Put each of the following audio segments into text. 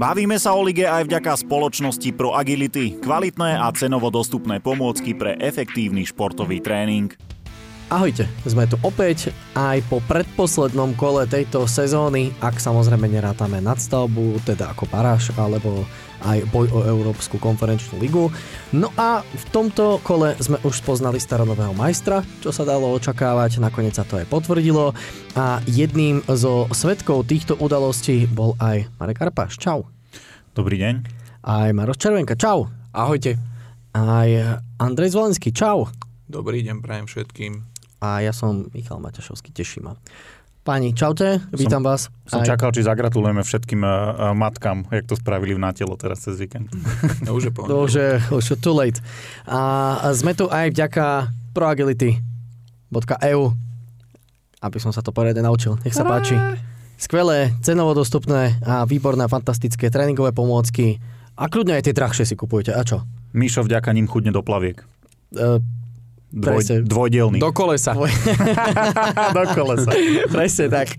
Bavíme sa o lige aj vďaka spoločnosti Pro Agility, kvalitné a cenovo dostupné pomôcky pre efektívny športový tréning. Ahojte, sme tu opäť aj po predposlednom kole tejto sezóny, ak samozrejme nerátame nadstavbu, teda ako baráž, alebo aj boj o Európsku konferenčnú ligu. No a v tomto kole sme už spoznali staronového majstra, čo sa dalo očakávať, nakoniec sa to aj potvrdilo a jedným zo svetkov týchto udalostí bol aj Marek Arpáš. Čau. Dobrý deň. Aj Maroš Červenka, čau. Ahojte. Aj Andrej Zvolenský, čau. Dobrý deň prajem všetkým. A ja som Michal Maťašovský, teším ma. Pani, čaute, vítam som, vás. Som aj... čakal, či zagratulujeme všetkým uh, matkám, jak to spravili v Natelo teraz cez víkend. No, už je po. už je, už je too late. A sme tu aj vďaka proagility.eu aby som sa to poriadne naučil. Nech sa páči skvelé, cenovo dostupné a výborné, fantastické tréningové pomôcky. A kľudne aj tie drahšie si kupujete. A čo? Míšo vďaka ním chudne do plaviek. Uh, Dvoj, presne. dvojdielný. Do kolesa. Dvoj... do kolesa. presne tak.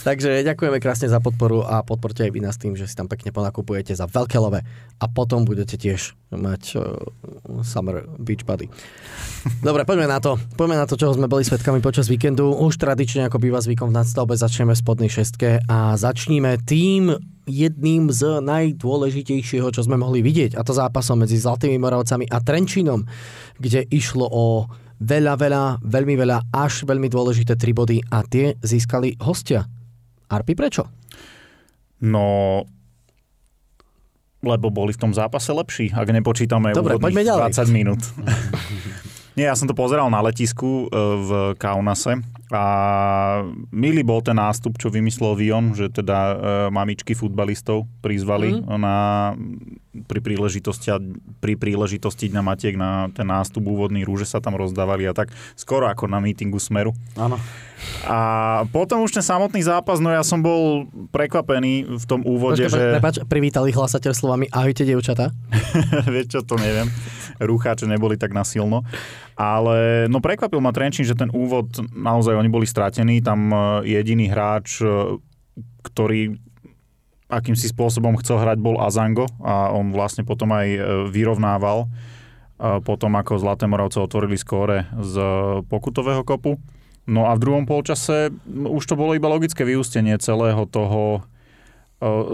Takže ďakujeme krásne za podporu a podporte aj vy nás tým, že si tam pekne ponakupujete za veľké love a potom budete tiež mať uh, Summer Beach Buddy. Dobre, poďme na to. Poďme na to, čoho sme boli svetkami počas víkendu. Už tradične, ako býva zvykom v nadstavbe, začneme v spodnej šestke a začníme tým jedným z najdôležitejšieho, čo sme mohli vidieť, a to zápasom medzi Zlatými Moravcami a Trenčínom, kde išlo o veľa, veľa, veľmi veľa, až veľmi dôležité tri body a tie získali hostia. Arpi, prečo? No, lebo boli v tom zápase lepší, ak nepočítame Dobre, úvodných 20 minút. Nie, ja som to pozeral na letisku e, v Kaunase a milý bol ten nástup, čo vymyslel Vion, že teda e, mamičky futbalistov prizvali mm. na, pri, príležitosti, pri príležitosti na Matiek na ten nástup úvodný rúže sa tam rozdávali a tak skoro ako na mítingu Smeru. Áno. A potom už ten samotný zápas, no ja som bol prekvapený v tom úvode, Počkej, že... Prepač, privítali hlasateľ slovami ahojte, dievčata. Vieš čo, to neviem. Rúcháče neboli tak nasilno. Ale no prekvapil ma Trenčín, že ten úvod naozaj oni boli stratení. Tam e, jediný hráč, e, ktorý akýmsi spôsobom chcel hrať, bol Azango a on vlastne potom aj e, vyrovnával potom ako Zlaté Moravce otvorili skóre z pokutového kopu. No a v druhom polčase už to bolo iba logické vyústenie celého toho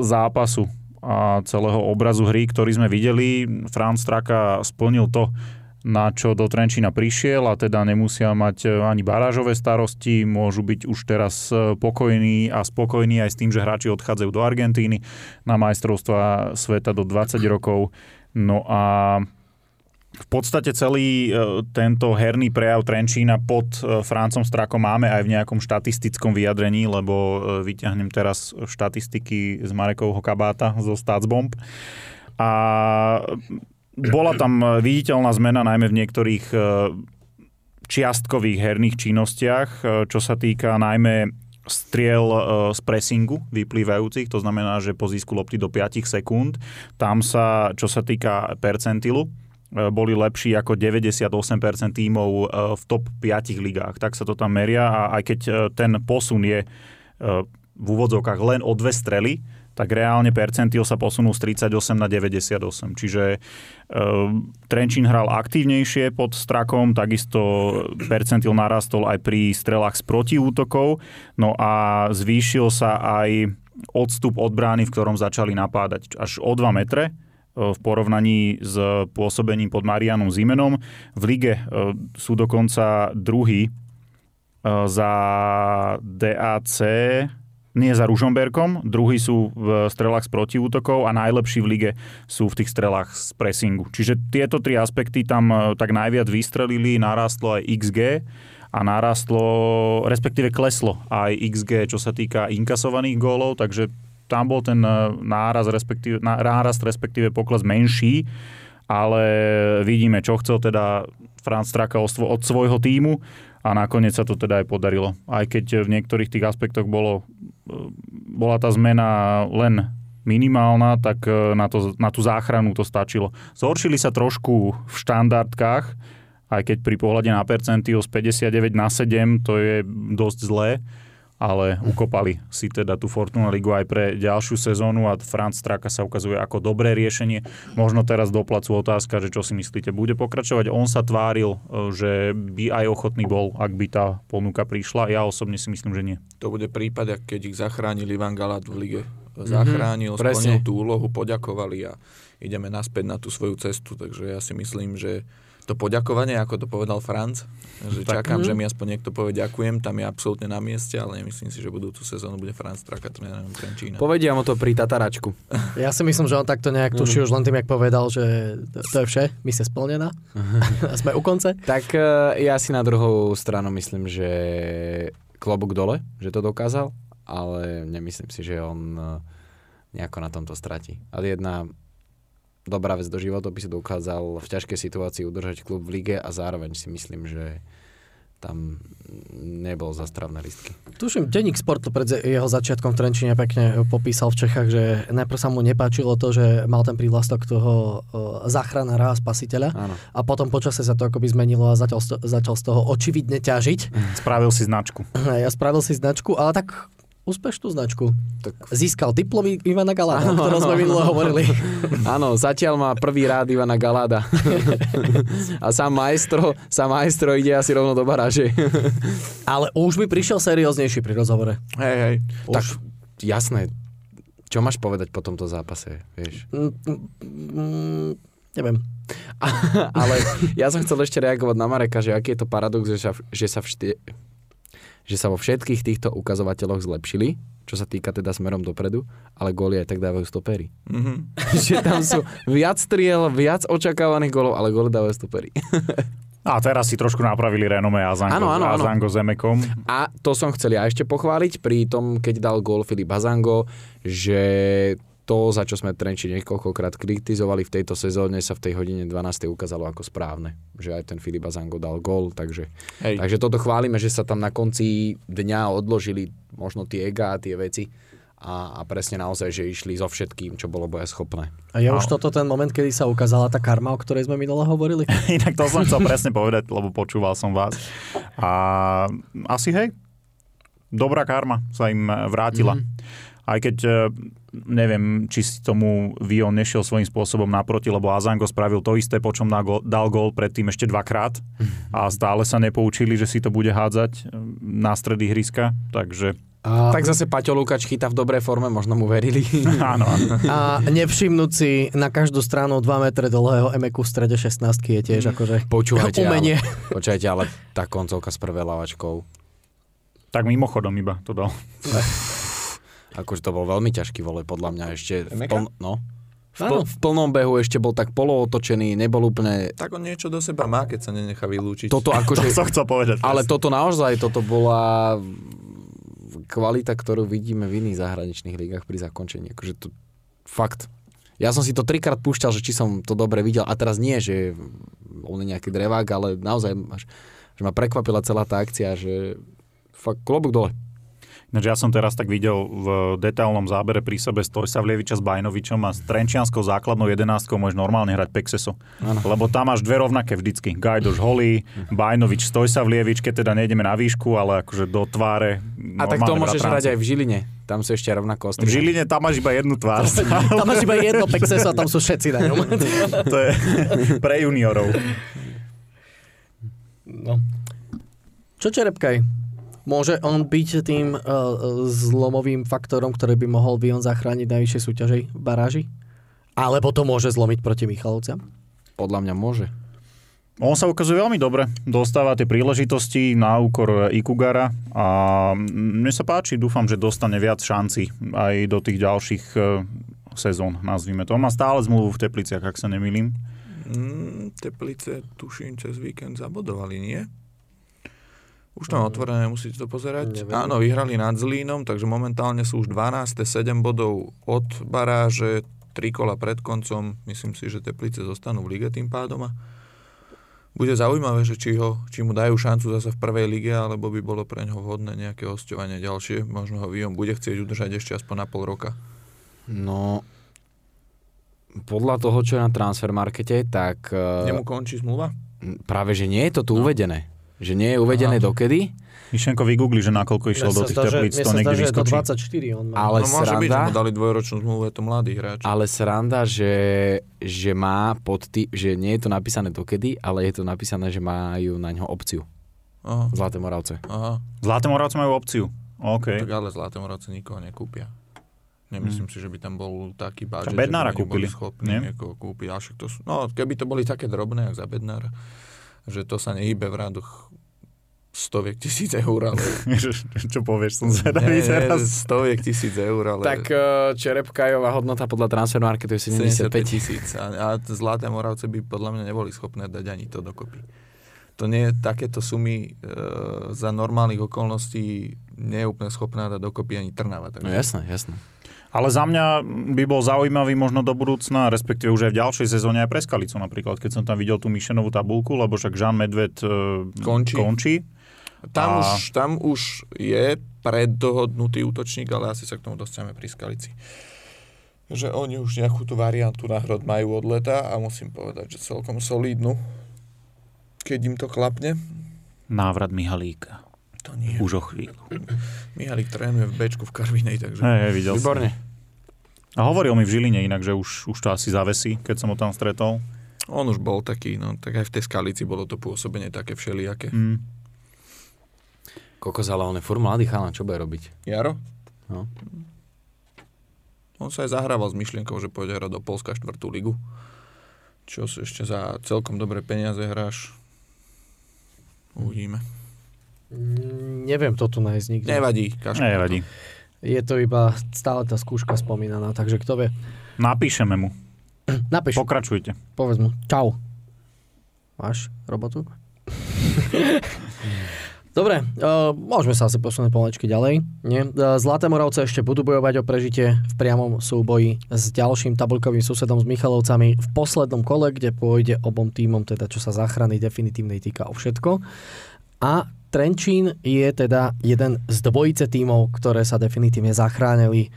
zápasu a celého obrazu hry, ktorý sme videli. Franz Straka splnil to, na čo do Trenčína prišiel a teda nemusia mať e, ani barážové starosti, môžu byť už teraz e, pokojní a spokojní aj s tým, že hráči odchádzajú do Argentíny na majstrovstva sveta do 20 rokov. No a v podstate celý e, tento herný prejav Trenčína pod Francom Strakom máme aj v nejakom štatistickom vyjadrení, lebo vyťahnem teraz štatistiky z Marekovho kabáta zo Statsbomb. A bola tam e, viditeľná zmena najmä v niektorých e, čiastkových herných činnostiach, e, čo sa týka najmä striel z pressingu vyplývajúcich, to znamená, že po získu lopty do 5 sekúnd, tam sa, čo sa týka percentilu, boli lepší ako 98% tímov v top 5 ligách. Tak sa to tam meria a aj keď ten posun je v úvodzovkách len o dve strely, tak reálne percentil sa posunul z 38 na 98. Čiže e, Trenčín hral aktívnejšie pod Strakom, takisto percentil narastol aj pri strelách z protiútokov, no a zvýšil sa aj odstup od brány, v ktorom začali napádať až o 2 metre e, v porovnaní s pôsobením pod Marianom Zimenom. V lige e, sú dokonca druhý e, za DAC nie za Ružomberkom, druhí sú v strelách z protiútokov a najlepší v lige sú v tých strelách z pressingu. Čiže tieto tri aspekty tam e, tak najviac vystrelili, narastlo aj XG a narastlo, respektíve kleslo aj XG, čo sa týka inkasovaných gólov, takže tam bol ten e, náraz, respektíve, nárast, respektíve pokles menší, ale vidíme, čo chcel teda Franz Straka od svojho týmu a nakoniec sa to teda aj podarilo. Aj keď v niektorých tých aspektoch bolo, bola tá zmena len minimálna, tak e, na, to, na tú záchranu to stačilo. Zhoršili sa trošku v štandardkách, aj keď pri pohľade na percentiu z 59 na 7 to je dosť zlé, ale ukopali si teda tú Fortuna Ligu aj pre ďalšiu sezónu a Franz Straka sa ukazuje ako dobré riešenie. Možno teraz do placu otázka, že čo si myslíte, bude pokračovať? On sa tváril, e, že by aj ochotný bol, ak by tá ponuka prišla. Ja osobne si myslím, že nie. To bude prípad, keď ich zachránil Ivan Galat v lige. Zachránil, mm-hmm, splnil tú úlohu, poďakovali a ideme naspäť na tú svoju cestu. Takže ja si myslím, že to poďakovanie, ako to povedal Franc, že tak, čakám, mm. že mi aspoň niekto povie ďakujem, tam je absolútne na mieste, ale nemyslím si, že budúcu sezónu bude Franc Traka trénerom Trenčína. Povedia mu to pri Tataračku. Ja si myslím, že on takto nejak mhm. tuší mm. už len tým, jak povedal, že to je vše, misia splnená a sme u konce. Tak e, ja si na druhou stranu myslím, že klobúk dole, že to dokázal, ale nemyslím si, že on e, nejako na tomto stratí. Ale jedna dobrá vec do života, by si dokázal v ťažkej situácii udržať klub v lige a zároveň si myslím, že tam nebol za stravné listky. Tuším, Denník Sport to pred jeho začiatkom v Trenčine pekne popísal v Čechách, že najprv sa mu nepáčilo to, že mal ten prívlastok toho záchranára a spasiteľa Áno. a potom počase sa to akoby zmenilo a začal, začal z toho očividne ťažiť. Spravil si značku. Ja spravil si značku, ale tak úspešnú značku. Tak... Získal diplomy Ivana Galáda, o ktorom sme minule hovorili. Áno, zatiaľ má prvý rád Ivana Galáda. A sám maestro, sám maestro ide asi rovno do baráže. Ale už by prišiel serióznejší pri rozhovore. Hej, hej. Už... Tak jasné. Čo máš povedať po tomto zápase, vieš? Mm, mm, neviem. Ale ja som chcel ešte reagovať na Mareka, že aký je to paradox, že sa, že sa vždy, že sa vo všetkých týchto ukazovateľoch zlepšili, čo sa týka teda smerom dopredu, ale góly aj tak dávajú stopery. Mm-hmm. že tam sú viac striel, viac očakávaných gólov, ale góly dávajú stopery. A teraz si trošku napravili renome Azango, ano, ano, Azango s Emekom. A to som chcel ja ešte pochváliť pri tom, keď dal gól Filip Azango, že to, za čo sme Trenči niekoľkokrát kritizovali v tejto sezóne, sa v tej hodine 12. ukázalo ako správne. Že aj ten Filip Azango dal gól, takže, takže toto chválime, že sa tam na konci dňa odložili možno tie ega a tie veci a, a presne naozaj, že išli so všetkým, čo bolo boja schopné. A je už toto ten moment, kedy sa ukázala tá karma, o ktorej sme minule hovorili? Inak to som chcel presne povedať, lebo počúval som vás. A asi hej, dobrá karma sa im vrátila. Mm-hmm. Aj keď e, neviem, či si tomu Vion nešiel svojím spôsobom naproti, lebo Azango spravil to isté, po čom dal gól predtým ešte dvakrát a stále sa nepoučili, že si to bude hádzať e, na stredy hryska, takže a... Tak zase Paťo Lukač chytá v dobrej forme, možno mu verili. áno. A nevšimnúť si na každú stranu 2 metre dlhého emeku v strede 16 je tiež akože Počúvajte, umenie. Ale, počúvajte, ale tá koncovka s prvé lavačkou. Tak mimochodom iba to dal. Akože to bol veľmi ťažký vole, podľa mňa ešte v, pln, no, v, pl- v plnom behu ešte bol tak polootočený, nebol úplne... Tak on niečo do seba má, keď sa nenechá vylúčiť. Toto akože... to som chcel povedať. Ale toto naozaj, toto bola kvalita, ktorú vidíme v iných zahraničných ligách pri zakončení. Akože to fakt. Ja som si to trikrát púšťal, že či som to dobre videl a teraz nie, že on je nejaký drevák, ale naozaj že ma prekvapila celá tá akcia, že fakt klobúk dole. Ja som teraz tak videl v detailnom zábere pri sebe Stojsavlieviča s Bajnovičom a s Trenčianskou základnou jedenáctkou môžeš normálne hrať Pexeso. Ano. Lebo tam máš dve rovnaké vždycky. Gajdoš holý, Bajnovič Stojsavlievič, keď teda nejdeme na výšku, ale akože do tváre. A tak to môžeš hrať aj v Žiline. Tam sú ešte rovnako ostrý. V Žiline tam máš iba jednu tvár. tam máš iba jedno Pexeso a tam sú všetci na ňom. to je pre juniorov. No. Čo Čerepkaj? Môže on byť tým uh, zlomovým faktorom, ktorý by mohol Vion zachrániť najvyššej súťažej v baráži? Alebo to môže zlomiť proti Michalovciam? Podľa mňa môže. On sa ukazuje veľmi dobre. Dostáva tie príležitosti na úkor Ikugara a mne sa páči, dúfam, že dostane viac šanci aj do tých ďalších uh, sezón, nazvime to. On má stále zmluvu v Tepliciach, ak sa nemýlim. Mm, teplice, tuším, cez víkend zabodovali, nie? Už tam otvorené, musíte to pozerať. Neviem. Áno, vyhrali nad Zlínom, takže momentálne sú už 12. 7 bodov od baráže, 3 kola pred koncom. Myslím si, že Teplice zostanú v lige tým pádom a bude zaujímavé, že či, ho, či mu dajú šancu zase v prvej lige, alebo by bolo pre ňoho vhodné nejaké hostovanie ďalšie. Možno ho Vion bude chcieť udržať ešte aspoň na pol roka. No, podľa toho, čo je na transfermarkete, tak... Nemu končí zmluva? Práve, že nie je to tu no. uvedené Že nie je uvedené Aha. dokedy, Mišenko vygoogli, že nakoľko išiel do tých teplíc, to niekde vyskočí. 24 on má. Ale no môže byť, že sranda? mu dali dvojročnú zmluvu, je to mladý hráč. ale sranda, že, že má pod tý, že nie je to napísané dokedy, ale je to napísané, že majú na ňo opciu. Aha, Zlaté Moravce. aha. Zlaté Moravce majú opciu. OK. Tak ale Zlaté Moravce nikoho nekúpia. Nemyslím si, že by tam bol taký budget, že by kúpili, schopní nie? niekoho kúpiť. Ale však to sú, no, keby to boli také drobné, jak za Bednára, že to sa nehybe v radoch stoviek tisíc eur, ale... Čo povieš, som zvedavý Nie, teraz. stoviek tisíc eur, ale... Tak uh, Čerepkajová hodnota podľa transfermarketu je 75 75 tisíc. A, a Zlaté Moravce by podľa mňa neboli schopné dať ani to dokopy. To nie je takéto sumy e, za normálnych okolností nie je úplne schopná dať dokopy ani Trnava. Takže... No jasné, jasné. Ale za mňa by bol zaujímavý možno do budúcna, respektíve už aj v ďalšej sezóne aj pre Skalicu napríklad, keď som tam videl tú Mišenovú tabulku, lebo však Jean Medved e, Končí. končí. Tam, A- už, tam už je preddohodnutý útočník, ale asi sa k tomu dostaneme pri Skalici. Že oni už nejakú tú variantu náhrod majú od leta a musím povedať, že celkom solidnú. Keď im to klapne, Návrat Mihalíka. to nie. Už o chvíľu. Mihalik trénuje v Bčku v Karvinej, takže... Hej, videl Výborne. som. A hovoril mi v Žiline inak, že už, už to asi zavesí, keď som ho tam stretol. On už bol taký, no tak aj v tej Skalici bolo to pôsobenie také všelijaké. Mm. Kokos, ale on je furt mladý chalan, čo bude robiť? Jaro? No. On sa aj zahrával s myšlienkou, že pôjde hrať do Polska štvrtú ligu. Čo si ešte za celkom dobré peniaze hráš. Uvidíme. Mm, Neviem to tu nájsť nikde. Nevadí, kašľ. na to. Je to iba stále tá skúška spomínaná, takže kto vie. Napíšeme mu. Napíš, Pokračujte. povedz mu. Čau. Máš robotu? Dobre, uh, môžeme sa asi posunúť pomaličky ďalej. Nie? Uh, Zlaté Moravce ešte budú bojovať o prežitie v priamom súboji s ďalším tabulkovým susedom s Michalovcami v poslednom kole, kde pôjde obom týmom, teda čo sa záchrany definitívnej týka o všetko. A Trenčín je teda jeden z dvojice tímov, ktoré sa definitívne zachránili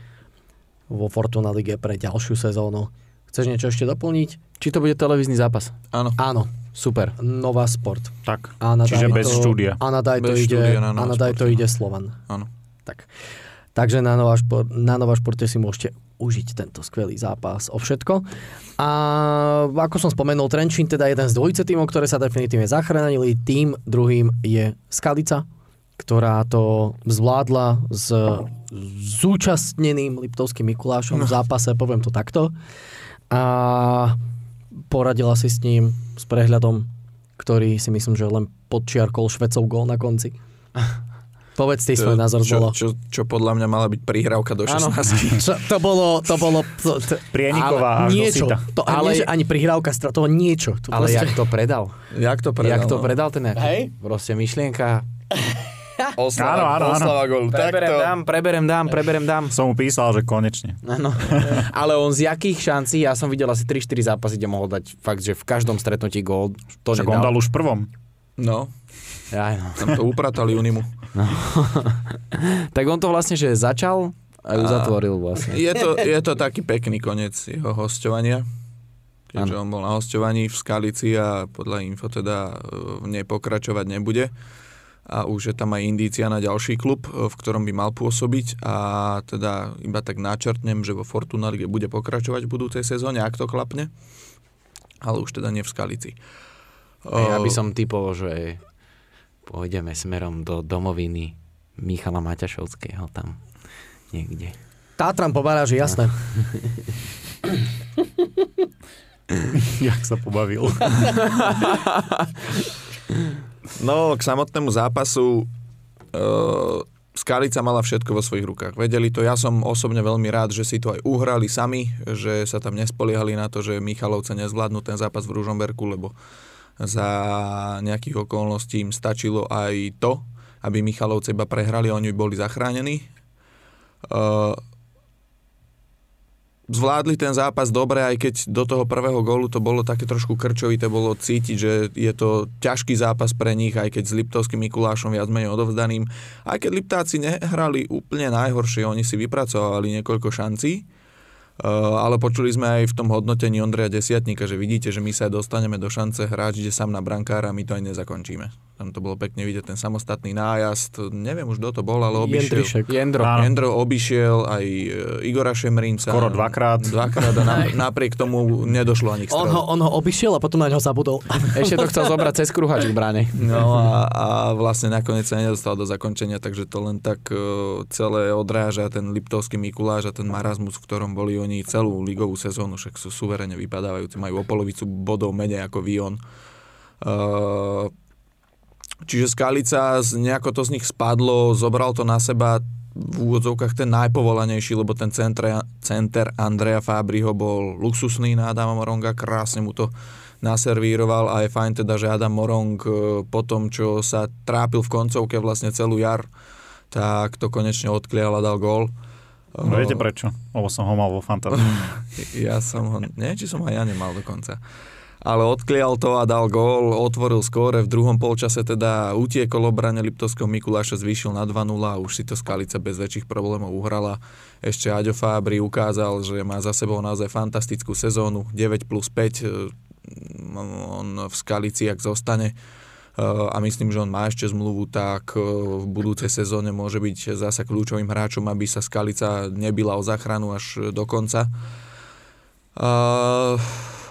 vo Fortuna Lige pre ďalšiu sezónu. Chceš niečo ešte doplniť? Či to bude televízny zápas? Áno. Áno, Super. Nová Sport. Tak. A na Čiže bez to, štúdia. A na Daj to Bez ide, štúdia na a Nova na Daj to Sporte, ide Slovan. Áno. Tak. Takže na Nova, šport, na Nova Športe si môžete užiť tento skvelý zápas o všetko. A ako som spomenul, Trenčín teda jeden z dvojice tímov, ktoré sa definitívne zachránili. Tým druhým je Skalica, ktorá to zvládla s zúčastneným Liptovským Mikulášom v zápase, poviem to takto. A poradila si s ním s prehľadom, ktorý si myslím, že len podčiarkol Švecov gól na konci. Povedz ty svoj názor, čo, Zolo. čo, čo podľa mňa mala byť prihrávka do Áno. 16. Čo, to bolo, to bolo to, to, Prieniková do niečo. To, ale, Ale- nie, ani prihrávka, stra- to bolo niečo. To Ale proste- jak to predal? Jak to predal? Jak to no? predal ten Hej. Proste myšlienka. Oslava, Áno, áno, áno. oslava gol. Preberem Takto. dám, preberem dám, preberem dám. Som mu písal, že konečne. Áno. Ale on z jakých šancí, ja som videl asi 3-4 zápasy, kde mohol dať fakt, že v každom stretnutí gól. To Však on nedal. dal už prvom. No, Ja, no. tam to upratali Unimu. Tak on to vlastne, že začal a ju zatvoril vlastne. Je to, je to taký pekný koniec jeho hostovania. Keďže on bol na hostovaní v Skalici a podľa info teda e, nepokračovať nebude. A už je tam aj indícia na ďalší klub, e, v ktorom by mal pôsobiť a teda iba tak načrtnem, že vo Fortuna Lige bude pokračovať v budúcej sezóne, ak to klapne. Ale už teda nie v Skalici. Ja by E, som typoval, že pôjdeme smerom do domoviny Michala Maťašovského tam niekde. Tatran po baráži, jasné. Jak sa pobavil. No, k samotnému zápasu uh, Skalica mala všetko vo svojich rukách. Vedeli to, ja som osobne veľmi rád, že si to aj uhrali sami, že sa tam nespoliehali na to, že Michalovce nezvládnu ten zápas v Ružomberku, lebo za nejakých okolností im stačilo aj to, aby Michalovce iba prehrali oni boli zachránení. Uh, zvládli ten zápas dobre, aj keď do toho prvého gólu to bolo také trošku krčovité, bolo cítiť, že je to ťažký zápas pre nich, aj keď s Liptovským Mikulášom viac menej odovzdaným. Aj keď Liptáci nehrali úplne najhoršie, oni si vypracovali niekoľko šancí. Ale počuli sme aj v tom hodnotení Ondreja Desiatníka, že vidíte, že my sa dostaneme do šance hráč, kde sám na brankára, my to aj nezakončíme. Tam to bolo pekne vidieť, ten samostatný nájazd. Neviem už, kto to bol, ale obišiel. Jendrišek. Jendro. Áno. Jendro obišiel aj e, Igora Šemrinca. Skoro dvakrát. Dvakrát a na, napriek tomu nedošlo ani k On ho, on ho obišiel a potom na ňo zabudol. Ešte to chcel zobrať cez kruhač v bráne. No a, a vlastne nakoniec sa nedostal do zakončenia, takže to len tak uh, celé odráža ten Liptovský Mikuláš a ten marazmus, v ktorom boli oni celú ligovú sezónu, však sú suverene vypadávajúci, majú o polovicu bodov menej ako Vion. Uh, čiže Skalica, nejako to z nich spadlo, zobral to na seba v úvodzovkách ten najpovolanejší, lebo ten centre, center Andreja Fabriho bol luxusný na Adama Moronga, krásne mu to naservíroval a je fajn teda, že Adam Morong e, po tom, čo sa trápil v koncovke vlastne celú jar, tak to konečne odklial a dal gól. No, viete prečo? Lebo som ho mal vo fantázii. Ja som ho, neviem, či som ho ja nemal dokonca. Ale odklial to a dal gól, otvoril skóre, v druhom polčase teda utiekol obrane Liptovského Mikuláša, zvýšil na 2-0 a už si to Skalica bez väčších problémov uhrala. Ešte Aďo Fábri ukázal, že má za sebou naozaj fantastickú sezónu, 9 plus 5, e, on v Skalici, ak zostane, a myslím, že on má ešte zmluvu, tak e, v budúcej sezóne môže byť zasa kľúčovým hráčom, aby sa Skalica nebila o záchranu až do konca. Uh,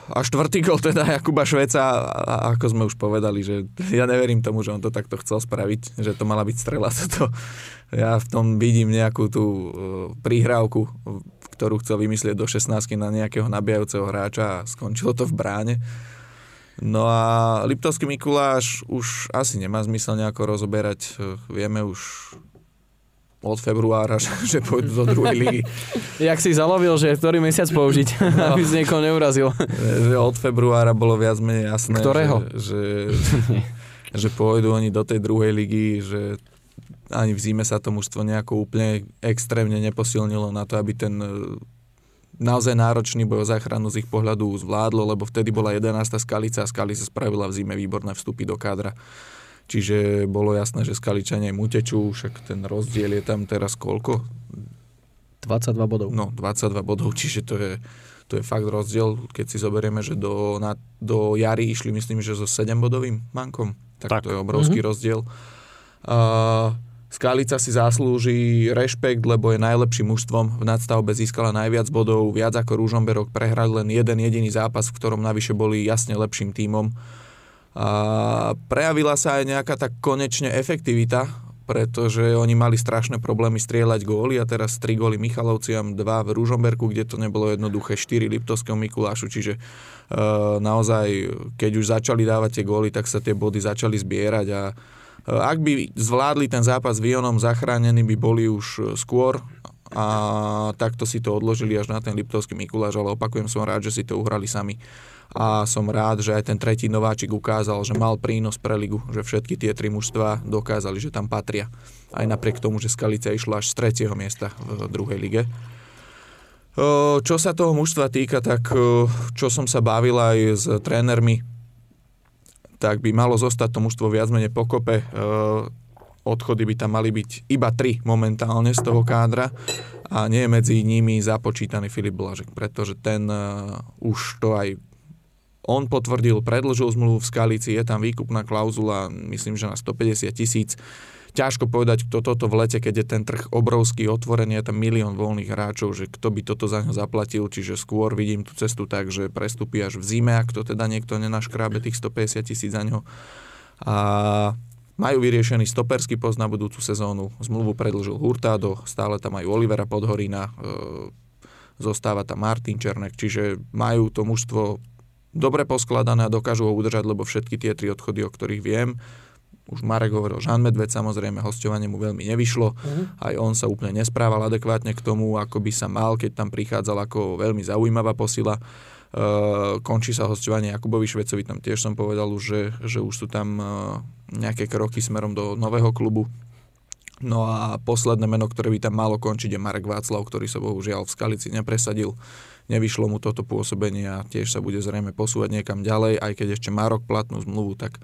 a štvrtý gol teda Jakuba Šveca, a ako sme už povedali, že ja neverím tomu, že on to takto chcel spraviť, že to mala byť strela. To, ja v tom vidím nejakú tú prihrávku, ktorú chcel vymyslieť do 16 na nejakého nabijajúceho hráča a skončilo to v bráne. No a Liptovský Mikuláš už asi nemá zmysel nejako rozoberať. Vieme už od februára, že, že pôjdu do druhej ligy. Jak si zalovil, že ktorý mesiac použiť, No. aby si niekoho neurazil. že od februára bolo viac menej jasné, Ktorého? Že, že, že pôjdu oni do tej druhej ligy, že ani v zime sa to mužstvo nejako úplne extrémne neposilnilo na to, aby ten naozaj náročný boj o záchranu z ich pohľadu zvládlo, lebo vtedy bola 11. skalica a Skalica spravila v zime výborné vstupy do kádra. Čiže bolo jasné, že Skaličania im utečú, však ten rozdiel je tam teraz koľko? 22 bodov. No, 22 bodov, čiže to je, to je fakt rozdiel, keď si zoberieme, že do, na, do jary išli, myslím, že so 7-bodovým mankom, tak, Tak. to je obrovský mm-hmm. rozdiel. Uh, Skalica si zaslúži rešpekt, lebo je najlepším mužstvom. V nadstavbe získala najviac bodov, viac ako Rúžomberok. Prehrali len jeden jediný zápas, v ktorom navyše boli jasne lepším tímom. A prejavila sa aj nejaká tak konečne efektivita, pretože oni mali strašné problémy strieľať góly a teraz 3 góly Michalovciam, 2 v Ružomberku, kde to nebolo jednoduché, 4 Liptovskému Mikulášu, čiže e, naozaj, keď už začali dávať tie góly, tak sa tie body začali zbierať a ak by zvládli ten zápas s Vionom, zachránení by boli už e, skôr a takto si to odložili až na ten Liptovský Mikuláš, ale opakujem, som rád, že si to uhrali sami a som rád, že aj ten tretí nováčik ukázal, že mal prínos pre ligu, že všetky tie tri mužstva dokázali, že tam patria. Aj napriek tomu, že Skalica išla až z tretieho miesta v druhej lige. O, Čo sa toho mužstva týka, tak o, čo som sa bavil aj s trénermi, tak by malo zostať to mužstvo viac menej pokope. O, Odchody by tam mali byť iba tri momentálne z toho kádra a nie je medzi nimi započítaný Filip Blažek, pretože ten uh, už to aj on potvrdil, predlžil zmluvu v Skalici, je tam výkupná klauzula, myslím, že na 150 tisíc. Ťažko povedať, kto toto v lete, keď je ten trh obrovský, otvorený, je tam milión voľných hráčov, že kto by toto za ňo zaplatil, čiže skôr vidím tú cestu tak, že prestúpi až v zime, ak to teda niekto nenaškrábe tých 150 tisíc za ňo. A majú vyriešený stoperský post na budúcu sezónu, zmluvu predlžil Hurtado, stále tam majú Olivera Podhorina, e, zostáva tam Martin Černek, čiže majú to mužstvo dobre poskladané a dokážu ho udržať, lebo všetky tie tri odchody, o ktorých viem, už Marek hovoril, Žan Medved, samozrejme, hostovanie mu veľmi nevyšlo. Uh-huh. Aj on sa úplne nesprával adekvátne k tomu, ako by sa mal, keď tam prichádzal ako veľmi zaujímavá posila. Uh, končí sa hostovanie Jakubovi Švecovi, tam tiež som povedal že, že už sú tam uh, nejaké kroky smerom do nového klubu. No a posledné meno, ktoré by tam malo končiť, je Marek Václav, ktorý sa bohužiaľ v Skalici nepresadil. Nevyšlo mu toto pôsobenie a tiež sa bude zrejme posúvať niekam ďalej, aj keď ešte má rok platnú zmluvu, tak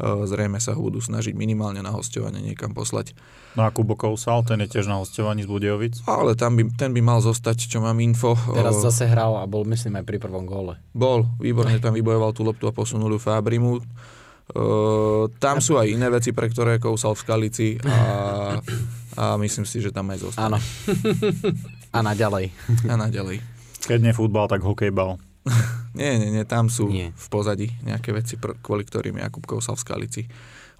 zrejme sa ho budú snažiť minimálne na hostovanie niekam poslať. No a Kubo Kousal, ten je tiež na hostovaní z Budejovic. Ale tam by, ten by mal zostať, čo mám info. Teraz Uh, zase hral a bol myslím aj pri prvom góle. Bol, výborne tam vybojoval tú loptu a posunul ju Fabrimu. Uh, tam sú aj iné veci, pre ktoré kousal v Skalici a, a myslím si, že tam aj zostane. Áno. a naďalej. A naďalej. Keď nie futbal, tak hokejbal. Nie, nie, nie, tam sú Nie. v pozadí nejaké veci, pr- kvôli ktorým Jakub kousal v Skalici.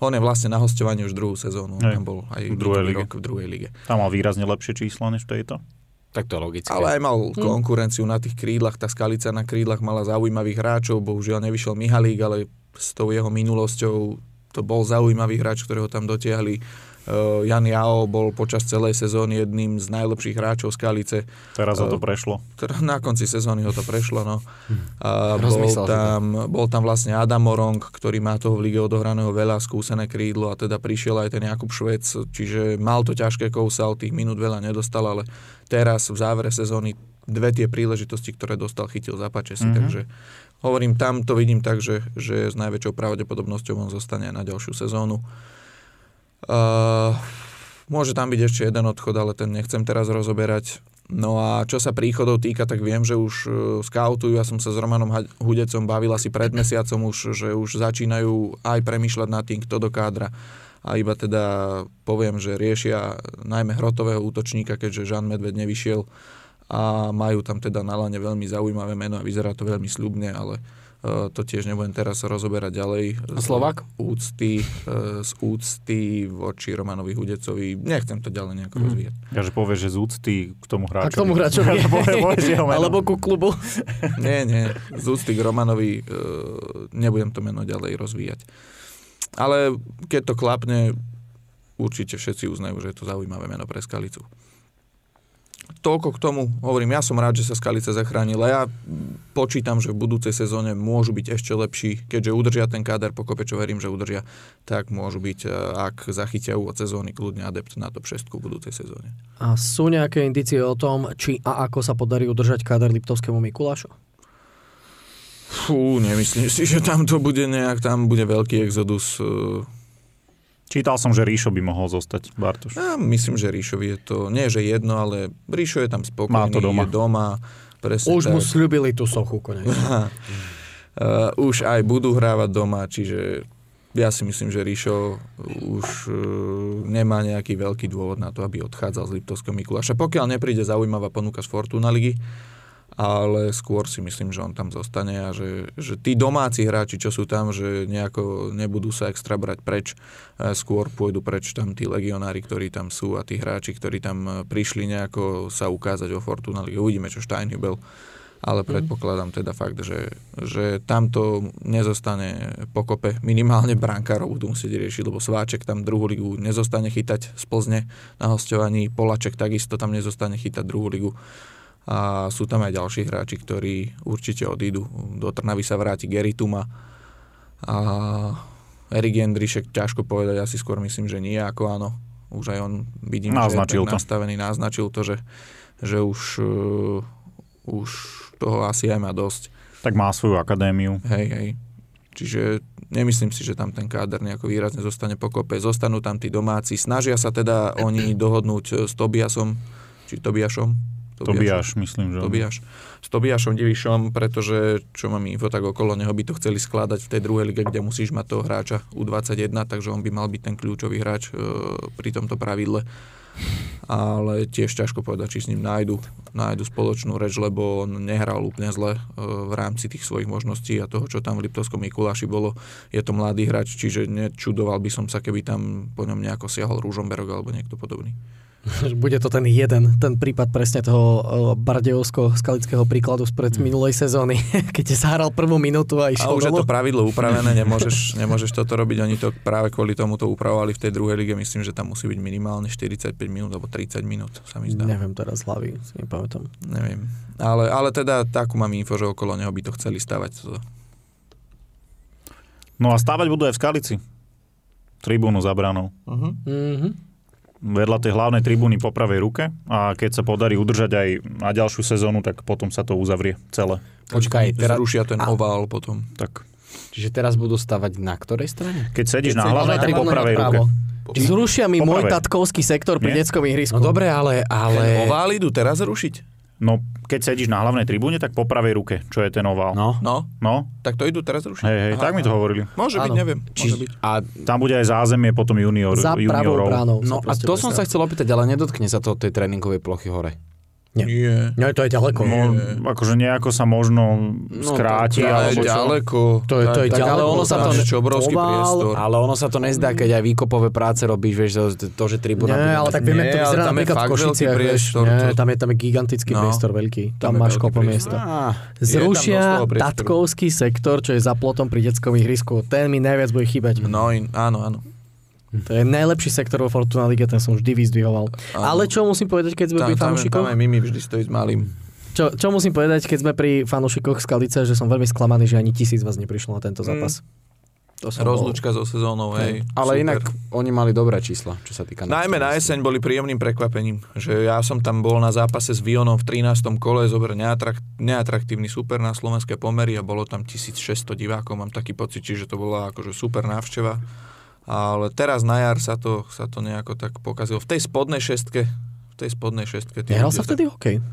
On je vlastne na hostovaní už druhú sezónu. Hej, tam bol aj v druhej lige. rok v druhej lige. Tam mal výrazne lepšie číslo než v tejto. Tak to je logické. Ale aj mal Hm. konkurenciu na tých krídlach. Tá Skalica na krídlach mala zaujímavých hráčov. Bohužiaľ nevyšiel Mihalík, ale s tou jeho minulosťou to bol zaujímavý hráč, ktorého tam dotiahli. Uh, Jan Jao bol počas celej sezóny jedným z najlepších hráčov Skalice. Teraz ho to Eh, prešlo. Na konci sezóny ho to prešlo. No. A bol, si to. tam, bol tam vlastne Adam Morong, ktorý má toho v lige odohraného veľa, skúsené krídlo a teda prišiel aj ten Jakub Švec, čiže mal to ťažké kousal, tých minút veľa nedostal, ale teraz v závere sezóny dve tie príležitosti, ktoré dostal, chytil za pače si, Mhm. takže hovorím, tam to vidím tak, že, že s najväčšou pravdepodobnosťou on zostane aj na ďalšiu sezónu. Uh, môže tam byť ešte jeden odchod, ale ten nechcem teraz rozoberať. No a čo sa príchodov týka, tak viem, že už uh, skautujú, ja som sa s Romanom Hudecom bavil asi pred mesiacom už, že už začínajú aj premýšľať nad tým, kto do kádra. A iba teda poviem, že riešia najmä hrotového útočníka, keďže Žan Medved nevyšiel a majú tam teda na lane veľmi zaujímavé meno a vyzerá to veľmi sľubne, ale to tiež nebudem teraz rozoberať ďalej. A Slovák? Z úcty, uh, z úcty voči Romanovi Hudecovi. Nechcem to ďalej nejako Mhm. rozvíjať. Ja že povieš, že z úcty k tomu A hráčovi. k tomu hráčovi. Alebo ku klubu. Nie, nie, z úcty k Romanovi uh, nebudem to meno ďalej rozvíjať. Ale keď to klapne, určite všetci uznajú, že je to zaujímavé meno pre Skalicu. Toľko k tomu, hovorím, ja som rád, že sa Skalica zachránila. Ja počítam, že v budúcej sezóne môžu byť ešte lepší, keďže udržia ten káder pokope, čo verím, že udržia, tak môžu byť, eh, ak zachytia úvod sezóny, kľudne adept na top 6 v budúcej sezóne. A sú nejaké indície o tom, či a ako sa podarí udržať káder Liptovskému Mikulášu? Fú, nemyslím si, že tam to bude nejak, tam bude veľký exodus. Čítal som, že Ríšo by mohol zostať, Bartoš. Ja myslím, že Ríšovi je to, nie že jedno, ale Ríšo je tam spokojný, Má to doma. je doma. Presne Už tak. mu slúbili tú sochu konečne. Uh, už aj budú hrávať doma, čiže ja si myslím, že Ríšo už uh, nemá nejaký veľký dôvod na to, aby odchádzal z Liptovského Mikuláša. Pokiaľ nepríde zaujímavá ponuka z Fortuna ligy, ale skôr si myslím, že on tam zostane a že, že tí domáci hráči, čo sú tam, že nejako nebudú sa extra brať preč, e, skôr pôjdu preč tam tí legionári, ktorí tam sú a tí hráči, ktorí tam e, prišli nejako sa ukázať vo Fortuna lige. Uvidíme, čo Steinhübel ale predpokladám teda fakt, že, že tamto nezostane pokope. Minimálne brankárov budú musieť riešiť, lebo Sváček tam druhú ligu nezostane chytať z Plzne na hostovaní, Polaček takisto tam nezostane chytať druhú ligu. A sú tam aj ďalší hráči, ktorí určite odídu. Do Trnavy sa vráti Gary Tuma a Erik Jendrišek, ťažko povedať, ja si skôr myslím, že nie, ako áno. Už aj on vidím, Naznačil že je to. nastavený, naznačil to, že, že už, uh, už toho asi aj má dosť. Tak má svoju akadémiu. Hej, hej. Čiže nemyslím si, že tam ten káder nejako výrazne zostane pokope. Zostanú tam tí domáci. Snažia sa teda oni dohodnúť s Tobiasom, či Tobiašom. Tobiáš, myslím, že... Tobiaš. S Tobiašom Divišom, pretože čo mám info, tak okolo neho by to chceli skladať v tej druhej lige, kde musíš mať toho hráča U21, takže on by mal byť ten kľúčový hráč e, pri tomto pravidle. Ale tiež ťažko povedať, či s ním nájdu, nájdu spoločnú reč, lebo on nehral úplne zle e, v rámci tých svojich možností a toho, čo tam v Liptovskom Mikuláši bolo. Je to mladý hráč, čiže nečudoval by som sa, keby tam po ňom nejako siahol Rúžomberok alebo niekto podobný. Bude to ten jeden, ten prípad presne toho bardejovsko-skalického príkladu spred minulej sezóny, keď zahral prvú minútu a A išiel už je to pravidlo upravené, nemôžeš, nemôžeš toto robiť. Oni to práve kvôli tomu to upravovali v tej druhej lige. Myslím, že tam musí byť minimálne 45 minút alebo 30 minút, sa mi zdá. Neviem teraz hlavy, si nepamätám. Neviem. Ale, ale teda takú mám info, že okolo neho by to chceli stavať. To- No a stávať budú aj v Skalici. Tribúnu za branou. Mhm. Vedľa tej hlavnej tribúny po pravej ruke a keď sa podarí udržať aj na ďalšiu sezónu, tak potom sa to uzavrie celé. Počkaj, teraz, Zrušia ten ovál potom. Tak. čiže teraz budú stavať na ktorej strane? Keď sedíš Keď na hlavnej, tak po pravej ruke. Zrušia mi môj tatkovský sektor pri Nie? detskom ihrisku. No dobre, ale... Ten ale... ovál idú teraz rušiť? No, keď sedíš na hlavnej tribúne, tak po pravej ruke, čo je ten ovál. No. No, No, tak to idú teraz rušiť. hej, hej, Aha, tak mi to hovorili. Môže byť, Áno. neviem. Môže Či, byť. a, Tam bude aj zázemie potom junior, Za pravou juniorov. bránou. no, a to som sa chcel opýtať, ale nedotkne sa to tej tréningovej plochy hore. Nie. Nie. No to je ďaleko. No, akože nejako sa možno skráti, To je alebo čo. ďaleko. To je- to je Tak ďaleko, ale ono sa to... Čo obrovský ovál, priestor. Ale ono sa to nezdá, keď aj výkopové práce robíš, vieš, to, to že tribúna... Nie, ale tak vieme, Nie, to vyzerá tam je napríklad v Košiciach, vieš. priestor, Nie, to- tam je, tam je gigantický No. priestor veľký. Tam, Tam je máš priestor. miesta. Zrušia tatkovský sektor, čo je za plotom pri detskom ihrisku. Ten mi najviac bude chýbať. No, áno, áno. To je najlepší sektor vo Fortuna Lige, ten som vždy vyzdvihoval. Áno. Ale čo musím povedať, keď sme Tam, pri tam, tam fanúšikoch? aj Mimi vždy stojí s malým. Čo, čo musím povedať, keď sme pri fanúšikoch Skalice, že som veľmi sklamaný, že ani tisíc vás neprišlo na tento zápas. To som bol- Rozlúčka so sezónou, hej. ale super. inak oni mali dobré čísla, čo sa týka... Najmä na jeseň boli príjemným prekvapením, že ja som tam bol na zápase s Vionom v 13. kole, zober neatrak- neatraktívny super na slovenské pomery a bolo tam 1600 divákov, mám taký pocit, že to bola akože super návšteva. Ale teraz na jar sa to, sa to nejako tak pokazilo. V tej spodnej šestke, v tej spodnej šestke. Nehral sa vtedy hokej?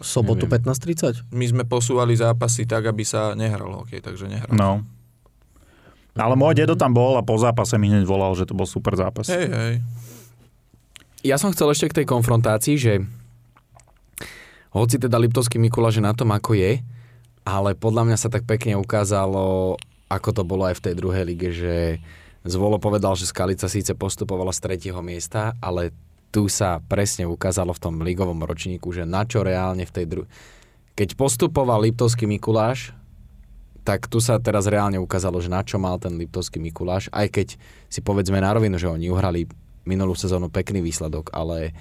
V sobotu Neviem. 15.30? My sme posúvali zápasy tak, aby sa nehral hokej, takže nehral. No. Ale môj dedo tam bol a po zápase mi hneď volal, že to bol super zápas. Hej, hej. Ja som chcel ešte k tej konfrontácii, že hoci teda Liptovský Mikuláš je na tom, ako je, ale podľa mňa sa tak pekne ukázalo, ako to bolo aj v tej druhej lige, že Zvolo povedal, že Skalica síce postupovala z tretieho miesta, ale tu sa presne ukázalo v tom ligovom ročníku, že na čo reálne v tej druhej... Keď postupoval Liptovský Mikuláš, tak tu sa teraz reálne ukázalo, že na čo mal ten Liptovský Mikuláš, aj keď si povedzme na rovinu, že oni uhrali minulú sezónu pekný výsledok, ale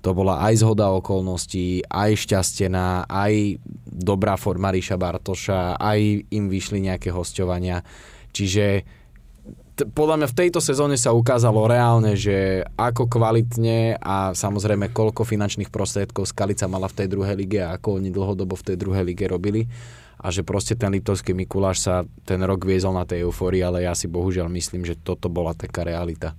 to bola aj zhoda okolností, aj šťastená, aj dobrá forma Ríša Bartoša, aj im vyšli nejaké hostovania. Čiže podľa mňa v tejto sezóne sa ukázalo reálne, že ako kvalitne a samozrejme koľko finančných prostriedkov Skalica mala v tej druhej lige a ako oni dlhodobo v tej druhej lige robili a že proste ten Liptovský Mikuláš sa ten rok viezol na tej eufórii, ale ja si bohužiaľ myslím, že toto bola taká realita.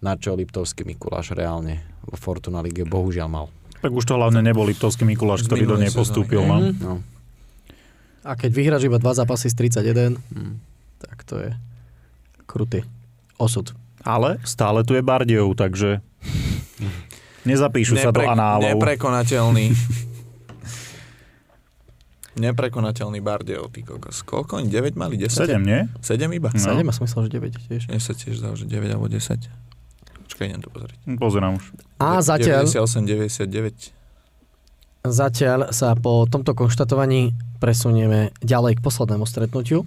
Na čo Liptovský Mikuláš reálne vo Fortuna lige bohužiaľ mal. Tak už to hlavne nebol Liptovský Mikuláš, ktorý do nej postúpil. Mhm. No. A keď vyhráš iba dva zápasy z 31, Mm. tak to je krutý osud. Ale stále tu je Bardejov, takže nezapíšu sa do Nepre- análov. Neprekonateľný. Neprekonateľný Bardejov, ty kokos. Koľko oni? 9 mali? 10? 7, nie? 7 iba? No. 7 a som myslel, že 9 tiež. Mne sa tiež zdal, že 9 alebo 10. Počkaj, idem to pozrieť. Pozerám už. A zatiaľ, 98, 99. zatiaľ sa po tomto konštatovaní presunieme ďalej k poslednému stretnutiu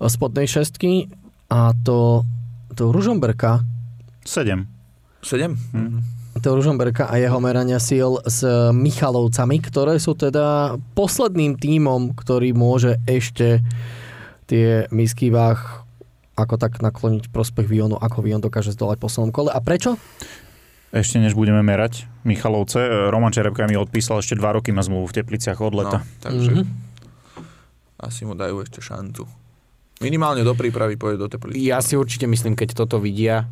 spodnej šestky a to, to Ružomberka 7. 7? Hm. to Ružomberka a jeho merania síl s Michalovcami, ktoré sú teda posledným tímom, ktorý môže ešte tie misky váh ako tak nakloniť prospech Vionu, ako Vion dokáže zdolať v poslednom kole. A prečo? Ešte než budeme merať Michalovce, e, Roman Čerepka mi odpísal ešte 2 roky na zmluvu v Tepliciach od leta. No, takže Mhm. asi mu dajú ešte šancu. Minimálne do prípravy pôjde do Teplic. Ja si určite myslím, keď toto vidia,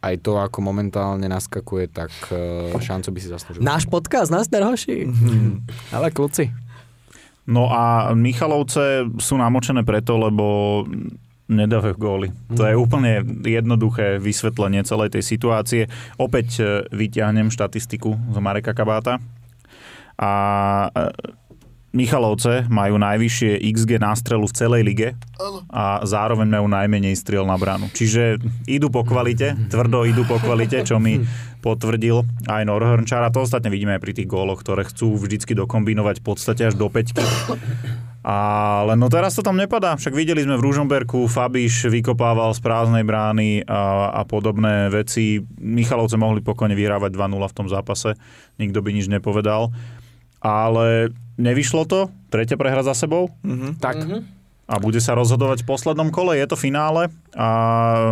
aj to, ako momentálne naskakuje, tak eh, šancu by si zaslúžil. Náš podcast, nás hoši. Mhm. Ale kľúci. No a Michalovce sú namočené preto, lebo nedávajú góly. To je úplne jednoduché vysvetlenie celej tej situácie. Opäť e, vyťahnem štatistiku z Mareka Kabáta. A e, Michalovce majú najvyššie XG nástrelu v celej lige a zároveň majú najmenej striel na bránu. Čiže idú po kvalite, tvrdo idú po kvalite, čo mi potvrdil aj Norhornčár. A to ostatne vidíme aj pri tých góloch, ktoré chcú vždycky dokombinovať v podstate až do peťky. Ale no teraz to tam nepadá. Však videli sme v Ružomberku, Fabiš vykopával z prázdnej brány a, a podobné veci. Michalovce mohli pokojne vyhrávať 2-0 v tom zápase. Nikto by nič nepovedal. Ale nevyšlo to. Tretia prehra za sebou. Mhm. Tak, Mhm. A bude sa rozhodovať v poslednom kole. Je to finále a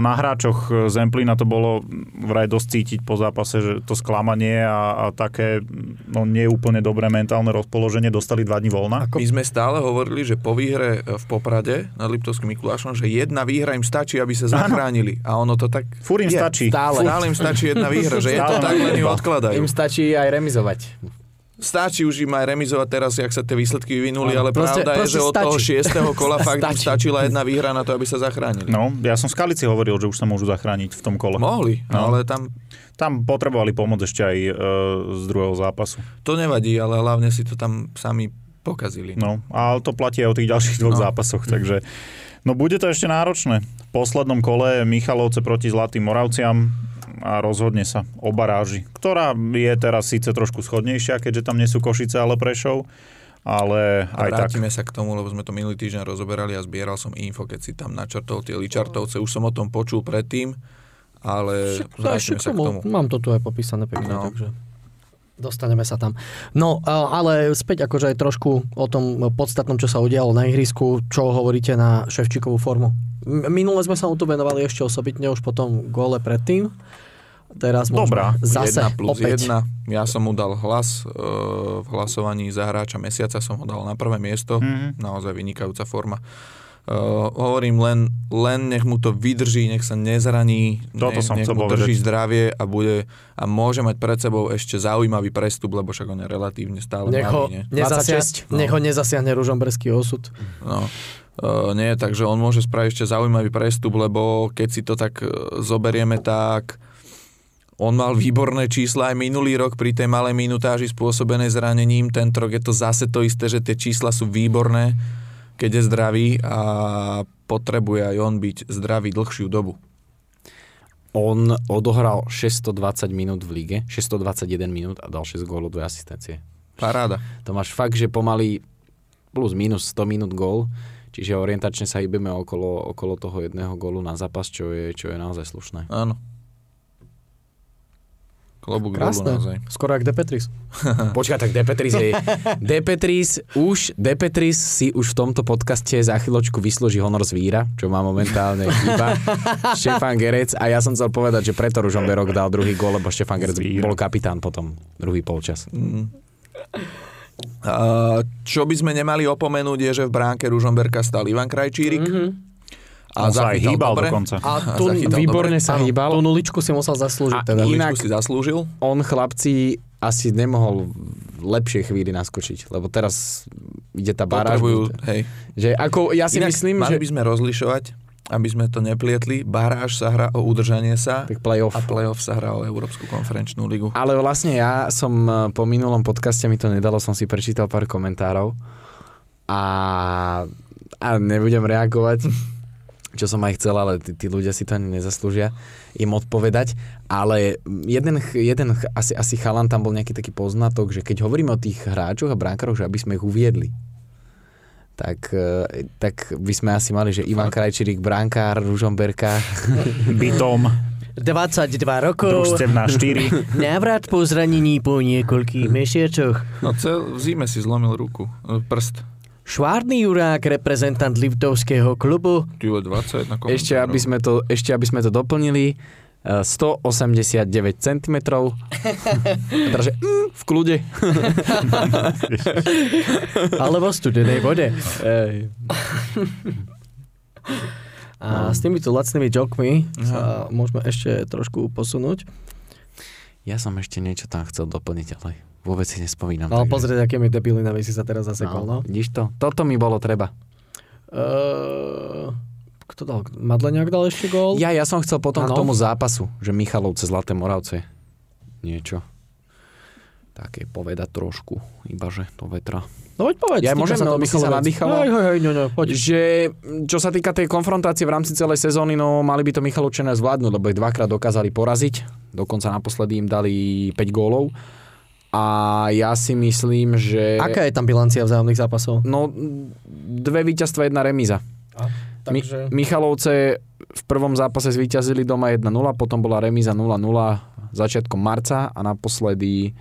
na hráčoch Zemplína to bolo vraj dosť cítiť po zápase, že to sklamanie a, a také no, nie úplne dobré mentálne rozpoloženie dostali dva dní voľna. My sme stále hovorili, že po výhre v Poprade nad Liptovským Mikulášom, že jedna výhra im stačí, aby sa zachránili. A ono to tak... Fúr im je. stačí. Stále. Stále im stačí jedna výhra, že je to Stále tak, len ju odkladajú. Im stačí aj remizovať. Stačí už im aj remizovať teraz, jak sa tie výsledky vyvinuli, ale Proste- pravda je, proste že od toho stačí. šiestého kola fakt Stačí. stačila jedna výhra na to, aby sa zachránili. No, ja som v Skalici hovoril, že už sa môžu zachrániť v tom kole. Mohli, No. ale tam Tam potrebovali pomoc ešte aj e, z druhého zápasu. to nevadí, ale hlavne si to tam sami pokazili. No, ale to platí aj o tých ďalších dvoch No. zápasoch, takže no bude to ešte náročné. V poslednom kole Michalovce proti Zlatým Moravciam a rozhodne sa o baráži, ktorá je teraz síce trošku schodnejšia, keďže tam nie sú Košice, ale Prešov, ale A aj tak. vrátime sa k tomu, lebo sme to minulý týždeň rozoberali a zbieral som info, keď si tam načrtol tie Ličartovce. Už som o tom počul predtým, ale Však- vrátime však sa k tomu. Mám to tu aj popísané pekne, No. takže dostaneme sa tam. No, ale späť akože aj trošku o tom podstatnom, čo sa udialo na ihrisku, čo hovoríte na Ševčíkovú formu. Minule sme sa mu tu venovali ešte osobitne, už potom gole predtým. Teraz Dobrá, zase 1 plus opäť. 1. Ja som mu dal hlas e, v hlasovaní za hráča mesiaca, som ho dal na prvé miesto. Mhm. Naozaj vynikajúca forma. E, hovorím len, len nech mu to vydrží, nech sa nezraní, Toto nech, som nech mu povedať. drží zdravie a bude a môže mať pred sebou ešte zaujímavý prestup, lebo však on je relatívne stále Nech ho, mladý. Nie? nezasia, 26? nech ho nezasiahne ružomberský osud. No. Uh, nie, takže on môže spraviť ešte zaujímavý prestup, lebo keď si to tak uh, zoberieme, tak on mal výborné čísla aj minulý rok pri tej malej minutáži spôsobenej zranením. Tento rok je to zase to isté, že tie čísla sú výborné, keď je zdravý a potrebuje aj on byť zdravý dlhšiu dobu. On odohral 620 minút v lige, 621 minút a dal 6 gólov, 2 asistencie. Paráda. To máš fakt, že pomaly plus minus 100 minút gól, čiže orientačne sa hýbeme okolo, okolo toho jedného gólu na zápas, čo je, čo je naozaj slušné. Áno. Klobúk dolu Krásne. naozaj. Skoro jak De Petris. Počkaj, tak Depetris je... Depetris už, Depetris si už v tomto podcaste za chvíľočku vyslúži honor zvíra, čo má momentálne chýba. Štefan Gerec a ja som chcel povedať, že preto Ružomberok dal druhý gól, lebo Štefan Gerec bol kapitán potom druhý polčas. Mm. A čo by sme nemali opomenúť je, že v bránke Ružomberka stal Ivan Krajčírik. Mhm. On sa aj hýbal dobre. dokonca. A A tu Výborne dobre. sa hýbal. Tú nuličku si musel zaslúžiť. A teda. inak- si zaslúžil. On chlapci asi nemohol v lepšej chvíli naskočiť, lebo teraz ide tá baráž. Potrebujú, hej. Že ako, ja si Inak myslím, mali že... by sme rozlišovať, aby sme to neplietli. Baráž sa hrá o udržanie sa Tak playoff. a playoff sa hrá o Európsku konferenčnú ligu. Ale vlastne ja som e, po minulom podcaste mi to nedalo, som si prečítal pár komentárov a, a nebudem reagovať, čo som aj chcel, ale tí, tí ľudia si to ani nezaslúžia im odpovedať. Ale jeden, jeden asi, asi chalan tam bol nejaký taký poznatok, že keď hovoríme o tých hráčoch a bránkaroch, že aby sme ich uviedli, tak, e, tak by sme asi mali, že Ivan Krajčírik, bránkár, Ružomberka, Bytom, 22 rokov, družstevná 4. návrat po zranení po niekoľkých mesiacoch. No cel, v zime si zlomil ruku, e, prst. Švárny Jurák, reprezentant Liptovského klubu. Ty vole, 21 komentárov. Ešte aby sme to, ešte aby sme to doplnili, e, 189 cm. Takže mm, v kľude. Alebo v studenej vode. A s týmito lacnými jokmi sa môžeme ešte trošku posunúť. Ja som ešte niečo tam chcel doplniť, ale vôbec si nespomínam. Ale takže- pozrieť, akými debilinami si sa teraz zasekol, no. Vidíš to? Toto mi bolo treba. Uh, kto dal? Madleniak dal ešte gól? Ja, ja som chcel potom Áno. k tomu zápasu, že Michalovce, Zlaté Moravce. Niečo. Také povedať trošku, ibaže do vetra. No poď povedz. Ja môžem, to lebo si sa no, no, poď. Že čo sa týka tej konfrontácie v rámci celej sezóny, no mali by to Michalovčania zvládnuť, lebo ich dvakrát dokázali poraziť. Dokonca naposledy im dali 5 gólov. A ja si myslím, že... Aká je tam bilancia vzájomných zápasov? No, dve víťazstva, jedna remíza. Mi- Takže... Michalovce v prvom zápase zvíťazili doma 1-0, potom bola remíza 0-0 začiatkom marca a naposledy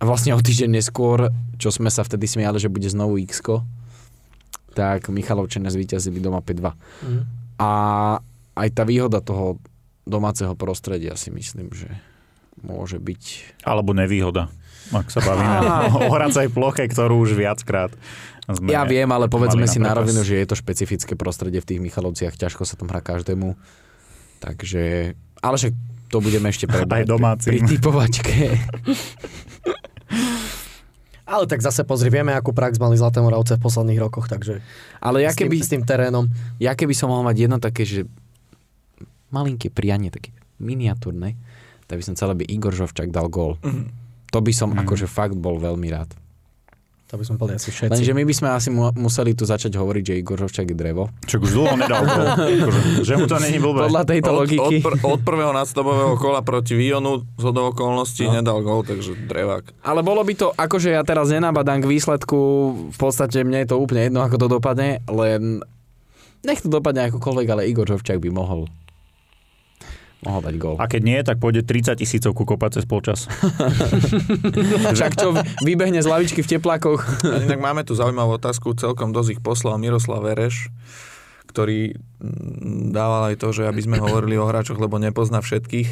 vlastne o týždeň neskôr, čo sme sa vtedy smiali, že bude znovu x tak Michalovčania zvíťazili doma 5-2. Mhm. A aj tá výhoda toho domáceho prostredia si myslím, že môže byť... Alebo nevýhoda, ak sa bavíme o hracej ploche, ktorú už viackrát sme Ja viem, ale povedzme si na rovinu, že je to špecifické prostredie v tých Michalovciach, ťažko sa tam hrá každému. Takže, ale však to budeme ešte prebrať Aj domácim. pri typovačke. Ale tak zase pozri, vieme, akú prax mali Zlaté Moravce v posledných rokoch, takže Ale ja s, tým, keby, s tým terénom. ja keby som mal mať jedno také, že malinké prianie, také miniatúrne, tak by som chcel, aby Igor Žovčak dal gól. To by som akože fakt bol veľmi rád. To by sme boli asi všetci. Lenže my by sme asi mu- museli tu začať hovoriť, že Igor Žovčak je drevo. Čo už dlho nedal gól. Akože, že mu to není blbé. Podľa tejto Od, od, logiky. pr- od prvého nadstavového kola proti Vionu z hodou okolností No. nedal gol, takže drevák. Ale bolo by to, akože ja teraz nenabadám k výsledku, v podstate mne je to úplne jedno, ako to dopadne, len nech to dopadne akokoľvek, ale Igor Žovčak by mohol mohol dať gól. A keď nie, tak pôjde 30 tisícovku kopať cez polčas. Však čo, vybehne z lavičky v teplákoch. Inak máme tu zaujímavú otázku, celkom dosť ich poslal Miroslav Vereš, ktorý mm, dával aj to, že aby sme hovorili o hráčoch, lebo nepozná všetkých,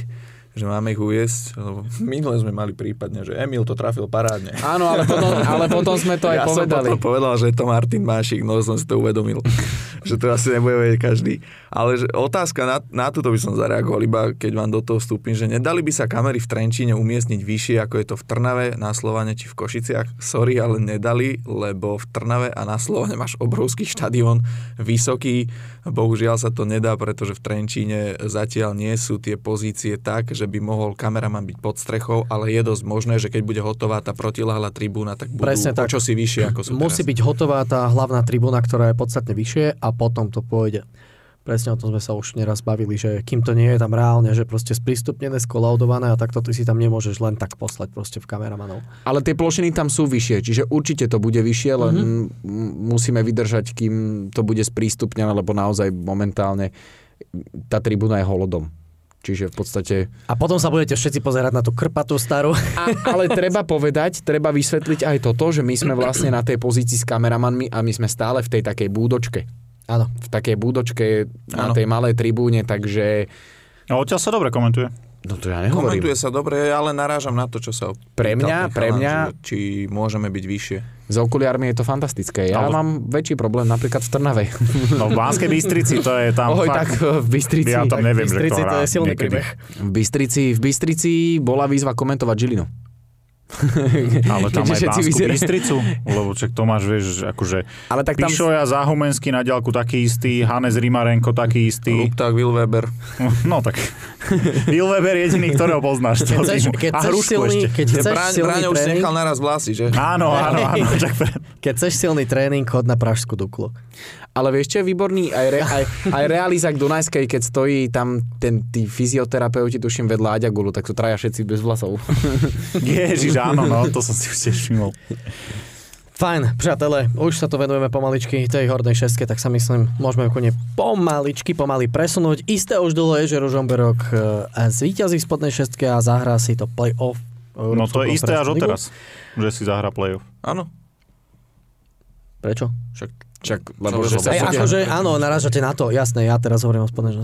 že máme ich uviesť. Lebo minule sme mali prípadne, že Emil to trafil parádne. Áno, ale potom, ale potom sme to aj ja povedali. som potom povedal, že je to Martin Mášik, no som si to uvedomil. že to asi nebude vedieť každý. Ale že otázka na, na túto by som zareagoval, iba keď vám do toho vstúpim, že nedali by sa kamery v Trenčíne umiestniť vyššie, ako je to v Trnave, na Slovane či v Košiciach. Sorry, ale nedali, lebo v Trnave a na Slovane máš obrovský štadión, vysoký. Bohužiaľ sa to nedá, pretože v Trenčíne zatiaľ nie sú tie pozície tak, že by mohol kameraman byť pod strechou, ale je dosť možné, že keď bude hotová tá protiláhla tribúna, tak budú Presne o tak. čosi vyššie, ako sú Musí teraz. byť hotová tá hlavná tribúna, ktorá je podstatne vyššie a potom to pôjde. Presne o tom sme sa už neraz bavili, že kým to nie je tam reálne, že proste sprístupnené, skolaudované a takto ty si tam nemôžeš len tak poslať proste v kameramanov. Ale tie plošiny tam sú vyššie, čiže určite to bude vyššie, len mm-hmm. musíme vydržať, kým to bude sprístupnené, lebo naozaj momentálne tá tribúna je holodom. Čiže v podstate... A potom sa budete všetci pozerať na tú krpatú starú. A, ale treba povedať, treba vysvetliť aj toto, že my sme vlastne na tej pozícii s kameramanmi a my sme stále v tej takej búdočke. Áno. V takej búdočke na Áno. tej malej tribúne, takže... A odtiaľ sa dobre komentuje. No to ja nehovorím. Komentuje sa dobre, ale narážam na to, čo sa Pre mňa- pre mňa- že či môžeme byť vyššie. S okuliármi je to fantastické. Ja Ale- mám väčší problém napríklad v Trnave. No v Banskej Bystrici to je tam Oj, fakt... tak v Bystrici. Ja tam neviem, že Bystrici kto to hrá je silný niekedy. príbeh. V Bystrici, v Bystrici bola výzva komentovať Žilinu. Ale tam aj Banskú vyzerá- Bystricu, lebo čak Tomáš, vieš, akože Ale tak tam... Pišoja, Záhumenský na ďalku taký istý, Hannes Rimarenko taký istý. Lupták, Will Weber. No tak, Will Weber je jediný, ktorého poznáš. Keď chceš, keď A chceš silný, ešte. keď chceš Braň, silný Braňo už si tréning, nechal naraz vlasy, že? Áno, áno, áno. Čak keď chceš silný tréning, chod na Pražskú Duklu. Ale vieš, čo je výborný? Aj, re, aj, aj Realizak Dunajskej, keď stojí tam ten, tí fyzioterapeuti, tuším, vedľa Aďagulu, tak sú traja všetci bez vlasov. Ježiš, áno, no, to som si už tiež všimol. Fajn, priatele, už sa to venujeme pomaličky tej hornej šestke, tak sa myslím, môžeme úplne pomaličky, pomaly presunúť. Isté už dolo je, že Ružomberok e, zvíťazí v spodnej šestke a zahrá si to play-off. No to je isté až odteraz, že si zahrá play-off. Áno. Prečo? Však Čak, lebo že sa... Podia. akože, áno, narážate na to, jasné, ja teraz hovorím o spodnej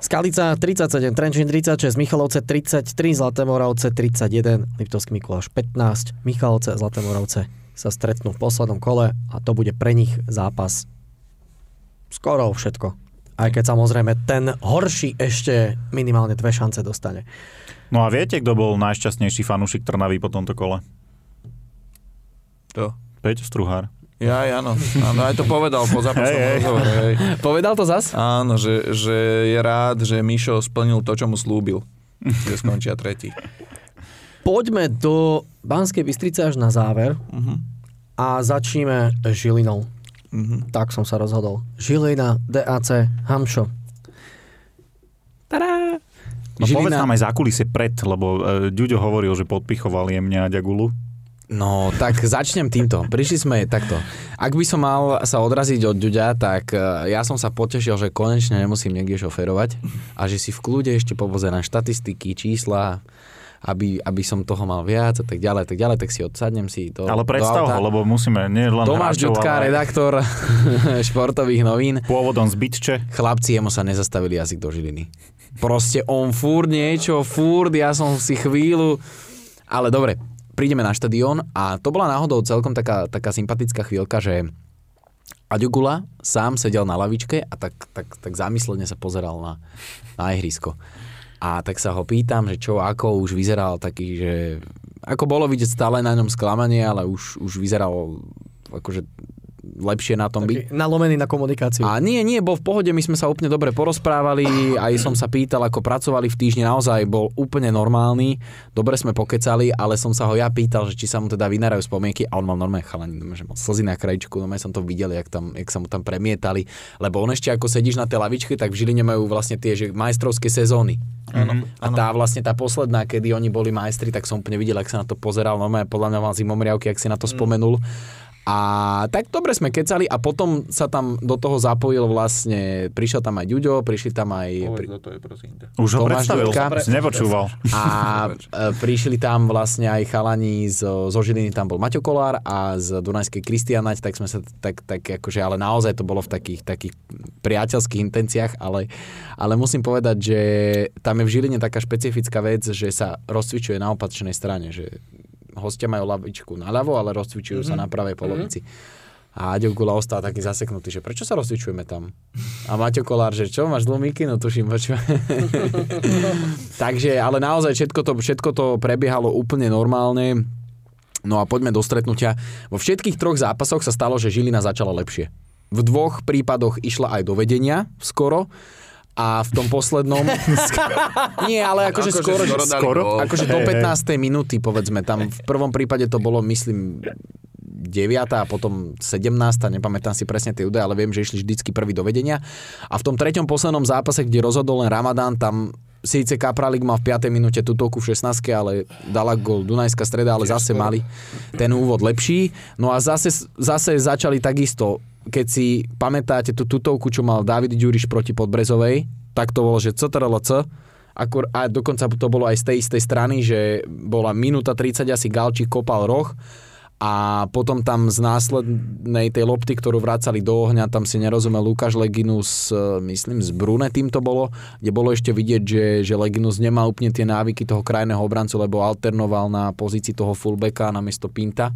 Skalica 37, Trenčín 36, Michalovce 33, Zlaté Moravce 31, Liptovský Mikuláš 15, Michalovce a Zlaté Moravce sa stretnú v poslednom kole a to bude pre nich zápas skoro všetko. Aj keď samozrejme ten horší ešte minimálne dve šance dostane. No a viete, kto bol najšťastnejší fanúšik Trnavy po tomto kole? to. Peťo Struhár. Ja, áno. áno. Aj to povedal po zápasnom Hej, hej. rozhovore. Hej. Povedal to zas? Áno, že, že je rád, že Mišo splnil to, čo mu slúbil. Že skončia tretí. Poďme do Banskej Bystrice až na záver Uh-huh. a začneme Žilinou. Uh-huh. Tak som sa rozhodol. Žilina, DAC, Hamšo. Tadá! No povedz Žilina- nám aj zákulisie pred, lebo uh, Ďuďo hovoril, že podpichoval jemne Aďagulu. No, tak začnem týmto. Prišli sme takto. Ak by som mal sa odraziť od Ďuďa, tak eh, ja som sa potešil, že konečne nemusím niekde šoferovať a že si v kľude ešte povozerám štatistiky, čísla aby, aby som toho mal viac a tak ďalej, tak ďalej, tak si odsadnem si to Ale predstav ho, lebo musíme, nie len Tomáš Ďudka, ale redaktor športových novín. pôvodom z Bytče. Chlapci, jemu sa nezastavili jazyk do žiliny. Proste on furt niečo, furt, ja som si chvíľu... Ale dobre, prídeme na štadión a to bola náhodou celkom taká, taká sympatická chvíľka, že Aďugula sám sedel na lavičke a tak, tak, tak zamyslene sa pozeral na, na ihrisko. A tak sa ho pýtam, že čo, ako už vyzeral taký, že ako bolo vidieť stále na ňom sklamanie, ale už, už vyzeral akože lepšie na tom byť. Taký nalomený na komunikáciu. A nie, nie, bol v pohode, my sme sa úplne dobre porozprávali, aj som sa pýtal, ako pracovali v týždni, naozaj bol úplne normálny, dobre sme pokecali, ale som sa ho ja pýtal, že či sa mu teda vynárajú spomienky a on mal normálne chalani, normálne, že mal slzy na krajičku, normálne som to videl, jak, tam, jak sa mu tam premietali, lebo on ešte ako sedíš na tej lavičke, tak v Žiline majú vlastne tie že majstrovské sezóny. Áno, A tá vlastne tá posledná, kedy oni boli majstri, tak som úplne videl, ak sa na to pozeral, no podľa mňa mal zimomriavky, ak si na to spomenul. A tak dobre sme kecali a potom sa tam do toho zapojil vlastne, prišiel tam aj Ďuďo, prišli tam aj... Pri, Povedz, to je prosím. Už ho Tomáš predstavil, Ďurka. si nepočúval. a e, prišli tam vlastne aj chalani zo, zo Žiliny, tam bol Maťo Kolár a z Dunajskej Kristianať, tak sme sa tak, tak akože, ale naozaj to bolo v takých, takých priateľských intenciách, ale, ale musím povedať, že tam je v Žiline taká špecifická vec, že sa rozcvičuje na opačnej strane, že hostia majú lavičku naľavo, ale rozcvičujú mm-hmm. sa na pravej polovici. A Aďo Gula ostal taký zaseknutý, že prečo sa rozcvičujeme tam? A Maťo Kolár, že čo, máš dlhú mikinu, tuším, počujem. Takže, ale naozaj všetko to, všetko to prebiehalo úplne normálne. No a poďme do stretnutia. Vo všetkých troch zápasoch sa stalo, že Žilina začala lepšie. V dvoch prípadoch išla aj do vedenia skoro a v tom poslednom... Nie, ale akože, Akože skoro, skoro skoro? akože do 15. minúty, povedzme. Tam v prvom prípade to bolo, myslím, 9. a potom 17. Nepamätám si presne tie údaje, ale viem, že išli vždycky prvý do vedenia. A v tom treťom poslednom zápase, kde rozhodol len Ramadán, tam síce Kapralik mal v 5. minúte tutovku v 16. ale dala gol Dunajská streda, ale zase mali ten úvod lepší. No a zase, zase začali takisto, keď si pamätáte tú tutovku, čo mal David Ďuriš proti Podbrezovej, tak to bolo, že CTRLC, Akur, a dokonca to bolo aj z tej istej strany, že bola minúta 30 asi Galčík kopal roh a potom tam z následnej tej lopty, ktorú vracali do ohňa, tam si nerozumel Lukáš Leginus, e, myslím z Brunetým to bolo, kde bolo ešte vidieť, že, že Leginus nemá úplne tie návyky toho krajného obrancu, lebo alternoval na pozícii toho fullbacka namiesto Pinta.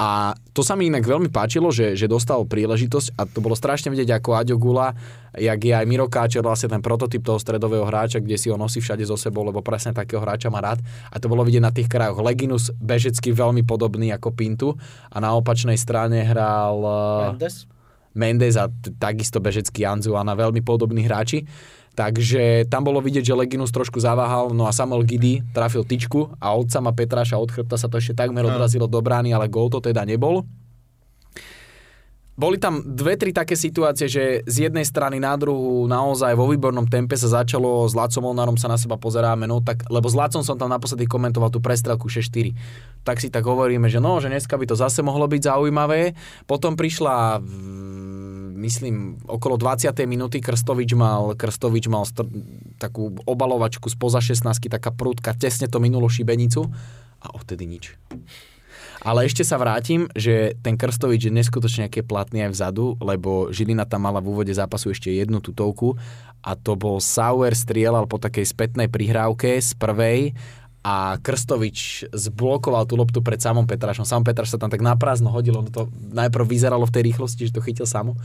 A to sa mi inak veľmi páčilo, že, že dostal príležitosť a to bolo strašne vidieť ako Aďo Gula, jak je aj Miro Káčer vlastne ten prototyp toho stredového hráča, kde si ho nosí všade so sebou, lebo presne takého hráča má rád. A to bolo vidieť na tých krajoch. Leginus bežecky veľmi podobný ako Pintu a na opačnej strane hral eh, Mendes? Mendes a takisto bežecký Anzu a na veľmi podobní hráči. Takže tam bolo vidieť, že Leginus trošku zaváhal, no a Samuel Giddy trafil tyčku a od sama Petráša od chrbta sa to ešte takmer odrazilo do brány, ale gól to teda nebol. Boli tam dve, tri také situácie, že z jednej strany na druhú naozaj vo výbornom tempe sa začalo, s Lacom Molnárom sa na seba pozeráme, no tak, lebo s Lacom som tam naposledy komentoval tú prestrelku 6-4. Tak si tak hovoríme, že no, že dneska by to zase mohlo byť zaujímavé. Potom prišla, v- myslím, okolo 20. minúty Krstovič mal, Krstovič mal str- takú obalovačku spoza 16 taká prúdka, tesne to minulo šibenicu a odtedy nič. Ale ešte sa vrátim, že ten Krstovič je neskutočne aký platný aj vzadu, lebo Žilina tam mala v úvode zápasu ešte jednu tutovku a to bol Sauer strieľal po takej spätnej prihrávke z prvej a Krstovič zblokoval tú loptu pred samom Petrašom. Sam Petraš sa tam tak naprázdno hodil, ono to najprv vyzeralo v tej rýchlosti, že to chytil samo.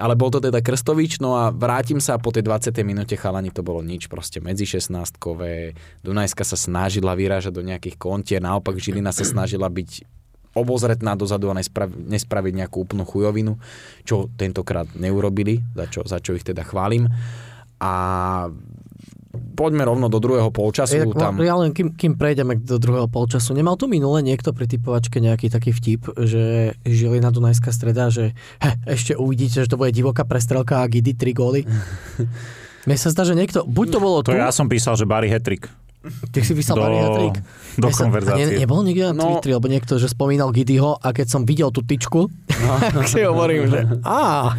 Ale bol to teda Krstovič, no a vrátim sa po tej 20. minúte chalani, to bolo nič, proste medzi 16-kové. Dunajska sa snažila vyrážať do nejakých kontier, naopak Žilina sa snažila byť obozretná dozadu a nesprav, nespraviť nejakú úplnú chujovinu, čo tentokrát neurobili, za čo, za čo ich teda chválim. A poďme rovno do druhého polčasu. Ej, tak, tam... Ja len kým, kým prejdeme do druhého polčasu, nemal tu minule niekto pri typovačke nejaký taký vtip, že Žilina Dunajská streda, že he, ešte uvidíte, že to bude divoká prestrelka a Gidy 3 góly. Mne sa zdá, že niekto, buď to bolo tu, To ja som písal, že Barry Hetrik. Ty si vysal do, Barry Hattrick? do Ja konverzácie. Ne, nebol niekde na No. Twitteri, alebo niekto, že spomínal Gidyho a keď som videl tú tyčku, No. tak si hovorím, že á,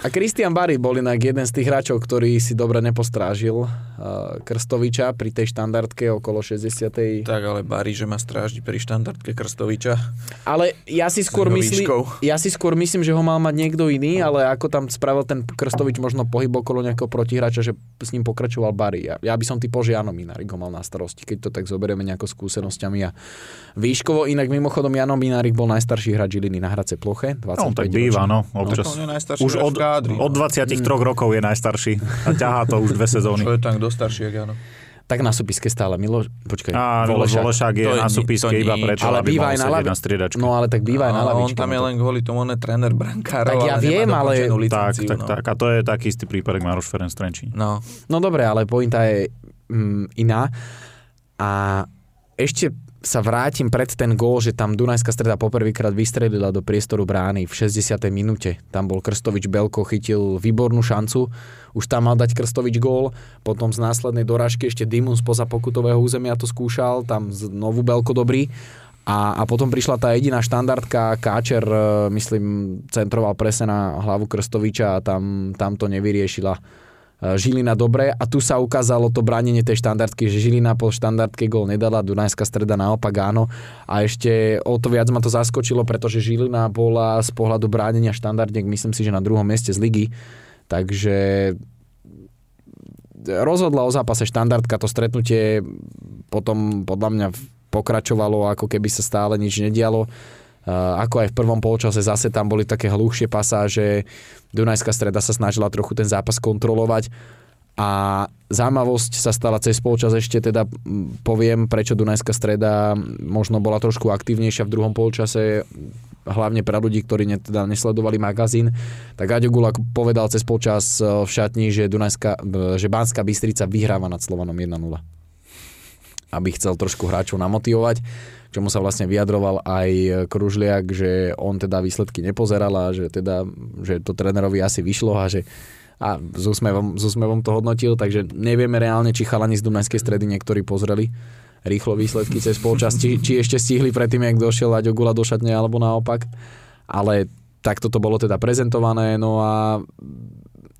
A Christian Barry bol inak jeden z tých hráčov, ktorý si dobre nepostrážil uh, Krstoviča pri tej štandardke okolo 60. Tak ale Bari, že má strážiť pri štandardke Krstoviča. Ale ja si skôr výškou. ja si skôr myslím, že ho mal mať niekto iný, ale ako tam spravil ten Krstovič možno pohyb okolo nejakého protihráča, že s ním pokračoval Barry. Ja, ja by som typol, že Minárik ho mal na starosti, keď to tak zoberieme nejako skúsenosťami a výškovo. Inak mimochodom Jano Minárik bol najstarší hráč Žiliny na hracej ploche. 25 No, tak býva, no, občas. On je najstarší Už od, kádri. od 23 rokov je najstarší a ťahá to už dve sezóny. Čo je tam kto starší, jak áno. Tak na súpiske stále. Milo, počkaj, A Miloš Volešák je je na súpiske iba preto, ale aby býva mohol aj na lavi- na striedačke. No ale tak býva aj na lavičke. on tam je no to- len kvôli tomu, on je tréner brankárov, Tak ja ale viem, ale- dokončenú tak, licenciu, tak, no. tak. A to je taký istý prípadek Maroš Ferenc Trenčín. No. No dobre, ale pointa je mm, iná. A ešte sa vrátim pred ten gól, že tam Dunajská streda poprvýkrát vystrelila do priestoru brány v 60. minúte. Tam bol Krstovič Belko, chytil výbornú šancu. Už tam mal dať Krstovič gól. Potom z následnej dorážky ešte Dimun spoza pokutového územia to skúšal. Tam znovu Belko dobrý. A, a potom prišla tá jediná štandardka, Káčer, e, myslím, centroval presne na hlavu Krstoviča a tam, tam to nevyriešila. Žilina dobre a tu sa ukázalo to bránenie tej štandardky, že Žilina po štandardke gol nedala, Dunajská streda naopak áno. A ešte o to viac ma to zaskočilo, pretože Žilina bola z pohľadu bránenia štandardnek myslím si, že na druhom mieste z ligy, takže rozhodla o zápase štandardka, to stretnutie potom podľa mňa pokračovalo, ako keby sa stále nič nedialo. Ako aj v prvom polčase zase tam boli také hluchšie pasáže, Dunajská streda sa snažila trochu ten zápas kontrolovať. A zaujímavosť sa stala cez polčas ešte teda poviem, prečo Dunajská streda možno bola trošku aktívnejšia v druhom polčase hlavne pre ľudí, ktorí ne, teda nesledovali magazín, tak Aďo Gulak povedal cez polčas e, v šatni, že, Dunajská, e, že Banská Bystrica vyhráva nad Slovanom 1-0 aby chcel trošku hráčov namotivovať, čomu sa vlastne vyjadroval aj Kružliak, že on teda výsledky nepozeral a že teda, že to trénerovi asi vyšlo a že a s úsmevom, s úsmevom to hodnotil, takže nevieme reálne, či chalani z Dunajskej stredy niektorí pozreli rýchlo výsledky cez polčas, či, či ešte stihli predtým, jak došiel Aďo Gula do šatne, alebo naopak. Ale takto to bolo teda prezentované, no a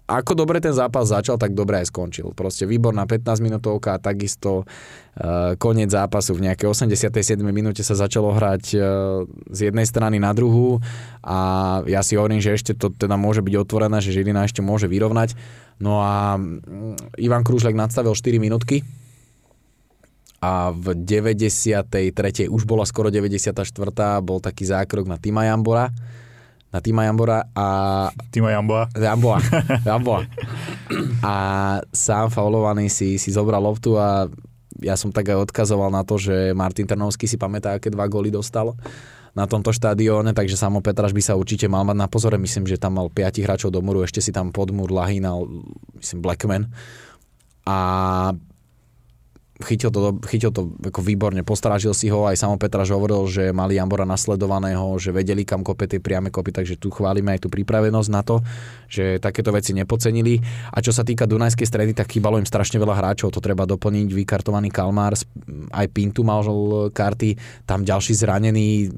ako dobre ten zápas začal, tak dobre aj skončil. Proste výborná 15 minútovka a takisto uh, koniec zápasu v nejakej 87. minúte sa začalo hrať uh, z jednej strany na druhú a ja si hovorím, že ešte to teda môže byť otvorené, že Žilina ešte môže vyrovnať. No a mm, Ivan Krúžlek nadstavil 4 minútky a v 93. už bola skoro 94. bol taký zákrok na Tima Jambora na Tima Jambora a Timo Jamboa. Jamboa, Jamboa. A sám faulovaný si, si zobral loptu a ja som tak aj odkazoval na to, že Martin Trnovský si pamätá, aké dva góly dostal na tomto štadióne, takže Samo Petraš by sa určite mal mať na pozore. Myslím, že tam mal 5 hráčov do múru, ešte si tam podmúr lahínal, myslím, Blackman. A chytil to, chytil to ako výborne, postrážil si ho, aj samo Petraž hovoril, že mali Jambora nasledovaného, že vedeli kam kope tie priame kopy, takže tu chválime aj tú pripravenosť na to, že takéto veci nepocenili. A čo sa týka Dunajskej stredy, tak chýbalo im strašne veľa hráčov, to treba doplniť, vykartovaný Kalmár, aj Pintu mal karty, tam ďalší zranený,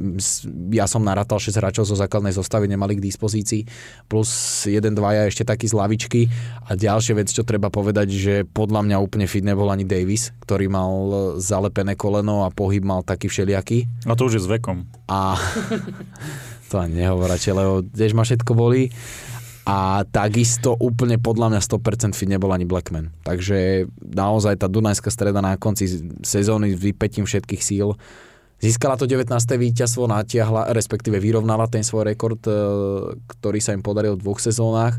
ja som narátal 6 hráčov zo základnej zostavy, nemali k dispozícii, plus 1-2 ešte taký z lavičky. A ďalšia vec, čo treba povedať, že podľa mňa úplne fit nebol ani Davis, ktorý mal zalepené koleno a pohyb mal taký všelijaký. A to už je s vekom. A to ani nehovoráte, lebo tiež ma všetko bolí. A takisto úplne podľa mňa 100% fit nebol ani Blackman. Takže naozaj tá Dunajská streda na konci sezóny s vypetím všetkých síl Získala to 19. víťazstvo, natiahla, respektíve vyrovnala ten svoj rekord, e, ktorý sa im podaril v dvoch sezónach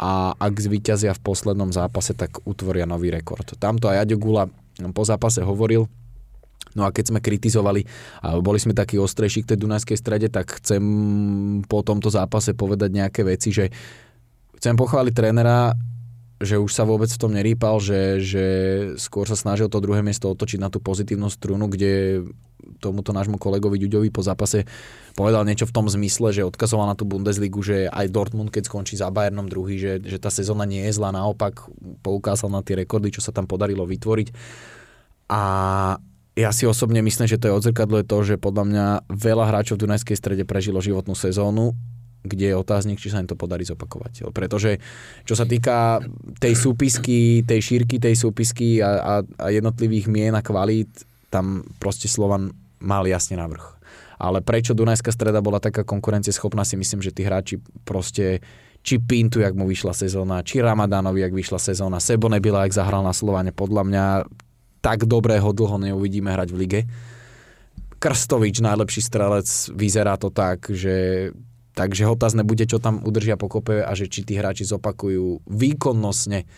a ak zvíťazia v poslednom zápase, tak utvoria nový rekord. Tamto aj Aďo Gula po zápase hovoril, No a keď sme kritizovali a boli sme takí ostrejší k tej Dunajskej strede, tak chcem po tomto zápase povedať nejaké veci, že chcem pochváliť trénera, že už sa vôbec v tom nerýpal, že, že skôr sa snažil to druhé miesto otočiť na tú pozitívnu strunu, kde tomuto nášmu kolegovi Ďuďovi po zápase povedal niečo v tom zmysle, že odkazoval na tú Bundesligu, že aj Dortmund, keď skončí za Bayernom druhý, že, že tá sezóna nie je zlá, naopak poukázal na tie rekordy, čo sa tam podarilo vytvoriť. A ja si osobne myslím, že to je odzrkadlo to, že podľa mňa veľa hráčov v Dunajskej strede prežilo životnú sezónu, kde je otáznik, či sa im to podarí zopakovať. Pretože čo sa týka tej súpisky, tej šírky tej súpisky a, a, a jednotlivých mien a kvalít, tam proste Slovan mal jasne navrh. Ale prečo Dunajská streda bola taká konkurencieschopná, si myslím, že tí hráči proste či Pintu, jak mu vyšla sezóna, či Ramadánovi, jak vyšla sezóna, Sebo nebyla, jak zahral na Slovane. Podľa mňa tak dobrého dlho neuvidíme hrať v lige. Krstovič, najlepší strelec, vyzerá to tak, že takže otázne bude, čo tam udržia pokope a že či tí hráči zopakujú výkonnostne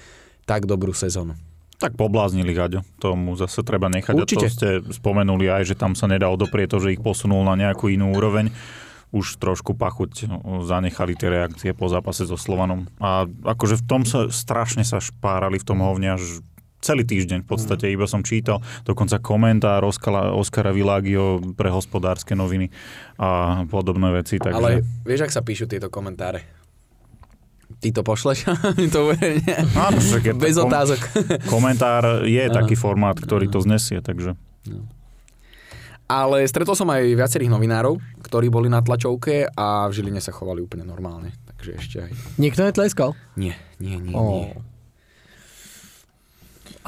tak dobrú sezónu. Tak pobláznili Gaďo, tomu zase treba nechať. Určite. A to ste spomenuli aj, že tam sa nedá odoprieť to, že ich posunul na nejakú inú úroveň. Už trošku pachuť zanechali tie reakcie po zápase so Slovanom. A akože v tom sa strašne sa špárali v tom hovne až celý týždeň v podstate, iba som čítal dokonca komentár Oskara, Oskara Vilagio pre hospodárske noviny a podobné veci. Takže... Ale vieš, ak sa píšu tieto komentáre? Ty to pošleš? to bude, nie? Áno, však je to Bez kom- otázok. Komentár je Áno. taký formát, ktorý to znesie, takže... Ale stretol som aj viacerých novinárov, ktorí boli na tlačovke a v Žiline sa chovali úplne normálne. Takže ešte aj... Nikto netleskal? Nie, nie, nie, Ó. nie.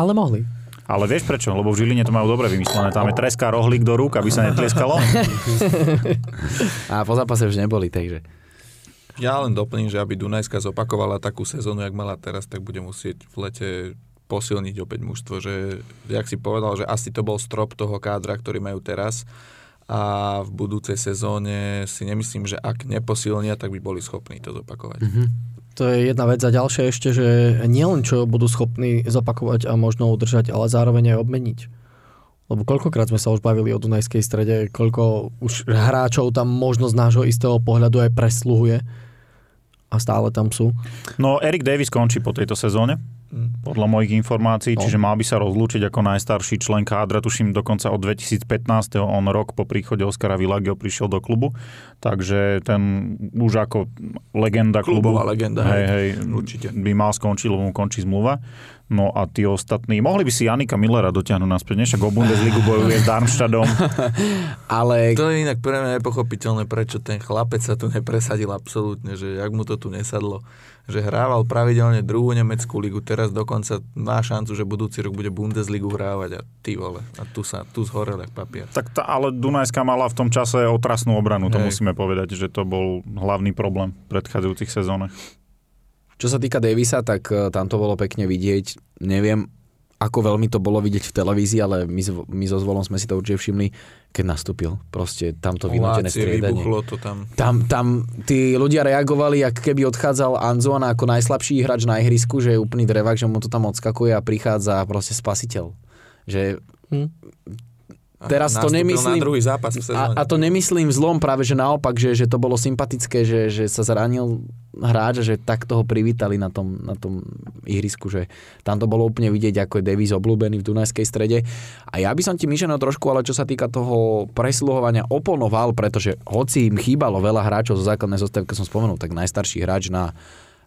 Ale mohli. Ale vieš prečo? Lebo v Žiline to majú dobre vymyslené. Tam je treská rohlík do rúk, aby sa netlieskalo. A po zápase už neboli, takže... Ja len doplním, že aby Dunajska zopakovala takú sezónu, jak mala teraz, tak bude musieť v lete posilniť opäť mužstvo, že, jak si povedal, že asi to bol strop toho kádra, ktorý majú teraz a v budúcej sezóne si nemyslím, že ak neposilnia, tak by boli schopní to zopakovať. Mhm. To je jedna vec a ďalšia ešte, že nielen čo budú schopní zopakovať a možno udržať, ale zároveň aj obmeniť. Lebo koľkokrát sme sa už bavili o Dunajskej strede, koľko už hráčov tam možno z nášho istého pohľadu aj presluhuje a stále tam sú. No, Erik Davis končí po tejto sezóne. Podľa mojich informácií, No. čiže mal by sa rozlúčiť ako najstarší člen kádra, tuším dokonca od 2015. On rok po príchode Oskara Vilagio prišiel do klubu, takže ten už ako legenda klubu. Klubová legenda, hej, hej, hej, určite. by mal skončiť, lebo mu končí zmluva. No a tí ostatní, mohli by si Janika Millera dotiahnuť naspäť, nie? Však o Bundesligu bojuje s Darmstadtom. Ale To je inak pre mňa nepochopiteľné, prečo ten chlapec sa tu nepresadil absolútne, že jak mu to tu nesadlo. Že hrával pravidelne druhú nemeckú ligu, teraz dokonca má šancu, že budúci rok bude Bundesligu hrávať a ty vole. A tu sa tu zhorel jak papier. Tak tá, ale Dunajská mala v tom čase otrasnú obranu, to Hej. musíme povedať, že to bol hlavný problém v predchádzajúcich sezónach. Čo sa týka Davisa, tak e, tam to bolo pekne vidieť. Neviem, ako veľmi to bolo vidieť v televízii, ale my, my so Zvolom sme si to určite všimli, keď nastúpil. Proste tamto vynútené Ovácie, striedanie. to tam. Tam, tam tí ľudia reagovali, ak keby odchádzal Anzona ako najslabší hráč na ihrisku, že je úplný drevák, že mu to tam odskakuje a prichádza proste spasiteľ. Že Hm. Teraz to nemyslím- Na druhý zápas v sezóne. A, a to nemyslím zlom, práve že naopak, že, že to bolo sympatické, že, že sa zranil hráč a že tak toho privítali na tom, na tom ihrisku, že tam to bolo úplne vidieť, ako je Davis obľúbený v Dunajskej strede. A ja by som ti myšlenil trošku, ale čo sa týka toho presluhovania oponoval, pretože hoci im chýbalo veľa hráčov zo základnej zostavy, keď som spomenul, tak najstarší hráč na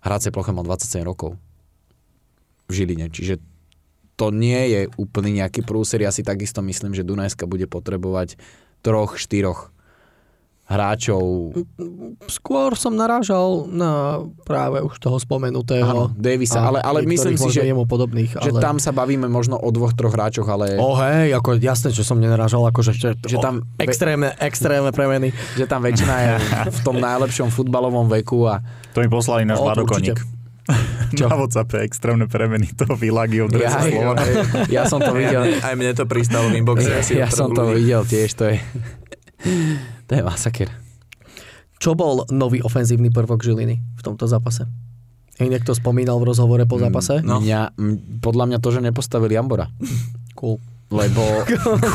hracej ploche mal 27 rokov v Žiline. Čiže to nie je úplný nejaký prúser. Ja si takisto myslím, že Dunajska bude potrebovať troch, štyroch hráčov. Skôr som narážal na práve už toho spomenutého. Áno, Davisa, ale, ale myslím si, že, jemu podobných. že ale... tam sa bavíme možno o dvoch, troch hráčoch, ale O hej, ako jasné, že som nenarážal, akože že, Že tam- extrémne, extrémne premeny. že tam väčšina je v tom najlepšom futbalovom veku a To mi poslali náš O, to. Koník. Na WhatsAppe extrémne premeny toho Vilagio ja, dresa Slovana. ja som to videl. Aj mne to pristalo v inboxe. Ja, ja som to videl tiež, to je to je masaker. Čo bol nový ofenzívny prvok Žiliny v tomto zápase? Hej, niekto spomínal v rozhovore po zápase? No. Mňa, m, podľa mňa to, že nepostavili Ambora. Cool. Lebo,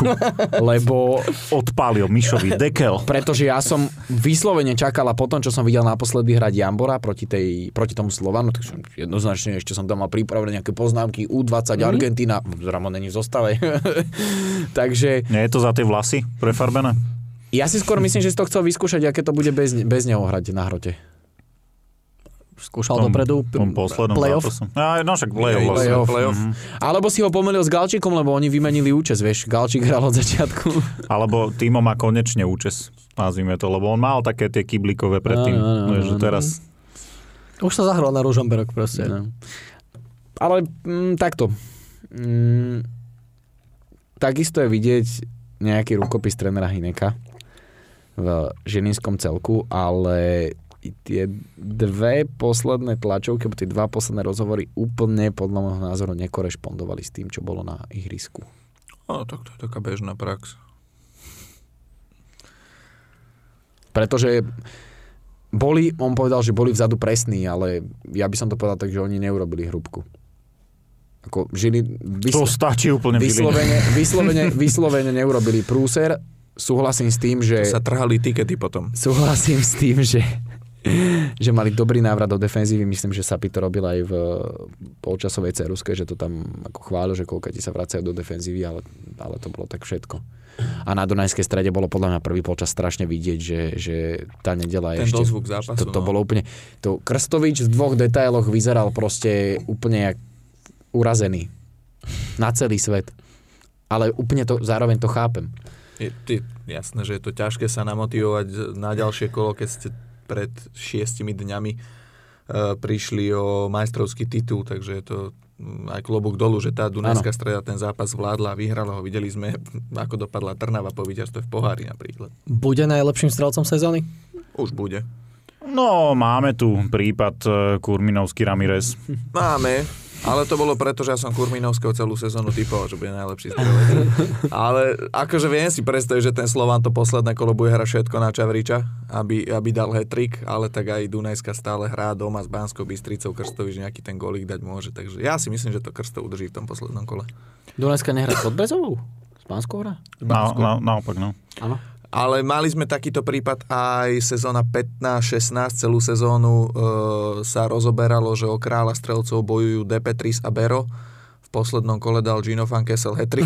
lebo Odpálil Mišovi dekel. pretože ja som vyslovene čakal a potom, čo som videl naposledy hrať Jambora proti, tej, proti tomu Slovanu, tak som jednoznačne ešte som tam mal pripravené nejaké poznámky U20 Mhm. Argentína, Ramon není v zostave. Takže Nie je to za tie vlasy prefarbené? ja si skôr myslím, že si to chcel vyskúšať, aké to bude bez, bez neho hrať na hrote. Skúšal Tom- dopredu. tom poslednom playoff. zápasu. No, no však playoff. Playoff. vlastne. Playoff. Mhm. Alebo si ho pomýlil s Galčíkom, lebo oni vymenili účes, vieš. Galčík hral od začiatku. Alebo Timo má konečne účes, nazvime to, lebo on mal také tie kyblikové predtým. Áno, áno, vieš, že áno. teraz Už sa zahral na Ružomberok proste. No. Ale mm, takto. Mm, takisto je vidieť nejaký rukopis trénera Hineka v žilinskom celku, ale i tie dve posledné tlačovky, alebo tie dva posledné rozhovory úplne podľa môjho názoru nekorešpondovali s tým, čo bolo na ihrisku. No, tak to je taká bežná prax. Pretože boli, on povedal, že boli vzadu presní, ale ja by som to povedal tak, že oni neurobili hrúbku. Ako žili, to stačí úplne vyslovene, vyslovene, vyslovene neurobili prúser. Súhlasím s tým, že... To sa trhali tikety potom. Súhlasím s tým, že, že mali dobrý návrat do defenzívy. Myslím, že Sapi to robil aj v polčasovej ceruske, že to tam ako chválil, že koľko ti sa vracajú do defenzívy, ale, ale to bolo tak všetko. A na Dunajskej strede bolo podľa mňa prvý polčas strašne vidieť, že, že tá nedela je Ten ešte... dozvuk zápasu. To, to no. bolo úplne... To Krstovič v dvoch detailoch vyzeral proste úplne jak urazený. Na celý svet. Ale úplne to, zároveň to chápem. Je, je, jasné, že je to ťažké sa namotivovať na ďalšie kolo, keď ste pred šiestimi dňami uh, prišli o majstrovský titul, takže je to mm, aj klobúk dolu, že tá Dunajská streda ten zápas zvládla a vyhrala ho. Videli sme, ako dopadla Trnava po víťazstve v pohári napríklad. Bude najlepším strelcom sezóny? Už bude. No, máme tu prípad e, Kurminovský Ramirez. Máme, ale to bolo preto, že ja som Kurminovského celú sezónu typoval, že bude najlepší strelec. Ale akože viem si predstaviť, že ten Slován to posledné kolo bude hrať všetko na Čavriča, aby, aby dal hetrik, ale tak aj Dunajska stále hrá doma s Banskou Bystricou, Krstovič nejaký ten golík dať môže. Takže ja si myslím, že to Krsto udrží v tom poslednom kole. Dunajská nehrá pod Brezovou? S Pánskou hra? Na, naopak, no. Áno. Ale mali sme takýto prípad aj sezóna 15-16, celú sezónu e, sa rozoberalo, že o kráľa strelcov bojujú DP3 a Bero. V poslednom kole dal Gino Van Kessel hetrik.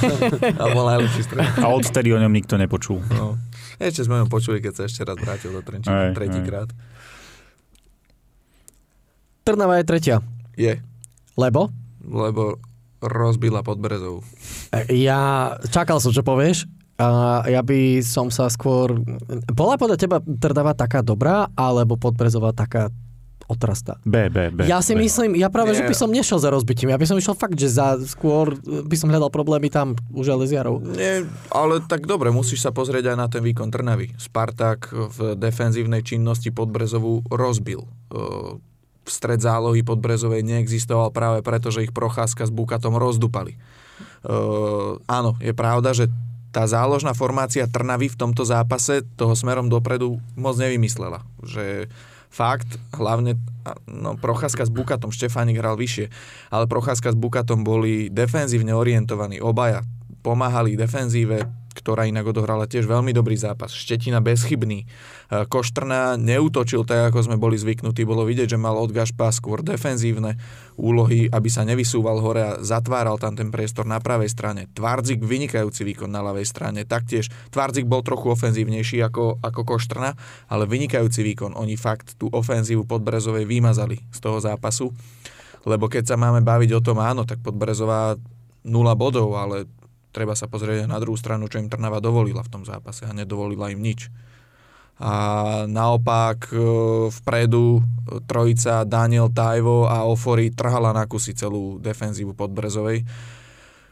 a bol najlepší strelec. A odtedy o ňom nikto nepočul. No. Ešte sme ho počuli, keď sa ešte raz vrátil do Trenčína, tretíkrát. Trnava je tretia. Je, Lebo? lebo rozbila pod Brezou. E, Ja čakal som, čo povieš. A ja by som sa skôr... Bola podľa teba Trnava taká dobrá, alebo Podbrezová taká otrasta? B, B, B. ja si B. myslím, ja práve, že by som nešiel za rozbitím. Ja by som išiel fakt, že za skôr by som hľadal problémy tam u železiarov. Nie, ale tak dobre, musíš sa pozrieť aj na ten výkon Trnavy. Spartak v defenzívnej činnosti Podbrezovú rozbil. V stred zálohy Podbrezovej neexistoval práve preto, že ich procházka s Bukatom rozdupali. Áno, je pravda, že tá záložná formácia Trnavy v tomto zápase toho smerom dopredu moc nevymyslela. Že fakt, hlavne no, Procházka s Bukatom, Štefánik hral vyššie, ale Procházka s Bukatom boli defenzívne orientovaní, obaja pomáhali defenzíve, ktorá inak odohrala tiež veľmi dobrý zápas. Štetina bezchybný. E, Koštrna neútočil tak, ako sme boli zvyknutí. Bolo vidieť, že mal od Gašpa skôr defenzívne úlohy, aby sa nevysúval hore a zatváral tam ten priestor na pravej strane. Tvardzik vynikajúci výkon na ľavej strane. Taktiež Tvardzik bol trochu ofenzívnejší ako, ako Koštrna, ale vynikajúci výkon. Oni fakt tú ofenzívu Podbrezovej vymazali z toho zápasu. Lebo keď sa máme baviť o tom, áno, tak Podbrezová 0 bodov, ale treba sa pozrieť aj na druhú stranu, čo im Trnava dovolila v tom zápase a nedovolila im nič. A naopak e, vpredu e, trojica Daniel Tajvo a Ofori trhala na kusy celú defenzívu Podbrezovej,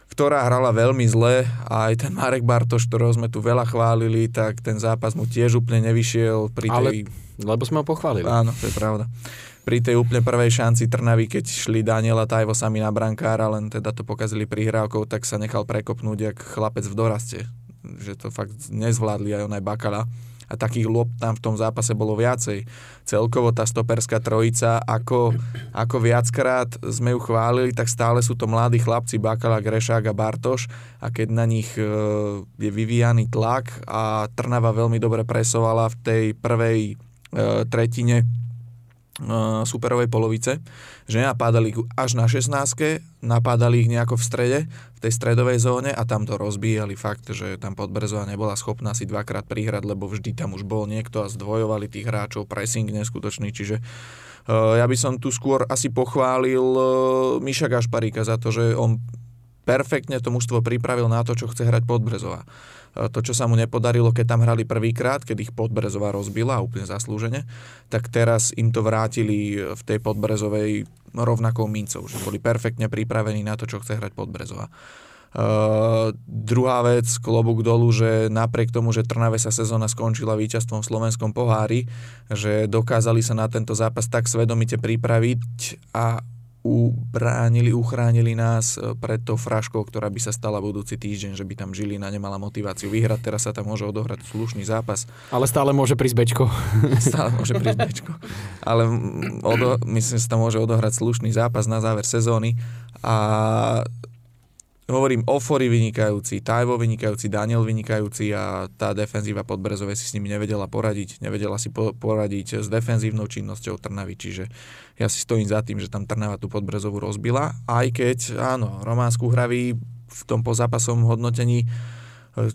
ktorá hrala veľmi zle a aj ten Marek Bartoš, ktorého sme tu veľa chválili, tak ten zápas mu tiež úplne nevyšiel pri tej... Ale- Lebo sme ho pochválili. Áno, to je pravda. Pri tej úplne prvej šanci Trnavy, keď šli Daniela Tajvo sami na brankára, len teda to pokazili prihrávkou, tak sa nechal prekopnúť jak chlapec v doraste. Že to fakt nezvládli aj on aj Bakala. A takých lob tam v tom zápase bolo viacej. Celkovo tá stoperská trojica, ako, ako viackrát sme ju chválili, tak stále sú to mladí chlapci Bakala, Grešák a Bartoš a keď na nich e, je vyvíjaný tlak a Trnava veľmi dobre presovala v tej prvej e, tretine superovej polovice, že napádali ich až na 16 napádali ich nejako v strede, v tej stredovej zóne a tam to rozbíjali fakt, že tam Podbrezová nebola schopná si dvakrát prihrať, lebo vždy tam už bol niekto a zdvojovali tých hráčov, pressing neskutočný, čiže uh, ja by som tu skôr asi pochválil uh, Miša Gašparíka za to, že on perfektne to mužstvo pripravil na to, čo chce hrať Podbrezová. E, to, čo sa mu nepodarilo, keď tam hrali prvýkrát, keď ich Podbrezová rozbila úplne zaslúžene, tak teraz im to vrátili v tej Podbrezovej rovnakou mincov, že boli perfektne pripravení na to, čo chce hrať Podbrezová. Uh, druhá vec, klobúk dolu, že napriek tomu, že Trnave sa sezóna skončila víťazstvom v slovenskom pohári, že dokázali sa na tento zápas tak svedomite pripraviť a ubránili, uchránili nás e, pred tou fraškou, ktorá by sa stala budúci týždeň, že by tam Žilina nemala motiváciu vyhrať. Teraz sa tam môže odohrať slušný zápas. Ale stále môže prísť Bečko. Stále môže prísť Bečko. Ale odo, myslím, že sa tam môže odohrať slušný zápas na záver sezóny. A hovorím, Ofory vynikajúci, Tajvo vynikajúci, Daniel vynikajúci a tá defenzíva pod Brezové si s nimi nevedela poradiť. Nevedela si po, poradiť s defenzívnou činnosťou Trnavy, čiže ja si stojím za tým, že tam Trnava tú podbrezovú rozbila, aj keď, áno, Románsku hraví v tom pozápasovom hodnotení e,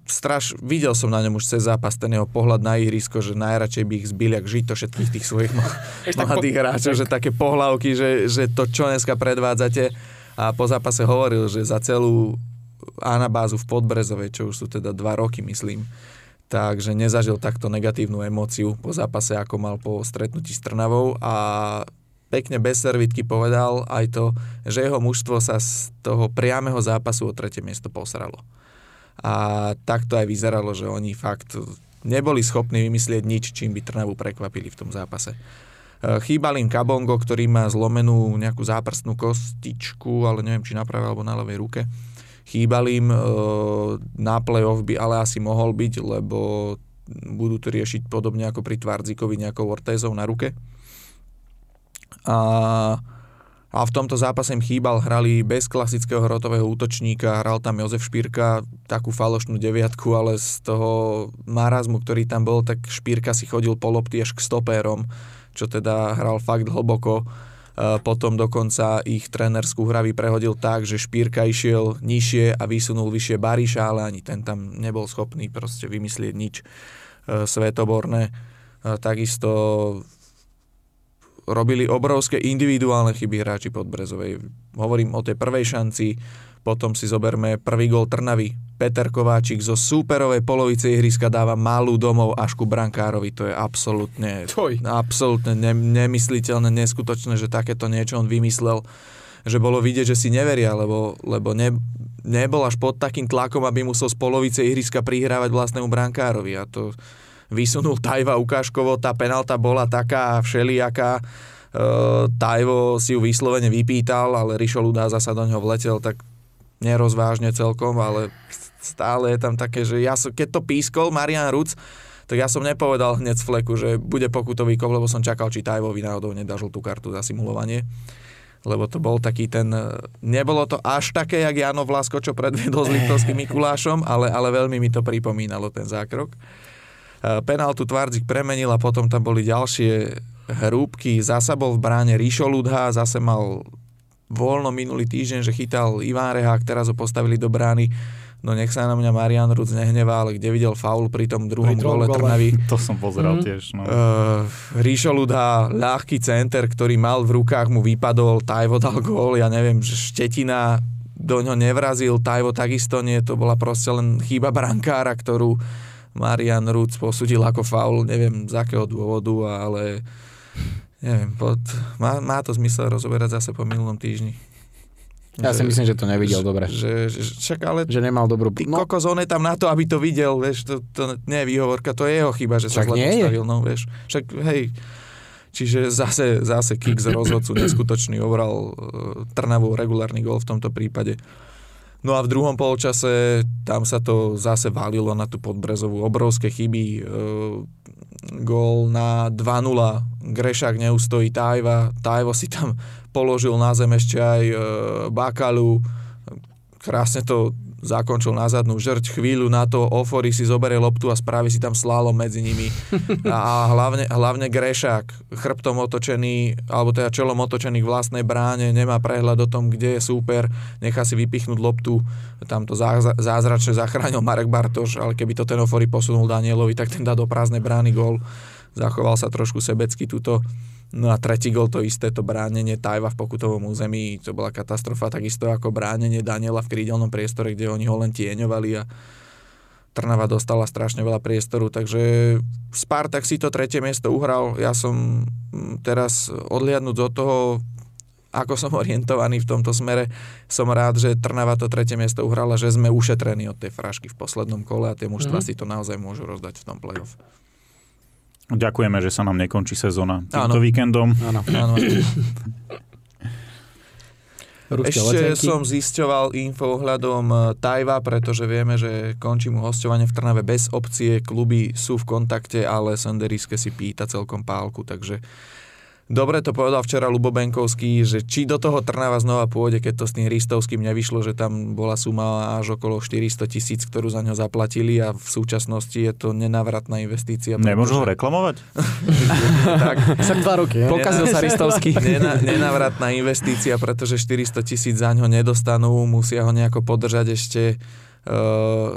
straš, videl som na ňom už cez zápas ten jeho pohľad na ihrisko, že najradšej by ich zbili ak žito všetkých tých svojich mladých hráčov, že také pohľavky, že, že to čo dneska predvádzate a po zápase hovoril, že za celú anabázu v Podbrezovej, čo už sú teda dva roky, myslím, takže nezažil takto negatívnu emóciu po zápase, ako mal po stretnutí s Trnavou a pekne bez servitky povedal aj to, že jeho mužstvo sa z toho priameho zápasu o tretie miesto posralo. A takto aj vyzeralo, že oni fakt neboli schopní vymyslieť nič, čím by Trnavu prekvapili v tom zápase. Chýbal im Kabongo, ktorý má zlomenú nejakú záprstnú kostičku, ale neviem, či na pravej alebo na ľavej ruke. Chýbal im eh, na play-off by ale asi mohol byť, lebo budú to riešiť podobne ako pri Tvardzikovi nejakou ortézou na ruke. A, a v tomto zápase im chýbal, hrali bez klasického hrotového útočníka, hral tam Jozef Špírka, takú falošnú deviatku, ale z toho marazmu, ktorý tam bol, tak Špírka si chodil po lopty až k stopérom čo teda hral fakt hlboko. Potom dokonca ich trénerskú hravy prehodil tak, že Špírka išiel nižšie a vysunul vyššie Bariša, ale ani ten tam nebol schopný proste vymyslieť nič e, svetoborné. Takisto robili obrovské individuálne chyby hráči pod Brezovej. Hovorím o tej prvej šanci, potom si zoberme prvý gol Trnavy. Peter Kováčik zo súperovej polovice ihriska dáva malú domov až ku brankárovi. To je absolútne, absolútne ne, nemysliteľné, neskutočné, že takéto niečo on vymyslel. Že bolo vidieť, že si neveria, lebo, lebo ne, nebol až pod takým tlakom, aby musel z polovice ihriska prihrávať vlastnému brankárovi. A to vysunul Tajva ukážkovo, tá penalta bola taká všelijaká. Uh, Tajvo si ju vyslovene vypýtal, ale Rišo Ludá zasa do ňoho vletel, tak nerozvážne celkom, ale stále je tam také, že ja som, keď to pískol Marian Ruc, tak ja som nepovedal hneď z fleku, že bude pokutový kov, lebo som čakal, či Tajvovi náhodou nedá žltú kartu za simulovanie. Lebo to bol taký ten... Nebolo to až také, jak Jano Vlasko, čo predviedol s Liptovským Mikulášom, ale, ale veľmi mi to pripomínalo ten zákrok. Penáltu Tvardzik premenil a potom tam boli ďalšie hrúbky. Zasa bol v bráne Ríšo Ludha, zase mal voľno minulý týždeň, že chytal Iván Rehák, teraz ho postavili do brány. No nech sa na mňa Marian Ruc nehnevá, ale kde videl faul pri tom druhom pri gole Trnavy. To som pozeral mm. tiež. No. Uh, Ríšo Ludha, ľahký center, ktorý mal v rukách, mu vypadol, Tajvo dal gól, ja neviem, že Štetina do ňo nevrazil, Tajvo takisto nie, to bola proste len chyba brankára, ktorú Marian Ruc posudil ako faul, neviem z akého dôvodu, ale neviem, pod, má, má to zmysel rozoberať zase po minulom týždni. Ja že, si myslím, že to nevidel že, dobre. Že, že, však ale... Že nemal dobrú... Ty no. kokos, on je tam na to, aby to videl, vieš, to, to nie je výhovorka, to je jeho chyba, že však sa zle postavil, no, vieš. Však, hej, čiže zase, zase kick z rozhodcu, neskutočný, obral uh, Trnavu regulárny gol v tomto prípade. No a v druhom polčase tam sa to zase valilo na tú podbrezovú. Obrovské chyby. E, gól na 2-0. Grešák neustojí Tajva. Tajvo si tam položil na zem ešte aj e, Bakalu. Krásne to zakončil na zadnú žrť, chvíľu na to Ofori si zoberie loptu a spraví si tam slalom medzi nimi. A hlavne, hlavne Grešák, chrbtom otočený, alebo teda čelom otočený k vlastnej bráne, nemá prehľad o tom, kde je súper, nechá si vypichnúť loptu, tam to zázračne zachránil Marek Bartoš, ale keby to ten Ofori posunul Danielovi, tak ten dá do prázdnej brány gól. Zachoval sa trošku sebecky túto No a tretí gol to isté, to bránenie Tajva v pokutovom území, to bola katastrofa, takisto ako bránenie Daniela v krídelnom priestore, kde oni ho len tieňovali a Trnava dostala strašne veľa priestoru, takže Spartak si to tretie miesto uhral. Ja som mm, teraz odliadnúť od toho, ako som orientovaný v tomto smere, som rád, že Trnava to tretie miesto uhrala, že sme ušetrení od tej frašky v poslednom kole a tie mužstva mm-hmm. si to naozaj môžu rozdať v tom play-off. Ďakujeme, že sa nám nekončí sezóna týmto Áno. víkendom. Áno. Áno. Ešte som zisťoval info ohľadom e, Tajva, pretože vieme, že končí mu hostovanie v Trnave bez opcie. Kluby sú v kontakte, ale Sanderiske si pýta celkom pálku, takže Dobre to povedal včera Lubo Benkovský, že či do toho Trnava znova pôjde, keď to s tým Ristovským nevyšlo, že tam bola suma až okolo 400 tisíc, ktorú za ňo zaplatili a v súčasnosti je to nenávratná investícia. Nemôžu ho reklamovať? tak. Však dva roky. Pokazil sa Ristovský. Nena, nenávratná investícia, pretože 400 tisíc za ňo nedostanú, musia ho nejako podržať ešte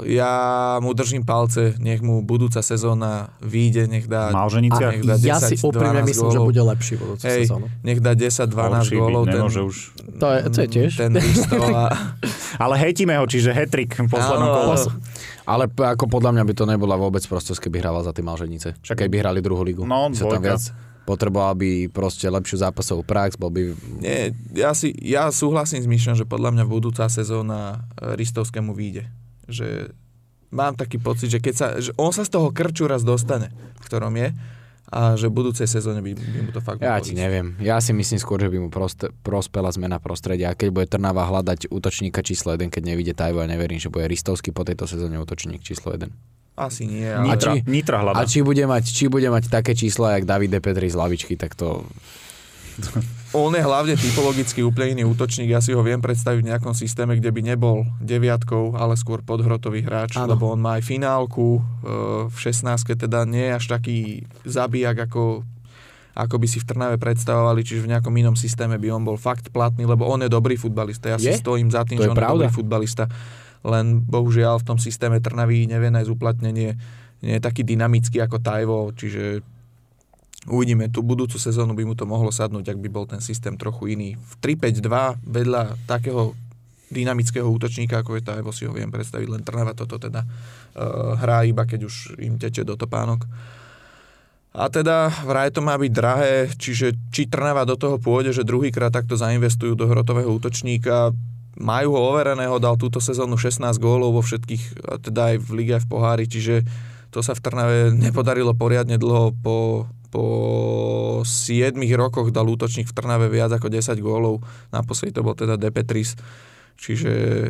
ja mu držím palce, nech mu budúca sezóna vyjde, nech dá, Malženicia? nech dá 10, ja si úprimne myslím, gólov. že bude lepší budúcu Hej, sezónu. Nech dá 10-12 gólov. Ten, už... to, je, to je tiež. Ten a... Ale hejtíme ho, čiže hetrik v poslednom kole. Ale ako podľa mňa by to nebola vôbec prosto, keby hrával za tie Malženice. Však keby hrali druhú ligu. No, sa tam viac potreboval by proste lepšiu zápasovú prax, bol by... Nie, ja, si, ja súhlasím s Myšom, že podľa mňa budúca sezóna Ristovskému vyjde. Že mám taký pocit, že keď sa, že on sa z toho krču raz dostane, v ktorom je, a že v budúcej sezóne by, by mu to fakt Ja ti neviem. Ja si myslím skôr, že by mu proste, prospela zmena prostredia. A keď bude Trnava hľadať útočníka číslo 1, keď nevidie Tajvo, ja neverím, že bude Ristovský po tejto sezóne útočník číslo 1. Asi nie. Ale... Nitra, a či, Nitra hľada. A či bude, mať, či bude mať také čísla, jak Davide Petri z lavičky, tak to... On je hlavne typologicky úplne iný útočník. Ja si ho viem predstaviť v nejakom systéme, kde by nebol deviatkou, ale skôr podhrotový hráč, ano. lebo on má aj finálku e, v 16 teda nie je až taký zabijak, ako, ako by si v Trnave predstavovali, čiže v nejakom inom systéme by on bol fakt platný, lebo on je dobrý futbalista. Ja je? si stojím za tým, to že on je, je dobrý futbalista len bohužiaľ v tom systéme Trnavy nevie nájsť uplatnenie, nie je taký dynamický ako Tajvo, čiže uvidíme, tú budúcu sezónu by mu to mohlo sadnúť, ak by bol ten systém trochu iný. V 3-5-2 vedľa takého dynamického útočníka, ako je Tajvo, si ho viem predstaviť, len Trnava toto teda uh, hrá iba, keď už im teče do topánok. A teda vraj to má byť drahé, čiže či Trnava do toho pôjde, že druhýkrát takto zainvestujú do hrotového útočníka, majú ho overeného, dal túto sezónu 16 gólov vo všetkých, teda aj v lige, aj v pohári, čiže to sa v Trnave nepodarilo poriadne dlho. Po, po 7 rokoch dal útočník v Trnave viac ako 10 gólov, naposledy to bol teda Depetris, čiže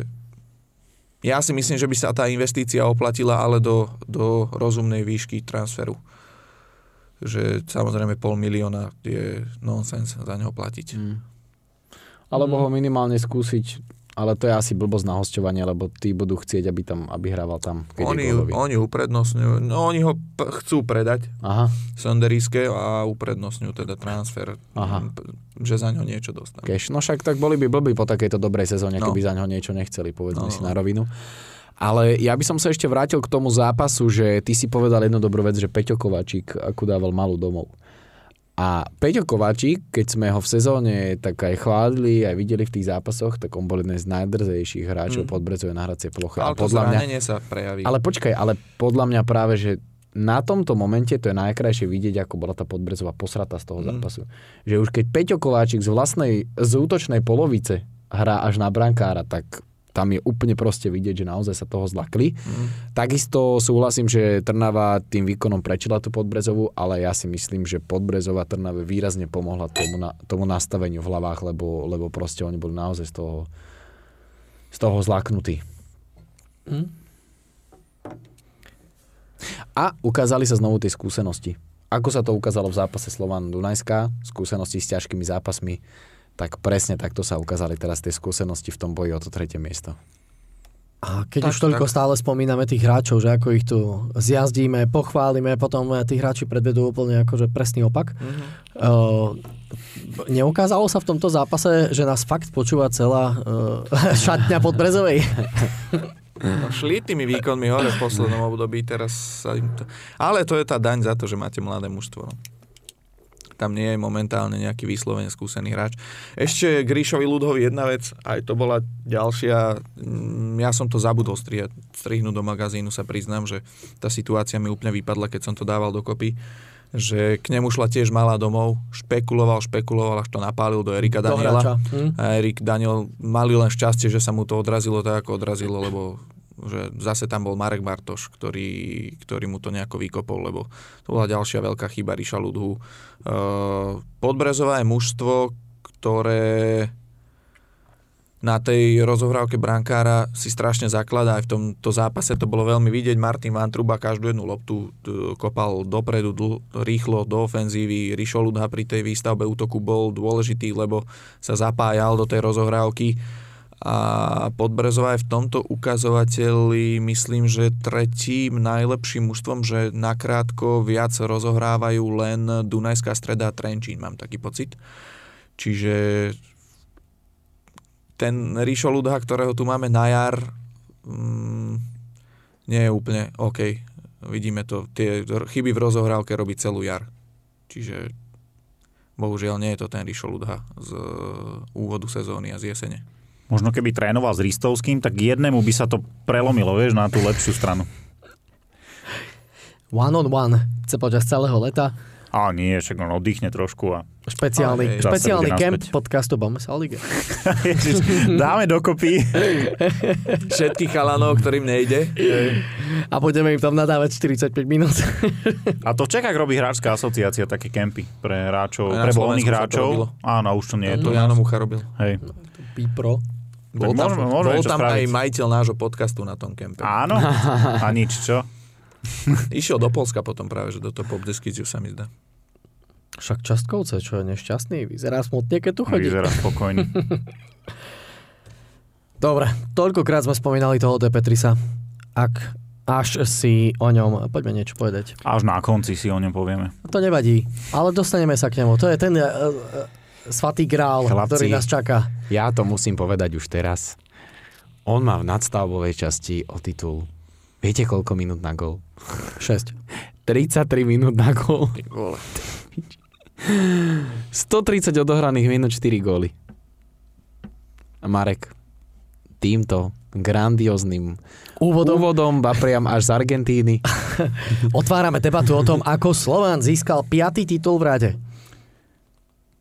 ja si myslím, že by sa tá investícia oplatila, ale do, do rozumnej výšky transferu. Že samozrejme pol milióna je nonsens za neho platiť. Mm. Alebo ho minimálne skúsiť ale to je asi blbosť na hostovanie, lebo tí budú chcieť, aby tam, aby hrával tam. Keď oni, oni uprednostňujú, no oni ho p- chcú predať Aha. Sonderíske a uprednostňujú teda transfer, Aha. že za ňo niečo dostanú. Keš, no však tak boli by blbí po takejto dobrej sezóne, no. keby za ňo niečo nechceli, povedzme no, si no. na rovinu. Ale ja by som sa ešte vrátil k tomu zápasu, že ty si povedal jednu dobrú vec, že Peťo Kovačík ako dával malú domov. A Peťo Kovačík, keď sme ho v sezóne tak aj chválili, aj videli v tých zápasoch, tak on bol jeden z najdrzejších hráčov mm. pod Brezovej na hracie ploche. Ale podľa mňa, sa prejaví. Ale počkaj, ale podľa mňa práve, že na tomto momente to je najkrajšie vidieť, ako bola tá podbrezová posrata z toho mm. zápasu. Že už keď Peťo Kováčik z vlastnej, z útočnej polovice hrá až na brankára, tak tam je úplne proste vidieť, že naozaj sa toho zlakli. Mm. Takisto súhlasím, že Trnava tým výkonom prečila tú Podbrezovú, ale ja si myslím, že Podbrezová Trnave výrazne pomohla tomu, na, tomu nastaveniu v hlavách, lebo, lebo proste oni boli naozaj z toho, z toho zlaknutí. Mm. A ukázali sa znovu tie skúsenosti. Ako sa to ukázalo v zápase Slovan Dunajská, skúsenosti s ťažkými zápasmi, tak presne takto sa ukázali teraz tie skúsenosti v tom boji o to tretie miesto. A keď Tak, už toľko tak. stále spomíname tých hráčov, že ako ich tu zjazdíme, pochválime, potom tí hráči predvedú úplne akože presný opak. Mhm. Uh, neukázalo sa v tomto zápase, že nás fakt počúva celá uh, šatňa pod Brezovej. No, šli tými výkonmi hore v poslednom období, teraz sa im to... Ale to je tá daň za to, že máte mladé mužstvo. No. Tam nie je momentálne nejaký vyslovene skúsený hráč. Ešte Gríšovi Ľudhovi jedna vec, aj to bola ďalšia, mm, ja som to zabudol strihať, strihnúť do magazínu, sa priznám, že tá situácia mi úplne vypadla, keď som to dával dokopy že k nemu šla tiež malá domov, špekuloval, špekuloval, až to napálil do Erika Do Daniela. hráča. Hm? A Erik Daniel mali len šťastie, že sa mu to odrazilo tak, ako odrazilo, lebo že zase tam bol Marek Bartoš, ktorý, ktorý mu to nejako vykopol, lebo to bola ďalšia veľká chyba Ríša Ludhu. Uh, Podbrezová je mužstvo, ktoré na tej rozohrávke brankára si strašne zakladá. Aj v tomto zápase to bolo veľmi vidieť. Martin Van Truba každú jednu loptu t- kopal dopredu, dl- rýchlo do ofenzívy. Rišo Ludha pri tej výstavbe útoku bol dôležitý, lebo sa zapájal do tej rozohrávky. A Podbrezová je v tomto ukazovateli, myslím, že tretím najlepším mužstvom, že nakrátko viac rozohrávajú len Dunajská streda a Trenčín, mám taký pocit. Čiže ten Ríšo Ludha, ktorého tu máme na jar, mm, nie je úplne OK. Vidíme to, tie chyby v rozohrávke robí celú jar. Čiže bohužiaľ nie je to ten Ríšo Ludha z e, úvodu sezóny a z jesene. Možno keby trénoval s Ristovským, tak jednému by sa to prelomilo, vieš, na tú lepšiu stranu. One on one. Chce počas celého leta. A nie, však on oddychne trošku a Špeciálny, zase špeciálny camp naspäť. podcastu Bombsal Liga. Ježiš, dáme dokopy. Všetkých chalanov, ktorým nejde. A budeme im tam nadávať 45 minút. A to v Čechách robí hráčská asociácia také kempy pre hráčov, pre voľných hráčov. Áno, už to nie je To to. Jano Mucha robil. Hej. Bipro. Bol Tak tam, môžeme- môžeme bol tam aj majiteľ nášho podcastu na tom kempe. Áno. A nič, čo? Išiel do Polska potom práve, že do toho pop Deskizio sa mi zdá. Však Častkovce, čo je nešťastný, vyzerá smutne, keď tu chodí. Vyzerá spokojný. Dobre, toľkokrát sme spomínali toho De Petrisa. Ak až si o ňom, poďme niečo povedať. Až na konci si o ňom povieme. To nevadí, ale dostaneme sa k nemu. To je ten uh, uh, svatý grál, Chlapci. ktorý nás čaká. Ja to musím povedať už teraz. On má v nadstavbovej časti o titul. Viete, koľko minút na gol? 6. 33 minút na gol. Ty vole. 130 odohraných minút, 4 góly. A Marek, týmto grandióznym Úvodom úvodom, ba priam až z Argentíny. otvárame debatu o tom, ako Slovan získal piatý titul v rade.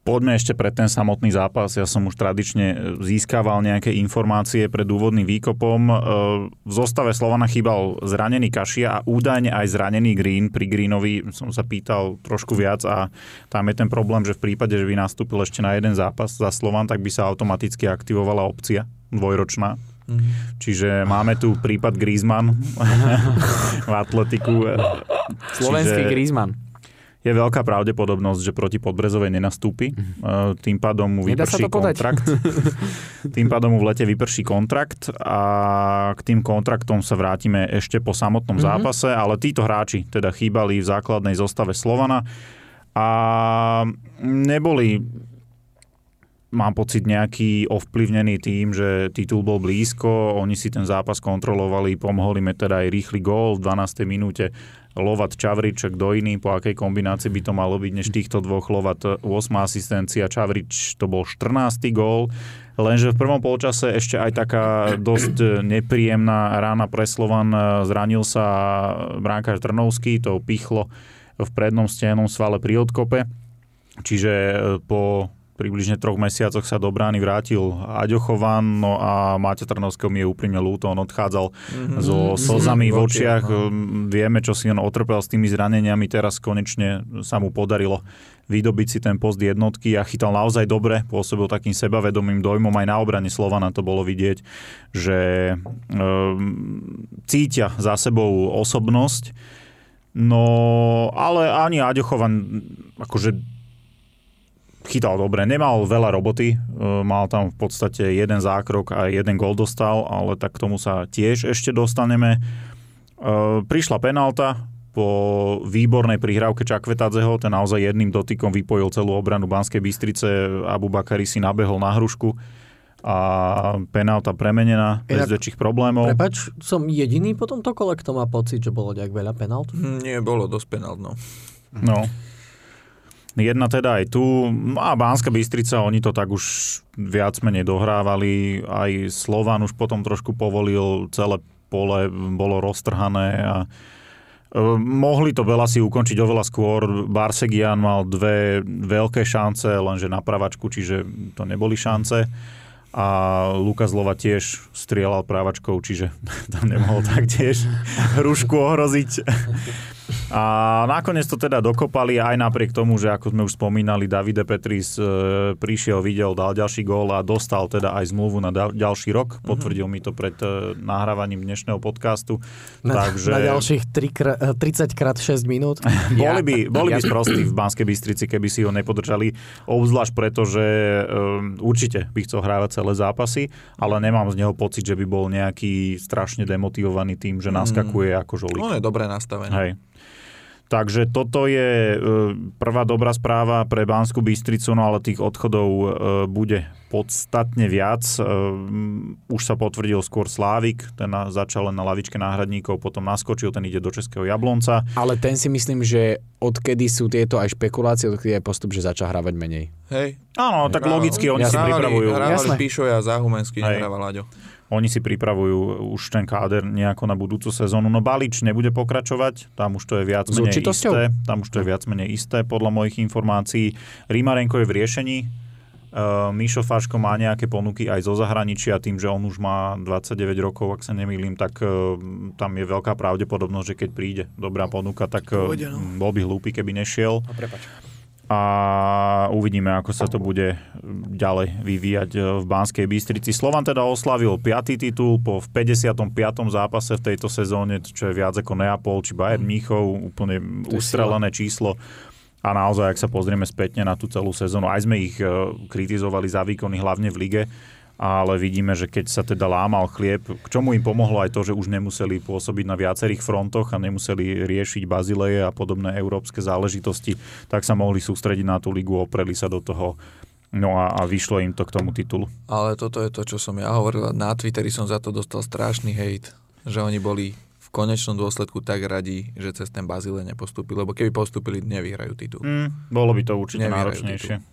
Poďme ešte pred ten samotný zápas. Ja som už tradične získaval nejaké informácie pred úvodným výkopom. E, V zostave Slovana chýbal zranený Kašia a údajne aj zranený Green. Pri Greenovi som sa pýtal trošku viac a tam je ten problém, že v prípade, že by nastúpil ešte na jeden zápas za Slovan, tak by sa automaticky aktivovala opcia dvojročná. Mhm. Čiže máme tu prípad Griezmann v atletiku. Slovenský Čiže- Griezmann. Je veľká pravdepodobnosť, že proti Podbrezovej nenastúpi. E, Tým pádom mu vyprší kontrakt. Tým pádom mu v lete vyprší kontrakt a k tým kontraktom sa vrátime ešte po samotnom Mhm. zápase, ale títo hráči teda chýbali v základnej zostave Slovana a neboli mám pocit nejaký ovplyvnený tým, že titul bol blízko, oni si ten zápas kontrolovali, pomohli mi teda aj rýchly gól v 12. minúte Lovat Čavrič, kto iný, po akej kombinácii by to malo byť než týchto dvoch Lovat 8 asistencia, Čavrič to bol 14. gól, lenže v prvom polčase ešte aj taká dosť nepríjemná rána pre Slovan, zranil sa bránkař Trnovský, to pichlo v prednom stenom svale pri odkope, čiže po približne troch mesiacoch sa do brány vrátil Aďo Chovan, no a Máťa Trnovského mi je úprimne ľúto, on odchádzal Mhm. so slzami v v očiach. očiach, Vieme, čo si on otrpel s tými zraneniami, teraz konečne sa mu podarilo vydobiť si ten post jednotky a chytal naozaj dobre, pôsobil takým sebavedomým dojmom. Aj na obrane Slovana to bolo vidieť, že um, cítia za sebou osobnosť, no ale ani Aďo Chovan akože chytal dobre, nemal veľa roboty, e, mal tam v podstate jeden zákrok a jeden gol dostal, ale tak k tomu sa tiež ešte dostaneme. E, prišla penálta po výbornej prihrávke Čakvetadzeho, ten naozaj jedným dotykom vypojil celú obranu Banskej Bystrice, Abu Bakari si nabehol na hrušku a penálta premenená bez Inak- väčších problémov. Prepač, som jediný po tomto kole, kto má pocit, že bolo nejak veľa penalt. Hm, Nie, bolo dosť penalt, no. No. Jedna teda aj tu. No a Bánska Bystrica, oni to tak už viac menej dohrávali. Aj Slovan už potom trošku povolil, celé pole bolo roztrhané a e, mohli to veľa si ukončiť oveľa skôr. Barsegian mal dve veľké šance, lenže na pravačku, čiže to neboli šance. A Lukas Lova tiež strieľal právačkou, čiže tam nemohol taktiež hrušku ohroziť. A nakoniec to teda dokopali aj napriek tomu, že ako sme už spomínali, Davide Petris e, prišiel, videl, dal ďalší gól a dostal teda aj zmluvu na ďal- ďalší rok. Potvrdil mi to pred e, nahrávaním dnešného podcastu. Na, Takže na ďalších 3 kr- 30 krát 6 minút. boli by, boli by sprostí v Banskej Bystrici, keby si ho nepodržali. Obzvlášť preto, že um, určite by chcel hrávať celé zápasy, ale nemám z neho pocit, že by bol nejaký strašne demotivovaný tým, že naskakuje ako žolík. On je dobre nastavený. Hej. Takže toto je e, prvá dobrá správa pre Banskú Bystricu, no ale tých odchodov e, bude podstatne viac. E, Už sa potvrdil skôr Slávik, ten začal len na lavičke náhradníkov, potom naskočil, ten ide do Českého Jablonca. Ale ten si myslím, že odkedy sú tieto aj špekulácie, odkedy je postup, že začal hrávať menej. Hej. Áno, tak Áno. logicky oni si Hrávali- pripravujú. Hrávali Jasné. Píšo a Záhumenský, nehrával Láďo. Oni si pripravujú už ten káder nejako na budúcu sezónu. No Balič nebude pokračovať, tam už to je viac menej isté. Tam už to je viac menej isté podľa mojich informácií. Rímarenko je v riešení. Uh, Mišo Faško má nejaké ponuky aj zo zahraničia, tým, že on už má 29 rokov, ak sa nemýlim, tak uh, tam je veľká pravdepodobnosť, že keď príde dobrá ponuka, tak uh, bol by hlúpy, keby nešiel A prepač. A uvidíme, ako sa to bude ďalej vyvíjať e, v Banskej Bystrici. Slovan teda oslavil 5. titul po v 55. zápase v tejto sezóne, čo je viac ako Neapol či Bayern Mníchov, úplne ustrelené číslo. A naozaj, ak sa pozrieme spätne na tú celú sezónu, aj sme ich e, kritizovali za výkony hlavne v lige, ale vidíme, že keď sa teda lámal chlieb, k čomu im pomohlo aj to, že už nemuseli pôsobiť na viacerých frontoch a nemuseli riešiť Bazileje a podobné európske záležitosti, tak sa mohli sústrediť na tú ligu, opreli sa do toho No a, a vyšlo im to k tomu titulu. Ale toto je to, čo som ja hovoril. Na Twitteri som za to dostal strašný hejt, že oni boli v konečnom dôsledku tak radi, že cez ten Bazile nepostúpili, lebo keby postúpili, nevyhrajú titul. Mm, bolo by to určite Nevyhrajú náročnejšie.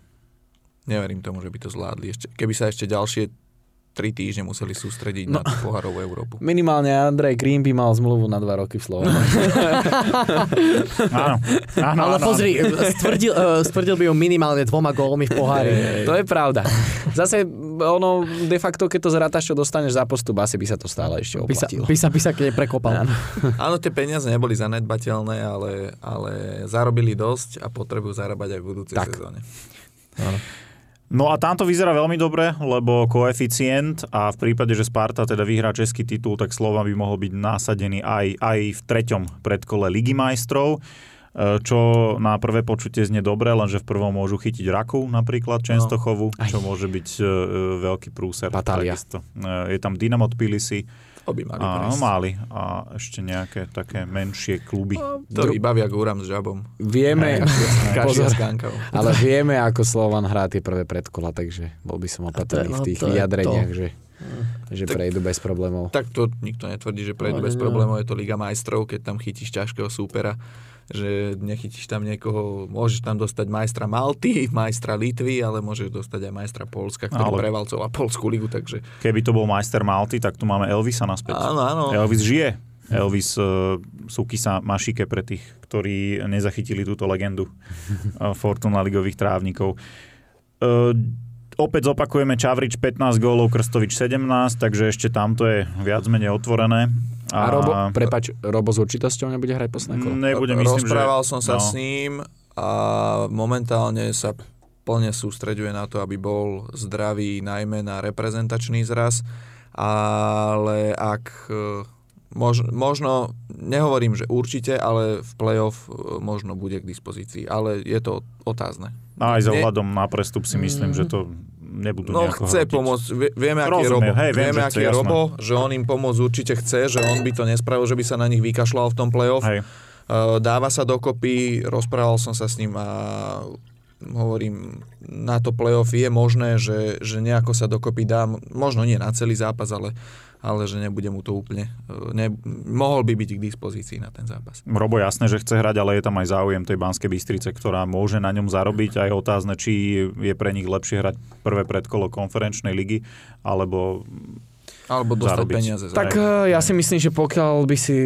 Neverím tomu, že by to zvládli. Ešte, keby sa ešte ďalšie tri týždne museli sústrediť No. na poharovú Európu. Minimálne Andrej Green by mal zmluvu na dva roky v Slovensku. Áno, áno, Ale áno, pozri, stvrdil, uh, stvrdil by ju minimálne dvoma gólmi v pohári. to je pravda. Zase ono, de facto, keď to zrátaš, čo dostaneš za postup, asi by sa to stále ešte By sa, oplatilo. by sa, by sa keď prekopal. Áno, tie peniaze neboli zanedbateľné, ale, ale zarobili dosť a potrebujú zarábať aj v budúcej Tak. sezóne. No a tam to vyzerá veľmi dobre, lebo koeficient a v prípade, že Sparta teda vyhrá český titul, tak Slovan by mohol byť nasadený aj, aj v treťom predkole Ligy majstrov, e, čo na prvé počutie znie dobre, lenže v prvom môžu chytiť Raku napríklad Čenstochovu, Aj. čo môže byť e, veľký prúser. Batália. takisto. E, Je tam Dynamo Tbilisi, To by mali a, prísť. mali a ešte nejaké také menšie kluby. To vybavia Gúram s Žabom. Vieme, Kašia pozor, ale vieme, ako Slovan hrá tie prvé predkola, takže bol by som opatrný no, v tých vyjadreniach, to. že, že Tak- prejdú bez problémov. Tak to nikto netvrdí, že prejdu No, bez problémov. Je to Liga majstrov, keď tam chytíš ťažkého súpera, že nechytíš tam niekoho, môžeš tam dostať majstra Malty, majstra Litvy, ale môžeš dostať aj majstra Polska, ktorý Ale- prevalcoval Polskú ligu, takže Keby to bol majster Malty, tak tu máme Elvisa naspäť. áno, áno. Elvis žije. Elvis uh, Sukisa Mašike pre tých, ktorí nezachytili túto legendu uh, Fortuna ligových trávnikov. Uh, opäť zopakujeme Čavrič 15 gólov, Krstovič 17, takže ešte tamto je viac menej otvorené. A Robo, prepač, Robo s určitosťou nebude hrať posledné kolo? Nebude, myslím, Rozprával že... som sa no. s ním a momentálne sa plne sústreďuje na to, aby bol zdravý najmä na reprezentačný zraz, ale ak Mož, možno, nehovorím, že určite, ale v play-off e, možno bude k dispozícii, ale je to otázne. A aj za ohľadom na prestup si myslím, že to nebudú No chce hradiť. pomôcť, Vie- vieme, aký je Robo, hej, viem, vieme, že aký je. Robo, že on im pomôcť určite chce, že on by to nespravil, že by sa na nich vykašľal v tom play-off. Hej. Uh, dáva sa dokopy, rozprával som sa s ním a hovorím, na to playoff je možné, že, že nejako sa dokopy dá, možno nie na celý zápas, ale, ale že nebude mu to úplne, uh, ne, mohol by byť k dispozícii na ten zápas. Robo jasné, že chce hrať, ale je tam aj záujem tej Banskej Bystrice, ktorá môže na ňom zarobiť. A je otázne, či je pre nich lepšie hrať prvé predkolo konferenčnej ligy, alebo Alebo dostať Zarobiť. peniaze Tak eh, ja si myslím, že pokiaľ by si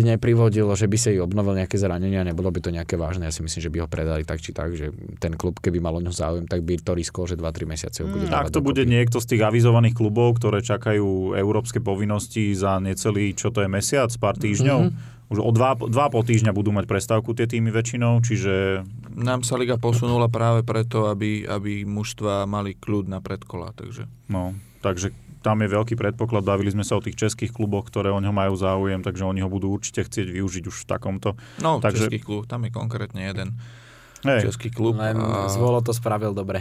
neprivodil, že by si obnovil nejaké zranenia, nebolo by to nejaké vážne, ja si myslím, že by ho predali tak či tak, že ten klub, keby mal o ňo záujem, tak by to riskol, že 2-3 mesiace ho bude Mm, dávať Ak to bude dokopy. niekto z tých avizovaných klubov, ktoré čakajú európske povinnosti za necelý, čo to je mesiac, pár týždňov, Mhm. už o dva, dva po týždňa budú mať prestávku tie týmy väčšinou, čiže Nám sa liga posunula práve preto, aby, aby mužstva mali kľud na predkola, takže no, takže tam je veľký predpoklad, bavili sme sa o tých českých kluboch, ktoré o ňo majú záujem, takže oni ho budú určite chcieť využiť už v takomto. no, Takže- český klub, tam je konkrétne jeden Hej, český klub. Len a- zvolo to spravil dobre.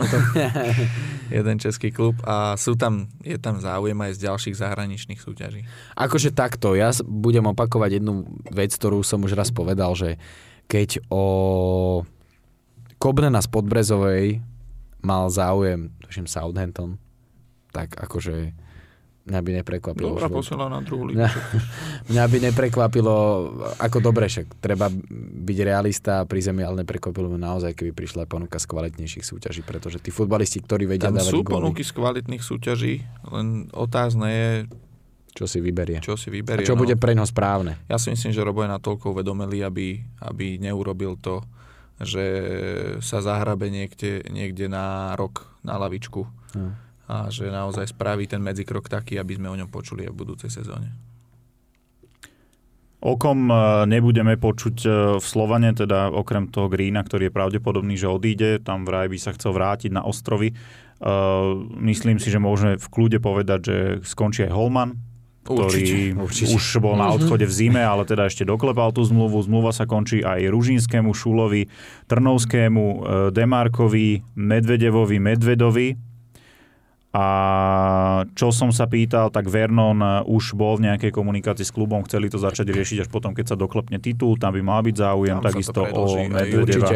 jeden český klub a sú tam, je tam záujem aj z ďalších zahraničných súťaží. Akože takto, ja budem opakovať jednu vec, ktorú som už raz povedal, že keď o Kobnena z Podbrezovej mal záujem, tuším Southampton, tak akože mňa by neprekvapilo. Dobrá posiela na druhú ligu. Mňa, mňa by neprekvapilo, ako dobre, však treba byť realista pri zemi, ale neprekvapilo ma naozaj, keby prišla ponuka z kvalitnejších súťaží, pretože tí futbalisti, ktorí vedia Tam dávať sú góly, ponuky z kvalitných súťaží, len otázne je, čo si vyberie. čo si A vyberie. čo no. bude pre ňo správne. Ja si myslím, že Robo je natoľko uvedomelý, aby, aby neurobil to, že sa zahrabe niekde, niekde na rok na lavičku No. A že naozaj spraví ten medzikrok taký, aby sme o ňom počuli aj v budúcej sezóne. Okom e, nebudeme počuť e, v Slovane, teda okrem toho Greena, ktorý je pravdepodobný, že odíde, tam vraj by sa chcel vrátiť na ostrovy. Uh, myslím si, že môžeme v kľude povedať, že skončí aj Holman, ktorý Určite, určite. už bol na odchode v zime, ale teda ešte doklepal tú zmluvu. Zmluva sa končí aj Ružinskému, Šulovi, Trnovskému, Demarkovi, Medvedevovi, Medvedovi. A čo som sa pýtal, tak Vernon e, už bol v nejakej komunikácii s klubom, chceli to začať riešiť až potom, keď sa doklepne titul, tam by mal byť záujem, Tam takisto o predĺží, aj Medvedeva. určite.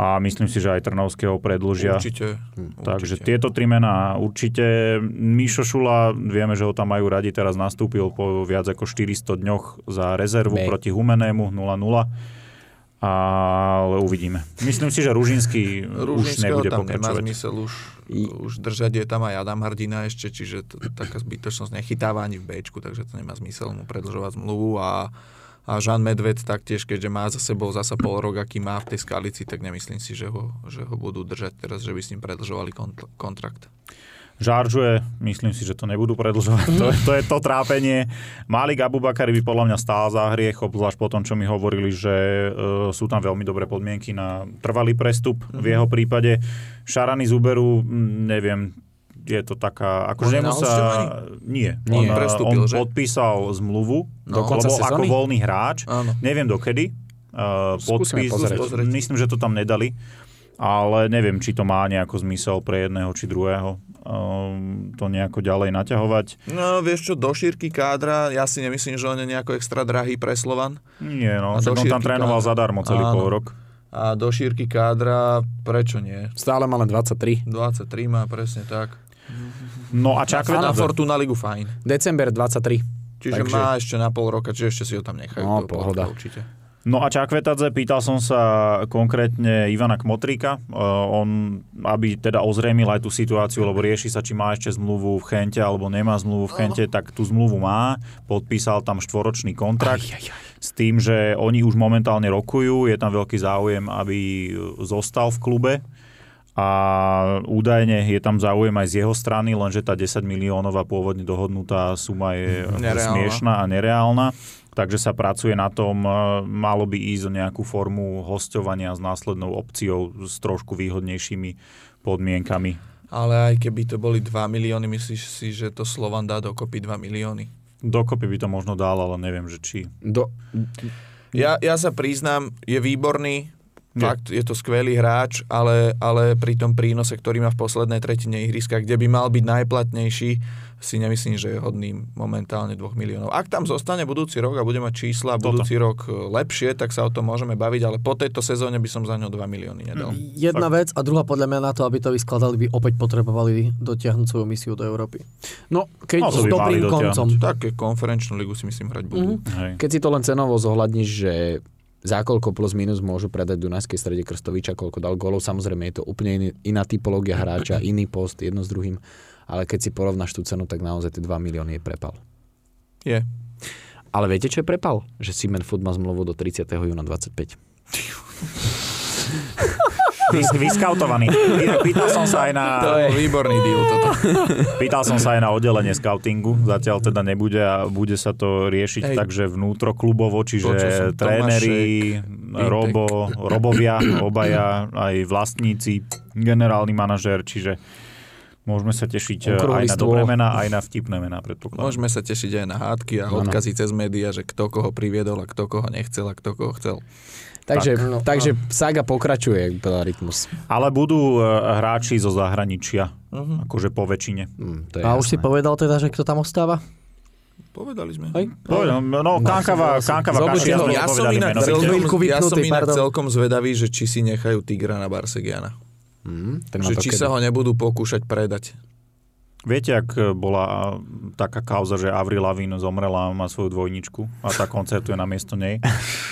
A myslím si, že aj Trnovského predlžia. Určite. Takže určite. tieto tri mená určite. Mišo Šula, vieme, že ho tam majú radi, teraz nastúpil po viac ako 400 dňoch za rezervu Bej. proti Humenému 0-0. Ale uvidíme. Myslím si, že Ružinský už nebude tam nemá pokračovať. zmysel už, už držať, je tam aj Adam Hrdina ešte, čiže to, taká zbytočnosť nechytáva ani v Bčku, takže to nemá zmysel mu predlžovať zmluvu a, a Žan Medved taktiež, keďže má za sebou zasa pol rok, aký má v tej skalici, tak nemyslím si, že ho, že ho budú držať teraz, že by s ním predlžovali kont- kontrakt. Žaržuje, myslím si, že to nebudú predlžovať. To, je- to je to trápenie. Malik Abubakari by podľa mňa stál za hriech, obzvlášť po tom, čo mi hovorili, že uh, sú tam veľmi dobré podmienky na trvalý prestup v jeho prípade. Šarany z Uberu, neviem, je to taká... Akože sa... Nie. Nie. On, uh, Prestúpil, on že? podpísal zmluvu, No. Do konca lebo ako voľný hráč. Áno. Neviem dokedy. Uh, podpis, myslím, že to tam nedali ale neviem, či to má nejako zmysel pre jedného či druhého um, to nejako ďalej naťahovať. No vieš čo, do šírky kádra, ja si nemyslím, že on je nejako extra drahý pre Slovan. Nie, no, on tam trénoval kádra. zadarmo celý Áno. pol rok. A do šírky kádra, prečo nie? Stále má len 23. 23 má presne tak. No A a na. Fortuna ligu fajn. December 23. Čiže Takže- má ešte na pol roka, čiže ešte si ho tam nechajú. No, pohoda. Určite. No a Čakvetadze, pýtal som sa konkrétne Ivana Kmotríka, uh, on, aby teda ozrejmil aj tú situáciu, lebo rieši sa, či má ešte zmluvu v Chente alebo nemá zmluvu v Chente, tak tú zmluvu má, podpísal tam štvoročný kontrakt s tým, že oni už momentálne rokujú, je tam veľký záujem, aby zostal v klube a údajne je tam záujem aj z jeho strany, lenže tá 10 miliónová pôvodne dohodnutá suma je Nereálna. smiešná a nereálna. Takže sa pracuje na tom, e, malo by ísť o nejakú formu hostovania s následnou opciou s trošku výhodnejšími podmienkami. Ale aj keby to boli 2 milióny, myslíš si, že to Slovan dá dokopy 2 milióny? Dokopy by to možno dal, ale neviem, že či. Do, Ja, ja sa priznám, je výborný, Je. fakt je to skvelý hráč, ale, ale pri tom prínose, ktorý má v poslednej tretine ihriska, kde by mal byť najplatnejší, si nemyslím, že je hodný momentálne 2 miliónov. Ak tam zostane budúci rok a bude mať čísla Toto. budúci rok e, lepšie, tak sa o tom môžeme baviť, ale po tejto sezóne by som za ňo 2 milióny nedal. Jedna vec a druhá podľa mňa na to, aby to vyskladali, by opäť potrebovali dotiahnuť svoju misiu do Európy. no, keď, No, S dobrým koncom. Také konferenčnú ligu si myslím hrať budú. Hej. keď si to len cenovo zohľadníš, že za koľko plus minus môžu predať Dunajskej strede Krstoviča, koľko dal golov, samozrejme je to úplne iná typológia hráča, iný post, jedno s druhým, ale keď si porovnáš tú cenu, tak naozaj tie 2 milióny je prepal. Je. Ale viete, čo je prepal? Že Simen Food má zmluvu do 30. júna 25. Vys, vyskautovaný. Pýtal som sa aj na... To je výborný deal toto. Pýtal som sa aj na oddelenie scoutingu, zatiaľ teda nebude a bude sa to riešiť Hej. takže vnútroklubovo, čiže tréneri, Robo, Robovia, obaja, aj vlastníci, generálny manažér, čiže môžeme sa tešiť eh, aj na dobré mená, aj na vtipné mená, predpokladám. Môžeme sa tešiť aj na hádky a odkazy cez médiá, že kto koho priviedol a kto koho nechcel a kto koho chcel. Takže, Tak, no, takže saga pokračuje, rytmus. Ale budú eh, hráči zo zahraničia, Uh-huh. akože po väčšine. Hm, to je A už si jasné. povedal teda, že kto tam ostáva? Povedali sme. Hej? Povedal, no, Kankava, Kankava, Zobudil Kašia ho. sme Ja som inak, celkom, ja som inak celkom zvedavý, že či si nechajú Tigra na Barsegiana. Tak na Že či kedy? sa ho nebudú pokúšať predať. Viete, ak bola taká kauza, že Avril Lavigne zomrela a má svoju dvojničku a tá koncertuje na miesto nej,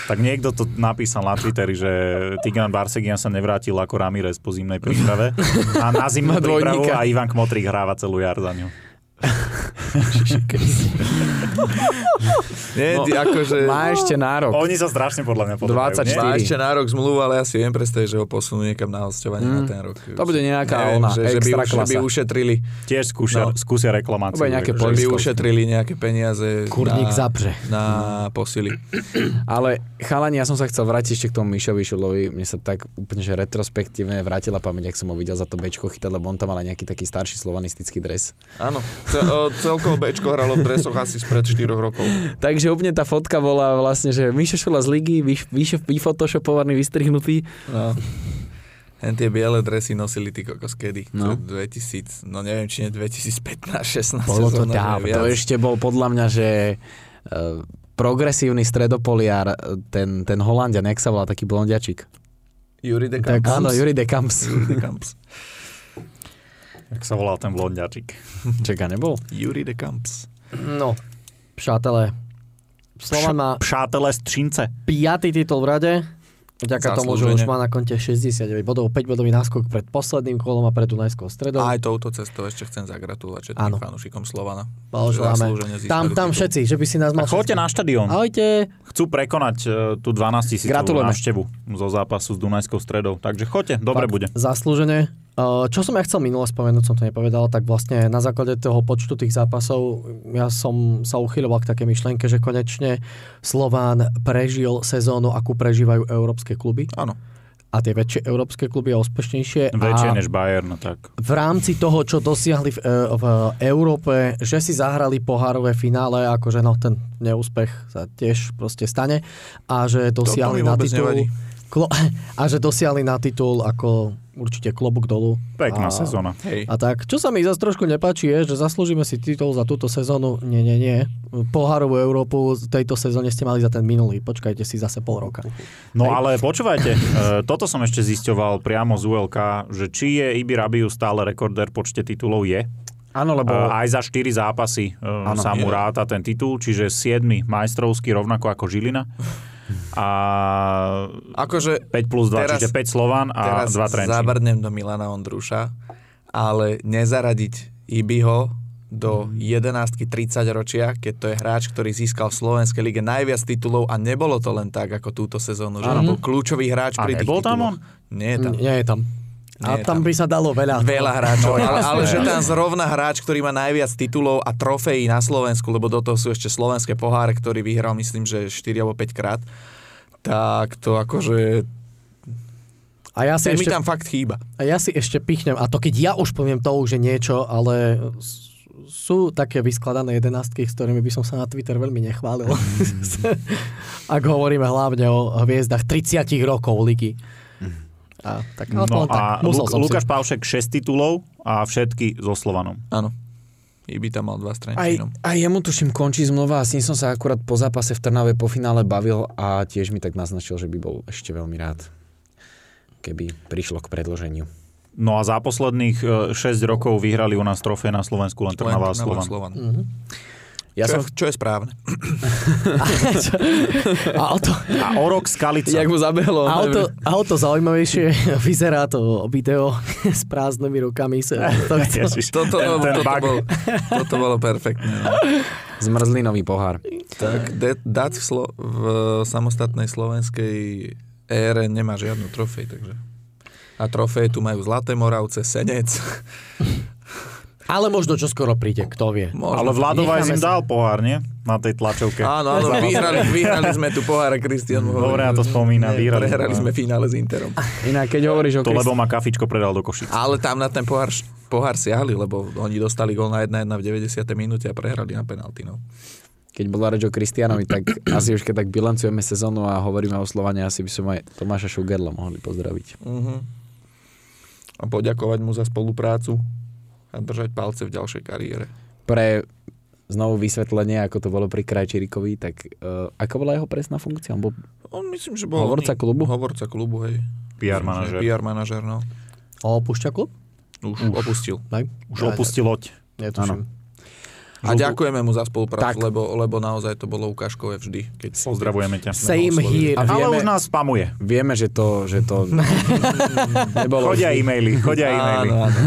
tak niekto to napísal na Twitteri, že Tigran Barsegian sa nevrátil ako Ramirez po zimnej príprave a na zimnú prípravu a Ivan Kmotrík hráva celú jar za ňu. Nie, No, ty akože... Má ešte nárok. Oni sa strašne podľa mňa podobajú. 24. nie? Má ešte nárok zmluvu, ale ja si viem predstaviť, že ho posunú niekam na hostovanie Mm. na ten rok. To bude nejaká Neviem, ona, že, že, by, extra už, že by ušetrili, Tiež skúsia, No. skúsia reklamáciu. To bude nejaké že by ušetrili nejaké peniaze Kurník na, zapře. na posily. Ale chalani, ja som sa chcel vrátiť ešte k tomu Mišovi Šulovi. Mne sa tak úplne, že retrospektívne vrátila pamäť, ak som ho videl za to bečko chytať, lebo on tam mal aj nejaký taký starší slovanistický dres. Áno, celkovo Bčko hralo v dresoch asi spred 4 rokov. Takže úplne tá fotka bola vlastne, že Mišo Šula z ligy, vyš- vyfotoshopovaný, vystrihnutý. No. Len tie biele dresy nosili ty kokos kedy? No. No. 2000, no neviem, či nie 2015, 16 Bolo to Dávno. To ešte bol podľa mňa, že uh, progresívny stredopoliar, e, ten, ten Holandian, jak sa volá, taký blondiačik. Yuri de Tak Camps. Áno, Juri de Camps. Yuri de Camps. Jak sa volal ten blondiačik. Čaká, nebol? Yuri de Camps. No, přátelé, Slovan má Přátelé z Třince. piatý titul v rade. Vďaka tomu, že už má na konte 69 bodov, 5 bodový náskok pred posledným kolom a pred Dunajskou stredou. A aj touto cestou ešte chcem zagratulovať všetkým fanúšikom Slovana. Blahoželáme. Tam, tam titul. všetci, že by si nás A mal... choďte na štadión. Ahojte. Chcú prekonať e, tú 12 tisícovú návštevu zo zápasu s Dunajskou stredou. Takže choďte, dobre Fakt, bude. Zaslúžene. Uh, Čo som ja chcel minule spomenúť, som to nepovedal, tak vlastne na základe toho počtu tých zápasov ja som sa uchyľoval k také myšlenke, že konečne Slován prežil sezónu, akú prežívajú európske kluby Áno. a tie väčšie európske kluby a úspešniejšie. Väčšie a než Bayern, no tak. v rámci toho, čo dosiahli v, e, v Európe, že si zahrali pohárové finále, akože no ten neúspech sa tiež proste stane a že dosiahli na titul nevadí. Klo, a že dosiahli na titul ako určite klobúk dolu. Pekná a, sezóna. Hej. A tak, čo sa mi zase trošku nepáči je, že zaslúžime si titul za túto sezónu. Nie, nie, nie. Pohárovú Európu v tejto sezóne ste mali za ten minulý. Počkajte si zase pol roka. No ale počúvajte, e, toto som ešte zisťoval priamo z ULK, že či je Ibi Rabiu stále rekordér počte titulov je. Áno, lebo... E, Aj za 4 zápasy e, Áno. sa mu Je. ráta ten titul, čiže 7 majstrovský rovnako ako Žilina. A Akože 5 plus 2, Teraz- čiže 5 Slovan a teraz 2 Trenčín. zabrnem do Milana Ondruša, ale nezaradiť Ibiho do 11 30 ročia, keď to je hráč, ktorý získal v Slovenskej lige najviac titulov a nebolo to len tak ako túto sezónu, že on bol kľúčový hráč A pri tých nebol tam tituloch. Nie je tam. Nie je tam. A Nie tam tam. by sa dalo veľa. Veľa hráčov, No, ale, ale že tam zrovna hráč, ktorý má najviac titulov a trofejí na Slovensku, lebo do toho sú ešte slovenské poháre, ktorý vyhral myslím, že 4 alebo 5 krát, tak to akože A ja si ten mi ešte tam fakt chýba. A ja si ešte pichnem, a to keď ja už poviem to už je niečo, ale sú také vyskladané jedenastky, s ktorými by som sa na Twitter veľmi nechválil. Ak hovoríme hlavne o hviezdach 30 rokov ligy. A, tak, No no, tak, a musel Luk- som Lukáš si. Pavšek 6 titulov a všetky so Slovanom. Áno. Iby tam mal dva s Aj, Trenčínom. aj jemu tuším končí zmluva a s ním som sa akurát po zápase v Trnave po finále bavil a tiež mi tak naznačil, že by bol ešte veľmi rád, keby prišlo k predloženiu. No a za posledných 6 rokov vyhrali u nás trofé na Slovensku len Trnava a Slovan. Slovan. Mhm. Ja čo, som, je, čo je správne. Auto, A o rok Skalica. jak mu zabehlo. auto, auto zaujímavejšie vyzerá to video s prázdnymi rukami. Sa, to, Ježiš, Toto, ten, toto, bug. bolo, toto bolo perfektné. No. Zmrzlinový pohár. Tak de- dať v, slo- v samostatnej slovenskej ére nemá žiadnu trofej, takže... A trofej tu majú Zlaté Moravce, Senec. Ale možno čo skoro príde, kto vie. Možno. Ale Necháme im dal pohár, nie? Na tej tlačovke. Áno, áno, vyhrali, vyhrali sme tu pohár a Kristian Dobre, ja to spomínam, vyhrali sme Prehrali pohár. sme finále s Interom. Inak keď hovoríš o To lebo ma kafičko predal do Košic. Ale tam na ten pohár, pohár siahli, lebo oni dostali gol na 1-1 v 90. minúte a prehrali na penalty. No. keď bola reč o Kristianovi, tak asi už keď tak bilancujeme sezónu a hovoríme o Slovane, asi by som aj Tomáša Šugerla mohli pozdraviť. Uh-huh. A poďakovať mu za spoluprácu a držať palce v ďalšej kariére. Pre znovu vysvetlenie, ako to bolo pri Krajčírikovi, tak uh, ako bola jeho presná funkcia? On bol On myslím, že bol... Hovorca klubu? Hovorca klubu, hej. PR Myslím, že manažer. PR manažer, no. Opúšťa klub? Už, Už. opustil. Nej? Už opustil loď. Netuším. A ďakujeme mu za spoluprácu, Tak. lebo, lebo naozaj to bolo ukážkové vždy. Keď Pozdravujeme ťa. Same here. A Ale vieme- už nás spamuje. Vieme, že to, že to nebolo... Chodia vždy. e-maily, chodia e-maily. Áno, áno.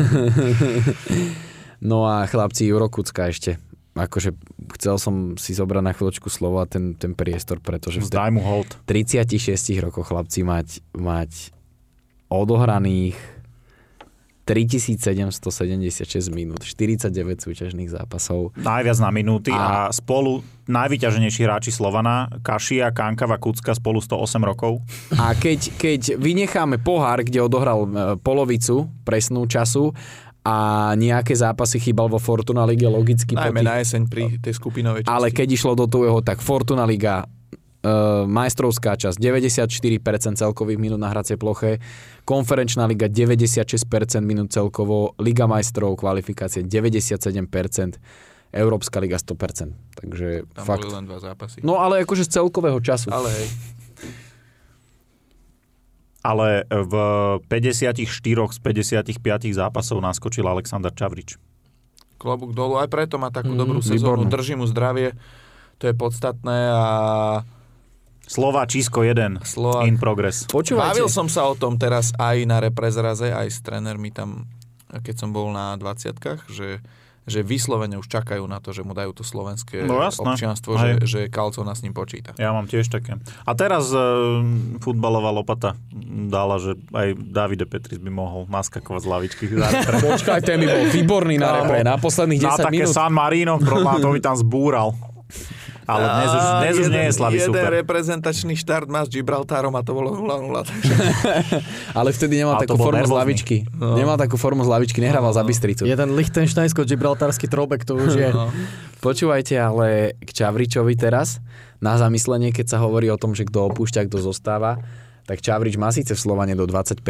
No a chlapci Jurokucka ešte. Akože chcel som si zobrať na chvíľočku slovo a ten, ten priestor, pretože v Zdaj mu hold. 36 rokoch chlapci mať, mať odohraných 3776 minút, 49 súťažných zápasov. Najviac na minúty a, A- spolu najvyťaženejší hráči Slovana, Kašia, Kankava, Kucka spolu 108 rokov. A keď, keď vynecháme pohár, kde odohral e, polovicu presnú času a nejaké zápasy chýbal vo Fortuna Lige logicky Najmä tých- na jeseň pri tej skupinovej časti. Ale keď išlo do toho, tak Fortuna Liga, uh, majstrovská časť, 94% celkových minút na hracej ploche, konferenčná liga 96% minút celkovo, Liga majstrov, kvalifikácie 97%, Európska liga 100%. Takže Tam fakt. boli len dva zápasy. No ale akože z celkového času. Ale hej, Ale v 54 z 55 zápasov naskočil Aleksandr Čavrič. klobúk dolu. Aj preto má takú Mhm, dobrú sezónu. výbornú. Drží mu zdravie. To je podstatné a Slova Čísko 1 Slovák. in progress. Počúvajte. Bavil som sa o tom teraz aj na reprezraze, aj s trénermi tam, keď som bol na 20 že, že vyslovene už čakajú na to, že mu dajú to slovenské No občianstvo, Hej. že, že Kalcona s ním počíta. Ja mám tiež také. A teraz e, futbalová lopata dala, že aj Davide Petris by mohol naskakovať z lavičky. Počkaj, ten by bol výborný na repre. Na posledných Na 10 také minút. San Marino, problém, to by tam zbúral. Ale dnes už, dnes už jeden, nie je slavý jeden super. reprezentačný štart má s Gibraltárom a to bolo 0-0. Takže... Ale vtedy nemal Ale takú formu z nervózny. lavičky. Nemal takú formu z lavičky, nehrával za Bystricu. Jeden lichtenštajsko-gibraltársky trobek, to už je... No. Počúvajte ale k Čavričovi teraz, na zamyslenie, keď sa hovorí o tom, že kto opúšťa, kto zostáva, tak Čavrič má síce v Slovane do 25,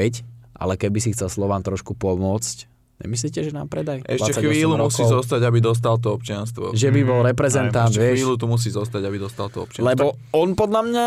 ale keby si chcel Slovan trošku pomôcť, nemyslíte, že nám predaj? Ešte 28 chvíľu rokov, musí zostať, aby dostal to občianstvo. Že by bol reprezentant, Ešte vieš. chvíľu tu musí zostať, aby dostal to občianstvo. Lebo on podľa mňa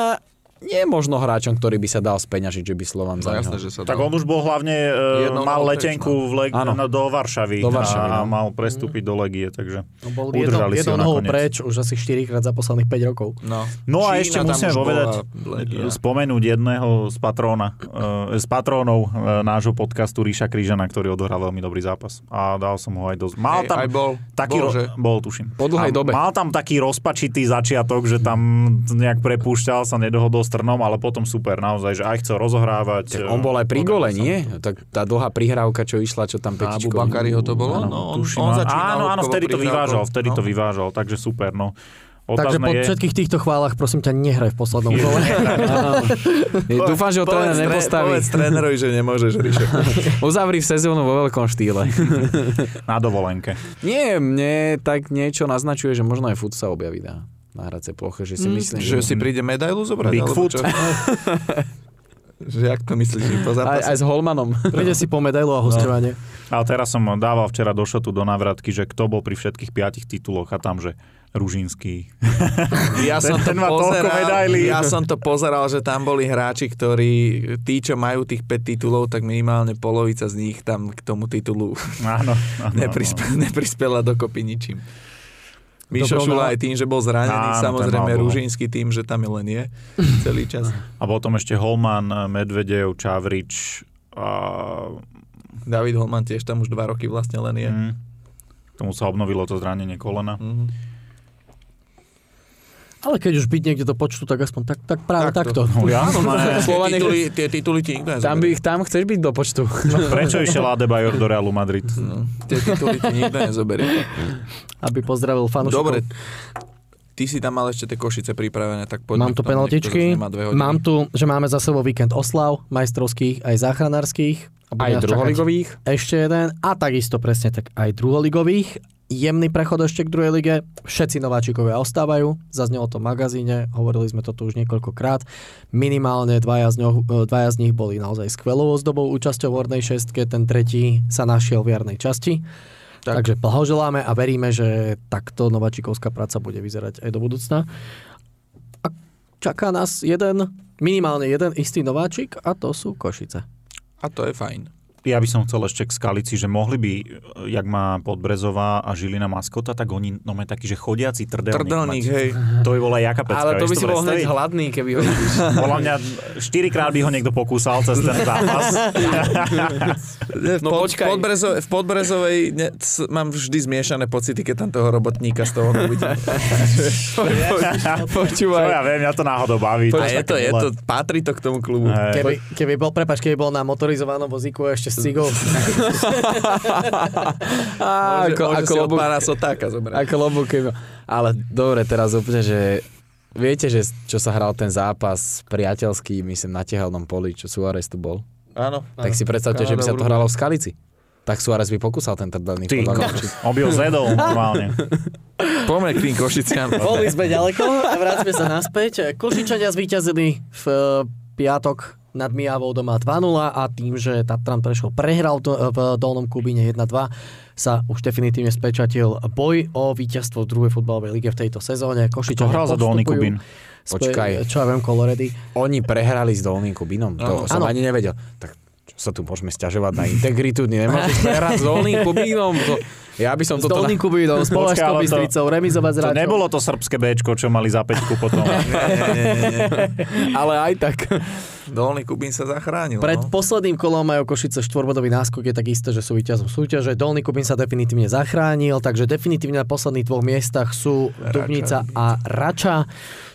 nie je možno hráčom, ktorý by sa dal speňažiť, že by Slovan No za jasné, že sa Tak dal. on už bol hlavne, e, Jednou mal letenku preč, v leg- Áno. no, do Varšavy, Do Varšavy, a no. mal prestúpiť do Legie, takže No, bol jednou, udržali si ho jednou nakoniec. preč už asi 4 krát za posledných 5 rokov. No, No a Čína ešte musíme už povedať, Legia. spomenúť jedného z patróna, e, z patrónov e, nášho podcastu Ríša Krížana, ktorý odohral veľmi dobrý zápas. A dal som ho aj dosť. Mal tam aj bol, taký bol, ro- že? bol, tuším. Po dlhej A dobe. Mal tam taký rozpačitý začiatok, že tam nejak prepúšťal, sa nedohodol s Trnom, ale potom super, naozaj, že aj chcel rozohrávať. Tak on bol aj pri gole, nie? Tak tá dlhá prihrávka, čo išla, čo tam Na Petičko... Abu Bakariho to bolo? Áno, No, on, tuším, on áno. začínal áno, áno, vtedy to vyvážal, vtedy no. to vyvážal, takže super, no. Takže po Otázne je, všetkých týchto chválach prosím ťa nehraj v poslednom kole. Dúfam, že ho tréner nepostaví. Povedz trénerovi, že nemôžeš, Ríšo. Uzavri sezónu vo veľkom štýle. na dovolenke. Nie, mne tak niečo naznačuje, že možno aj fut sa objaví na, na hracej ploche, že si Mm, myslím, Že si príde medailu zobrať? Bigfoot? že jak to myslíš, že po aj, zápase? aj s Holmanom. Príde si po medailu a hostovanie. Ale teraz som dával včera do šotu do návratky, že kto bol pri všetkých piatich tituloch a tam, že Ružinský. Ja som, to ten má toľko pozeral, ja som to pozeral, že tam boli hráči, ktorí, tí, čo majú tých 5 titulov, tak minimálne polovica z nich tam k tomu titulu Áno, áno, neprispe, neprispela dokopy ničím. Mišo Šula no. aj tým, že bol zranený, Áno, samozrejme bol. Ružinský tým, že tam je len je celý čas. A potom ešte Holman, Medvedev, Čavrič a David Holman tiež tam už dva roky vlastne len je. mm, tomu sa obnovilo to zranenie kolena. Mhm. Ale keď už byť niekde do počtu, tak aspoň tak, tak práve Takto. takto. No jasné. Tie, Slovane- tituly, tie tituly ti nikto Tam, by, tam chceš byť do počtu. Prečo išiel Adebayor do Realu Madrid? No, tie tituly ti nikto nezoberie. Aby pozdravil fanúšikov. Dobre, ty si tam mal ešte tie košice pripravené, tak poďme Mám tu penaltičky, mám tu, že máme za sebou víkend oslav, majstrovských aj záchranárskych. Aj druholigových. Ešte jeden a takisto presne tak aj druholigových. Jemný prechod ešte k druhej lige. Všetci nováčikovia ostávajú. Zaznelo to v magazíne, hovorili sme to tu už niekoľkokrát. Minimálne dvaja z, ňoh, e, dvaja z nich boli naozaj skvelou ozdobou účasťou v hornej šestke, ten tretí sa našiel v jarnej časti. Tak. Takže blahoželáme a veríme, že takto nováčikovská práca bude vyzerať aj do budúcna. A čaká nás jeden, minimálne jeden istý nováčik a to sú Košice. A to je fajn. Ja by som chcel ešte k Skalici, že mohli by, jak má Podbrezová a Žilina maskota, tak oni no máme taký, že chodiaci trdelník. Trdelník, mať. hej. To by bola jaká pecka. Ale to by si bol hneď hladný, keby ho. Podľa mňa štyrikrát by ho niekto pokúsal cez ten zápas. v, No pod, počkaj. v, Podbrezovej, v Podbrezovej ne, c, mám vždy zmiešané pocity, keď tam toho robotníka z toho uvidím. Čo Počúvaj. ja viem, mňa to náhodou baví. A je to, je to, patrí to k tomu klubu. Keby, keby bol, prepač, keby bol na motorizovanom vozíku ešte s cigou. Á, Môže, ako, môže ako, si pána Sotáka zobrať. ako lobuk, keby- Ale dobre, teraz úplne, že viete, že čo sa hral ten zápas priateľský, myslím, na tehelnom poli, čo Suárez tu bol. Áno. Tak si predstavte, že by sa to Kanada, hralo v Skalici. Tak Suárez by pokúsal ten trdelník. Ty, by ho zedol normálne. Poďme k tým Košiciam. Boli sme ďaleko a vráťme sa naspäť. Košičania zvíťazili v e, piatok nad Mijavou doma 2-0 a tým, že Tatran Prešov prehral v Dolnom Kubíne 1-2, sa už definitívne spečatil boj o víťazstvo v druhej futbalovej lige v tejto sezóne. To Košičania hral za Dolný Kubín. Počkaj. Čo ja viem, Koloredy. Oni prehrali s Dolným Kubinom. To Áno. som Áno. ani nevedel. Tak čo sa tu môžeme stiažovať na integritu? Nemôžeš prehrať s Dolným Kubinom. To, ja by som S toto... Dolným Kubínom, s Považskou Bystricou, remizovať s nebolo to srbské Bčko, čo mali za peťku potom. Ale aj tak. Dolný Kubín sa zachránil. Pred no. posledným kolom majú Košice štvorbodový náskok, je tak isté, že sú víťazom súťaže. Dolný Kubín sa definitívne zachránil, takže definitívne na posledných dvoch miestach sú Rača, Dubnica a Rača.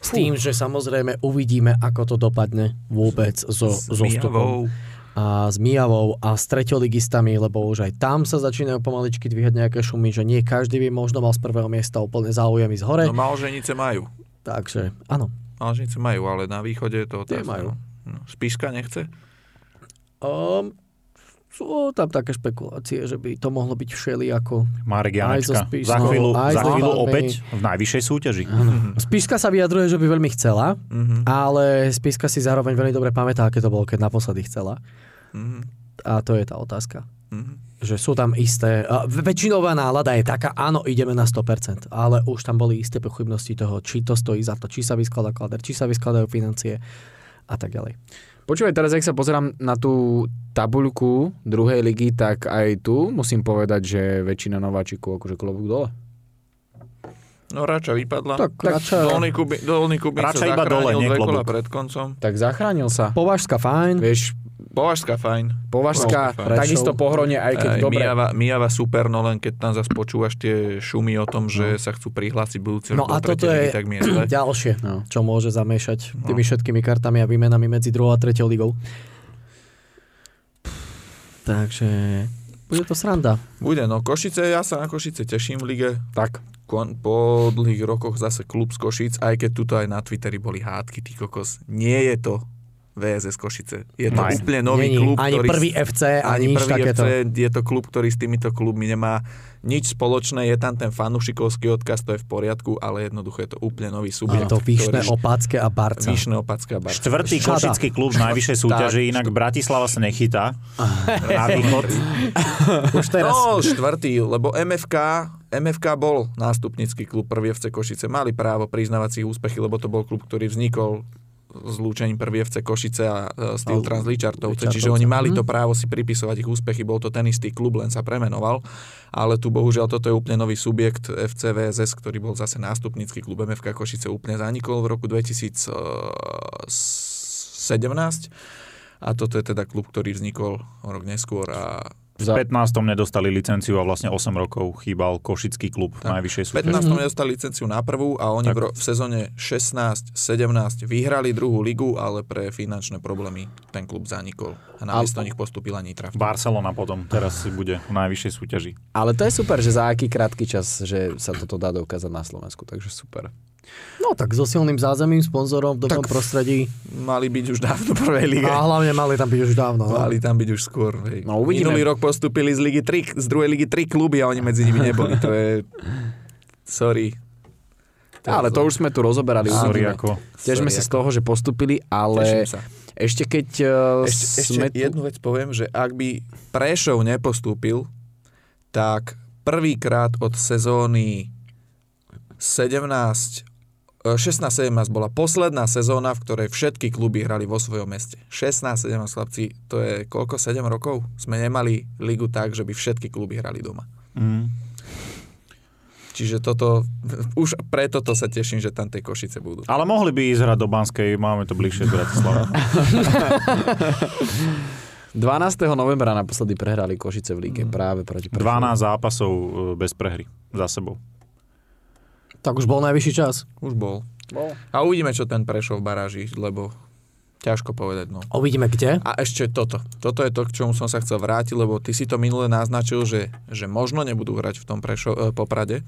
S tým, že samozrejme uvidíme, ako to dopadne vôbec so, S so stupom Mijavou. a s Mijavou a s treťoligistami, lebo už aj tam sa začínajú pomaličky dvíhať nejaké šumy, že nie každý by možno mal z prvého miesta úplne záujem ísť hore. No Malženice majú. Takže áno. Malženice majú, ale na východe je to otázka. majú. No. No, Spiška nechce? Um, sú tam také špekulácie, že by to mohlo byť všelijako. Marek Aj so Janečka. Za chvíľu, aj za chvíľu opäť v najvyššej súťaži. Spiška sa vyjadruje, že by veľmi chcela, Mhm. ale Spiška si zároveň veľmi dobre pamätá, aké to bolo, keď naposledy chcela. Mhm. A to je tá otázka. Mhm. Že sú tam isté... Väčšinová nálada je taká, áno, ideme na 100%, ale už tam boli isté pochybnosti toho, či to stojí za to, či sa vyskladá klader, či sa vyskladajú financie a tak ďalej. Počúvaj, teraz, ak sa pozerám na tú tabuľku druhej ligy, tak aj tu musím povedať, že väčšina nováčikov akože klobúk dole. No Rača vypadla. Tak, Rača- Dolný Kubín, Dolný Kubín Rača sa iba dole, nie pred koncom. Tak zachránil sa. Považská fajn. Vieš, Považská fajn. Považská, Považská, takisto pohronie, aj keď Aj dobre. Mijava, Mijava super, no len keď tam zase počúvaš tie šumy o tom, že sa chcú prihlásiť budúci No a toto je tak mi je zle. ďalšie, No. čo môže zamiešať tými všetkými kartami a výmenami medzi druhou a treťou ligou. Takže bude to sranda. Bude, no Košice, ja sa na Košice teším v lige. Tak. Kon- po dlhých rokoch zase klub z Košic, aj keď tuto aj na Twitteri boli hádky, ty kokos. Nie je to VSS Košice. Je to Aj. úplne nový Není klub, ani ktorý... prvý FC, ani, nič prvý takéto. FC, je to klub, ktorý s týmito klubmi nemá nič spoločné, je tam ten fanušikovský odkaz, to je v poriadku, ale jednoducho je to úplne nový Je subjekt. to Vyšné, ktorý- Opácké a Barca. Vyšné Opacká Barca. Štvrtý Škoda. košický klub v najvyššej súťaži, inak Bratislava sa nechytá na východ. Už teraz. No, štvrtý, lebo MFK, MFK bol nástupnický klub prvý FC Košice. Mali právo priznávať si úspechy, lebo to bol klub, ktorý vznikol zlúčením prvý FC Košice a e, Steel Trans Ličartovce, čiže oni mali to Mhm. právo si pripisovať ich úspechy, bol to ten istý klub, len sa premenoval, ale tu bohužiaľ toto je úplne nový subjekt FC VSS, ktorý bol zase nástupnícky klub MFK Košice, úplne zanikol v roku 2017 a toto je teda klub, ktorý vznikol rok neskôr a V 15. nedostali licenciu a vlastne 8 rokov chýbal košický klub v Tak. najvyššej V súťaži. 15. Mhm. nedostali licenciu na prvú a oni Tak. v, ro- v sezóne 16-17 vyhrali druhú ligu, ale pre finančné problémy ten klub zanikol. A namiesto nich postupila Nitra. Barcelona potom teraz si bude v najvyššej súťaži. Ale to je super, že za aký krátky čas, že sa toto dá dokázať na Slovensku, takže super. No tak so silným zázemím, sponzorom v dobrom Tak. prostredí. Mali byť už dávno prvej lige. A hlavne mali tam byť už dávno. No. Mali tam byť už skôr. Hej. No, uvidíme. Minulý rok postupili z, ligy 3, z druhej ligy 3 kluby a oni medzi nimi neboli. To je... Sorry. Ale to už sme tu rozoberali. Sorry, uvidíme. ako... Tešíme sa z toho, že postupili, ale ešte keď uh, Ešte, ešte sme tu... jednu vec poviem, že ak by Prešov nepostúpil, tak prvýkrát od sezóny 17 16-17 bola posledná sezóna, v ktorej všetky kluby hrali vo svojom meste. 16-17 chlapci, to je koľko? 7 rokov? Sme nemali ligu tak, že by všetky kluby hrali doma. Mm. Čiže toto, už preto to sa teším, že tam tie Košice budú. Ale mohli by ísť hrať do Banskej, máme to bližšie z Bratislava. 12. novembra naposledy prehrali Košice v líge práve proti Prešovu. 12 zápasov e, bez prehry za sebou. Tak už bol najvyšší čas. Už bol. Bol. A uvidíme, čo ten Prešov baráži, lebo ťažko povedať. No. Uvidíme kde. A ešte toto. Toto je to, k čomu som sa chcel vrátiť, lebo ty si to minule naznačil, že, že možno nebudú hrať v tom prešo, e, Poprade.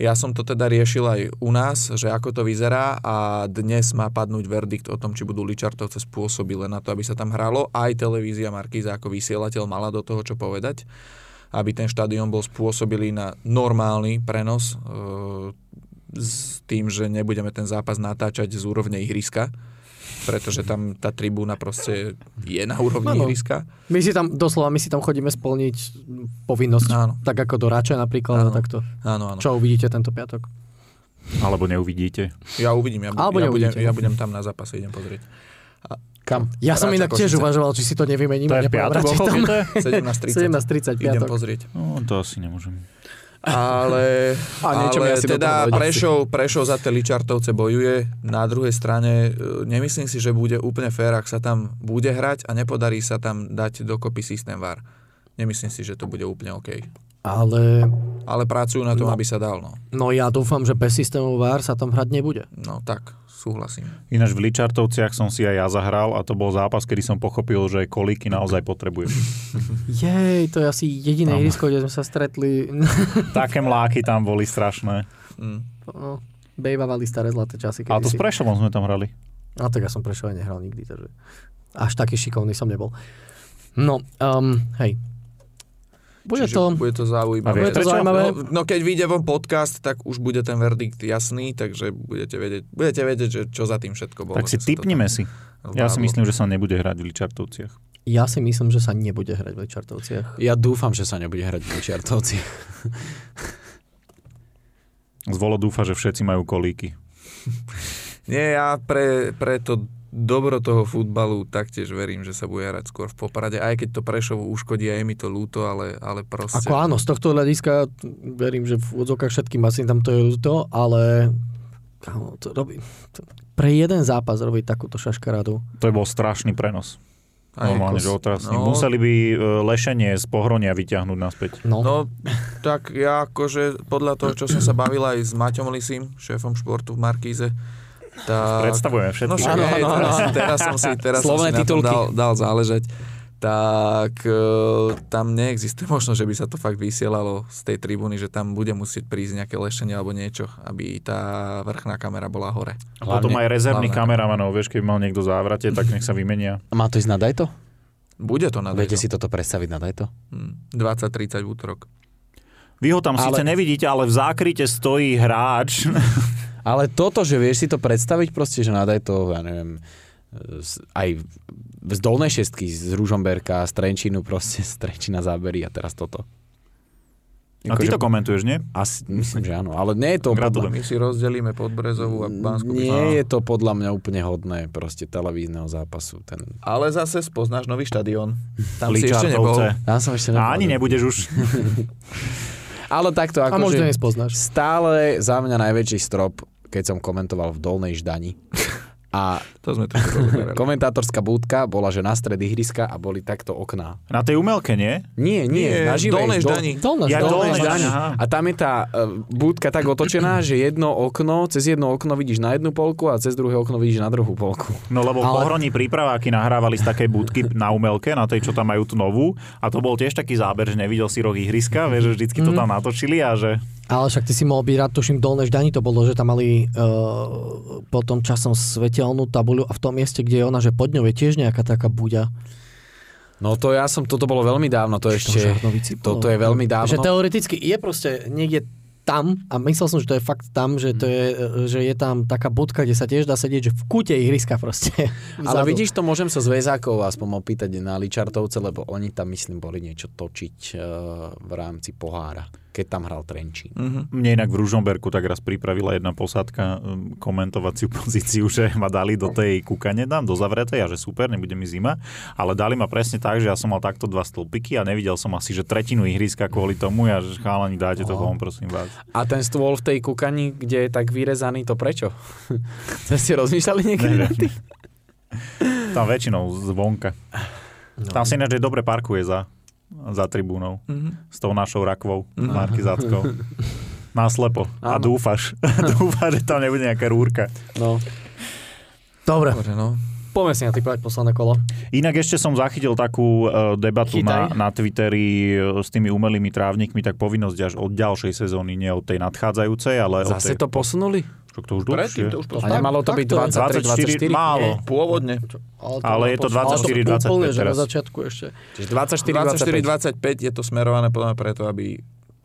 Ja som to teda riešil aj u nás, že ako to vyzerá a dnes má padnúť verdikt o tom, či budú Ličartovce spôsobile na to, aby sa tam hralo. Aj televízia Markíza ako vysielateľ mala do toho čo povedať, aby ten štadión bol spôsobilý na normálny prenos e, s tým, že nebudeme ten zápas natáčať z úrovne ihriska, pretože tam tá tribúna proste je na úrovni Áno. ihriska. My si tam, doslova, my si tam chodíme splniť povinnosť. Áno. Tak ako do Rače napríklad. Áno. A takto. Áno, áno. Čo uvidíte tento piatok? Alebo neuvidíte. Ja uvidím, ja, Alebo ja, budem, ja budem tam na zápase, idem pozrieť. Kam? Ja som inak tiež uvažoval, či si to nevymeníme. To je piatok, radšej o tam. koľko to je? 17.30. 17.30 Idem pozrieť. No, to asi nemôžem. Ale, A ale teda. Prešov, Prešov za tie Ličartovce bojuje. Na druhej strane e, nemyslím si, že bude úplne fér, ak sa tam bude hrať a nepodarí sa tam dať dokopy systém VAR. Nemyslím si, že to bude úplne OK. Ale Ale pracujú na tom, No. aby sa dal. No. no ja dúfam, že bez systému VAR sa tam hrať nebude. no tak, súhlasím. Ináč v Ličartovciach som si aj ja zahral a to bol zápas, kedy som pochopil, že kolíky naozaj potrebujem. Jej, to je asi jediné ihrisko, kde sme sa stretli. Také mláky tam boli strašné. Mm. no, bejvavali staré zlaté časy. A to s kedysi. Prešovom sme tam hrali. No tak ja som prešol aj nehral nikdy, takže až taký šikovný som nebol. No, um, hej. Bude Čiže to... bude to zaujímavé. Bude to zaujímavé. No, no keď vyjde von podcast, tak už bude ten verdikt jasný, takže budete vedieť, budete vedieť že čo za tým všetko bolo. Tak si tam si. Ja si myslím, že sa nebude hrať v Ličartovciach. Ja si myslím, že sa nebude hrať v Ličartovciach. Ja dúfam, že sa nebude hrať v Čiartovci. Zvolo dúfa, že všetci majú kolíky. Nie, ja pre, pre to dobro toho futbalu taktiež verím, že sa bude hrať skôr v Poprade, aj keď to Prešovu uškodí a je mi to ľúto, ale, ale proste... Ako áno, z tohto hľadiska verím, že v odzokách všetkým asi tam to je ľúto, ale kámo, to robí, pre jeden zápas robiť takúto šaškarádu. To bol strašný prenos. Aj Normálne, že otrasný. no. Museli by e, lešenie z pohronia vyťahnuť naspäť. No, No, tak ja akože podľa toho, čo som sa bavil aj s Maťom Lisim, šéfom športu v Markíze, tak... Predstavujeme No všetkých. však Áno, áno, teraz, áno. teraz som si, teraz som Slovné si na tom titulky. dal, dal záležať. tak e, tam neexistuje možnosť, že by sa to fakt vysielalo z tej tribúny, že tam bude musieť prísť nejaké lešenie alebo niečo, aby tá vrchná kamera bola hore. A potom aj rezervných hlavne- kameramanov, vieš, keď mal niekto závrate, tak nech sa vymenia. Má to ísť na Dajto? Bude to na Viete Dejto. si toto predstaviť na Dajto? Hm, 20-30 v útorok. Vy ho tam Ale- síce nevidíte, ale v zákryte stojí hráč. Ale toto, že vieš si to predstaviť proste, že nadaj to, ja neviem, aj z dolnej šestky, z Ružomberka, z Trenčínu proste, z Trenčína zábery a teraz toto. A ty to komentuješ, nie? Asi, myslím, že áno, ale nie je to podľa, Gratulujem. My si rozdelíme Podbrezovú a Banskú nie je to podľa mňa úplne hodné proste televízneho zápasu. Ten... Ale zase spoznáš nový štadión. Tam si ešte nebol. Tam som ešte A ani nebol. nebudeš už. Ale takto A možno akože nespoznáš. stále za mňa najväčší strop, keď som komentoval v Dolnej Ždani. A To sme komentátorská budka bola, že na stred ihriska a boli takto okná. Na tej umelke, nie? Nie, nie, Nie, na živej. Dolnej do- Ždani. Ja. Dolnej. A tam je tá uh, budka tak otočená, že jedno okno, cez jedno okno vidíš na jednu polku a cez druhé okno vidíš na druhú polku. No lebo Ale- pohroní prípraváky nahrávali z takej budky na umelke, na tej, čo tam majú tú novú. A to bol tiež taký záber, že nevidel si roh ihriska, vieš, že vždycky to tam natočili a že... Ale však ty si mohol byť rád, tuším, v Dolnej Ždani to bolo, že tam mali uh, potom časom svetelnú tabuľu a v tom mieste, kde je ona, že pod ňou je tiež nejaká taká buďa. No to ja som, toto bolo veľmi dávno, to ešte, toto je veľmi dávno. Že teoreticky je proste niekde tam a myslel som, že to je fakt tam, že, to je, že je tam taká budka, kde sa tiež dá sedieť, že v kúte ihriska proste. Ale Vzadu. vidíš, to môžem sa z väzákov aspoň opýtať na Ličartovce, lebo oni tam, myslím, boli niečo točiť uh, v rámci pohára, keď tam hral Trenčín. Mhm. Mne inak v Ružomberku tak raz pripravila jedna posádka um, komentovaciu pozíciu, že ma dali do tej kúkane dám, do zavretej a že super, nebude mi zima, ale dali ma presne tak, že ja som mal takto dva stĺpiky a nevidel som asi, že tretinu ihriska kvôli tomu a že chalani, dáte to von, prosím vás. A ten stôl v tej kukani, kde je tak vyrezaný, to prečo? Ste rozmýšľali niekedy? nad tým? Tam väčšinou zvonka. No. Tam si ináč dobre parkuje za, za tribúnou. Mhm. S tou našou rakvou, markizáckou. Náslepo. A Áno. dúfaš. dúfaš, že tam nebude nejaká rúrka. No. Dobre, Dobre, no. poďme si natypovať posledné kolo. Inak ešte som zachytil takú uh, debatu na, Chytaj. na Twitteri uh, s tými umelými trávnikmi, tak povinnosť až od ďalšej sezóny, nie od tej nadchádzajúcej, ale od Zase tej... to posunuli? Čo to už Predtým to už A posunul. nemalo to byť tak to 23, je. 24? 24 málo. Pôvodne. Ale je to Ale 24, 25 úplne, že na teraz. začiatku ešte. Čiže 24, 25. 24-25 je to smerované podľa mňa preto, aby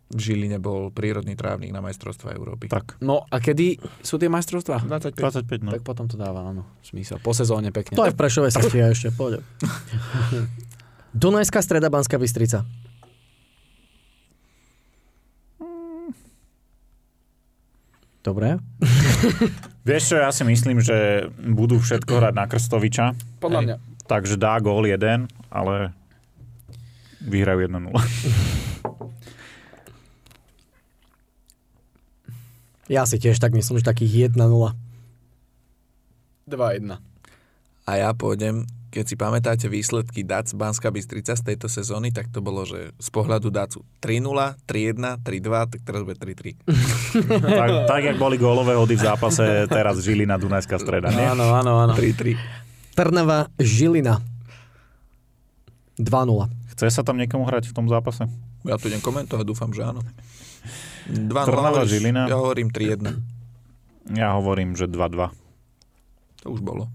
v Žiline bol prírodný trávnik na majstrovstva Európy. Tak, No a kedy sú tie majstrovstvá? 25. 25, no. Tak potom to dáva, áno, smysel. Po sezóne pekne. To aj v Prešove sa stíha ešte, pôjde. Dunajská streda Banská Bystrica. Dobre. Vieš čo, ja si myslím, že budú všetko hrať na Krstoviča, Podľa mňa. takže dá gól jeden, ale vyhrajú 1-0. Ja si tiež tak myslím, že takých 1-0. 2-1. A ja pôjdem, keď si pamätáte výsledky DAC Banská Bystrica z tejto sezóny, tak to bolo, že z pohľadu DACu 3-0, 3-1, 3-2, tak teraz bude 3-3. tak, tak, jak boli gólové hody v zápase, teraz žili na Dunajská streda, nie? Áno, áno, áno. 3-3. Trnava Žilina. 2-0. Chce sa tam niekomu hrať v tom zápase? Ja to idem komentovať, dúfam, že áno. 2-0, Trnava? Žilina. Ja hovorím 3-1. Ja hovorím, že 2-2. To už bolo.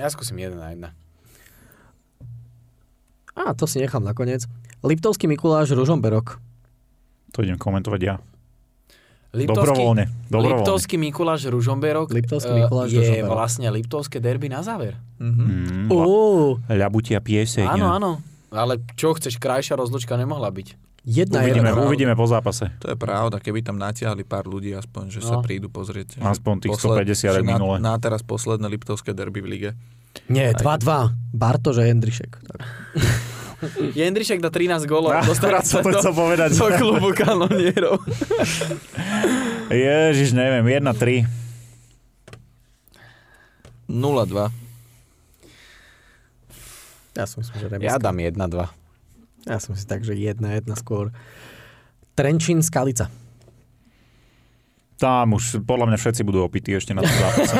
Ja skúsim 1 na 1. Á, to si nechám nakoniec. Liptovský Mikuláš Ružomberok. To idem komentovať ja. Liptovský, Dobrovoľne. Dobrovoľne. Liptovský Mikuláš Ružomberok Liptovský eh, Mikuláš je Ružomberok. vlastne Liptovské derby na záver. Mhm. Mm, Uú, ľabutia pieseň. Áno, áno. Ale čo chceš, krajšia rozlučka nemohla byť. Jedna Uvidíme, jedna. uvidíme po zápase. To je pravda, keby tam natiahli pár ľudí, aspoň, že sa No. prídu pozrieť. Aspoň tých posled- 150 že na, minule. na teraz posledné Liptovské derby v lige. Nie, 2-2. Bartoš a Jendrišek. Tak. Jendrišek dá 13 gólov a dostane sa to do, chcel povedať. do klubu kanonierov. Ježiš, neviem, 1-3. 0-2. Ja som myslím, že Ja remiska. dám 1-2. Ja som si tak, že 1-1 skôr. Trenčín Skalica. Tam už podľa mňa všetci budú opití ešte na tom zápase.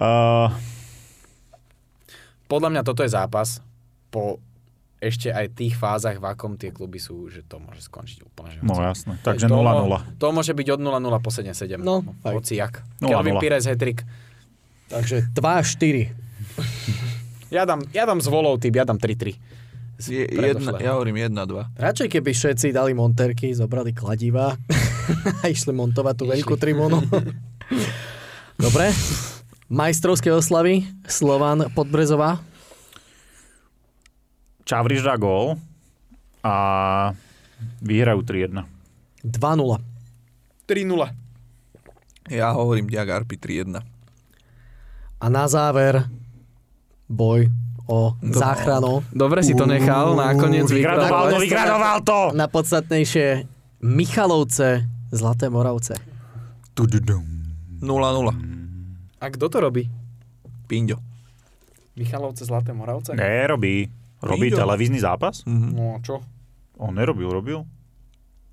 uh, podľa mňa toto je zápas po ešte aj tých fázach, v akom tie kluby sú, že to môže skončiť úplne. Že No jasné. Takže to, 0-0. To môže byť od 0-0 po 7-7. No. Hoci jak. 0-0. Kelvin Pires, hetrik. Takže 2-4. Ja dám, ja dám z volov typ, ja dám 3-3. Z Je, jedna, ja hovorím 1-2. Radšej keby všetci dali monterky, zobrali kladiva a išli montovať tú veľkú tribúnu. Dobre. Majstrovské oslavy Slovan Podbrezová. Čavriš dá gól a vyhrajú 3-1. 2-0. 3-0. Ja hovorím Diag Arpi 3-1. A na záver boj o No. záchranu. Dobre si to nechal, nakoniec Vygradoval to, vygradoval. to! Na podstatnejšie Michalovce, Zlaté Moravce. 0-0. A kto to robí? Pinďo. Michalovce Zlaté Moravce? Nerobí. Robí Videl. televízny zápas? Mhm. No čo? On nerobil, robil.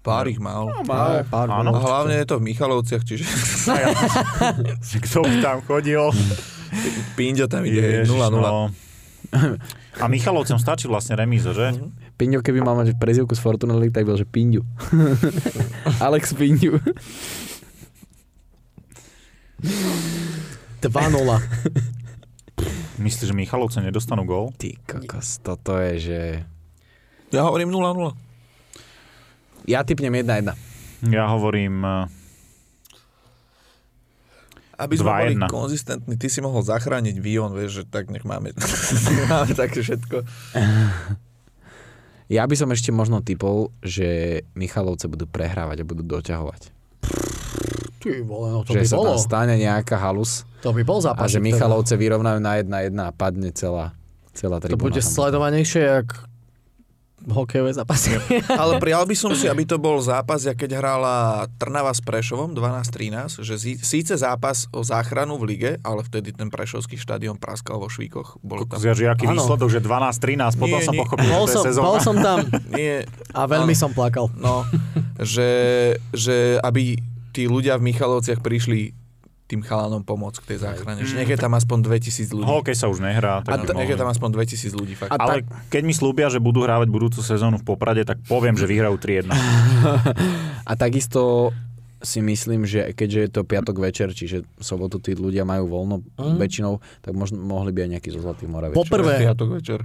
Pár ich mal. Mal. Pár Áno. A hlavne je to v Michalovciach, čiže Kto tam chodil? Pinďo tam ide Ježiš, 0-0. no. A Michalovcom stačí vlastne remíza, že? Pinďo, keby mal mať prezivku z Fortuna League, tak bol, že Pinďu. Alex Pinďu. 2-0. Myslíš, že Michalovce nedostanú gól? Ty kokos, toto je, že... Ja hovorím 0-0. Ja typnem 1-1. Ja hovorím... Aby sme boli 2-1. konzistentní, ty si mohol zachrániť Vion, vieš, že tak nech máme, máme také všetko. Ja by som ešte možno typol, že Michalovce budú prehrávať a budú doťahovať. Ty vole, no to že by sa bolo. tam stane nejaká halus To by bol a zápas. že Michalovce vyrovnajú na 1-1 a padne celá, celá To tribúna. bude sledovanejšie, jak hokejové zápasy. Ale prijal by som si, aby to bol zápas, jak keď hrala Trnava s Prešovom 12-13, že sí- síce zápas o záchranu v lige, ale vtedy ten Prešovský štadión praskal vo švíkoch. Bolo tam... Že aký Áno. výsledok, že 12-13, potom Nie, som nie. pochopil, bol, že to som, sezóna. bol som tam Nie, a veľmi Áno. som plakal. no, že, že aby tí ľudia v Michalovciach prišli tým chalanom pomôcť k tej záchrane. Že nech je tam aspoň 2000 ľudí. Hokej sa už nehrá. A Tak t- nech je tam aspoň 2000 ľudí. Fakt. A Ale keď mi slúbia, že budú hrávať budúcu sezónu v Poprade, tak poviem, že vyhrajú 3-1. A takisto si myslím, že keďže je to piatok večer, čiže v sobotu tí ľudia majú voľno Mm. väčšinou, tak možno, mohli by aj nejaký zo Zlatých Moraviec. Poprvé, Piatok večer.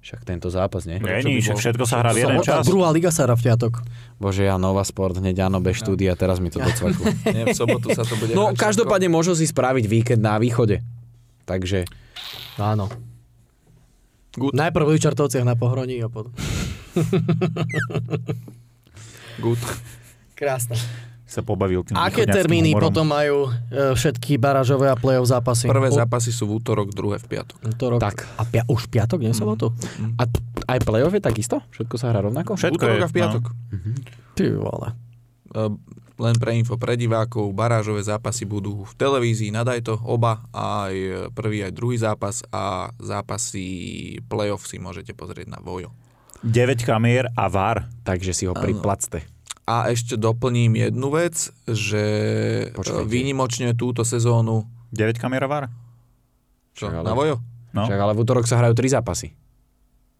Však tento zápas, nie? Nie, bol? všetko sa hrá v jeden čas. druhá liga sa hrá v piatok. Bože, ja Nova Sport, hneď áno, bez štúdia, teraz mi to docvaklo. Nie, v sobotu sa to bude No, každopádne môžu si spraviť víkend na východe. Takže Áno. Good. Najprv v Ličartovciach na pohroní a potom... Good. Krásne. Sa pobavil tým Aké termíny humorom. potom majú e, všetky barážové a play-off zápasy? Prvé U- zápasy sú v útorok, druhé v piatok. Útorok. Tak. A pia- už piatok, nie sobotu? A t- aj playoff je takisto? Všetko sa hrá rovnako? Všetko útorok je, a v piatok. Ty vole. Uh, len pre info pre divákov, barážové zápasy budú v televízii, nadaj to oba, aj prvý, aj druhý zápas a zápasy playoff si môžete pozrieť na Vojo. 9 kamier a VAR. Takže si ho priplacte. A ešte doplním jednu vec, že Počkajte. Počkajte. výnimočne túto sezónu... 9 kamier a VAR? Čo, Však ale- na Vojo? No, Však ale v útorok sa hrajú tri zápasy.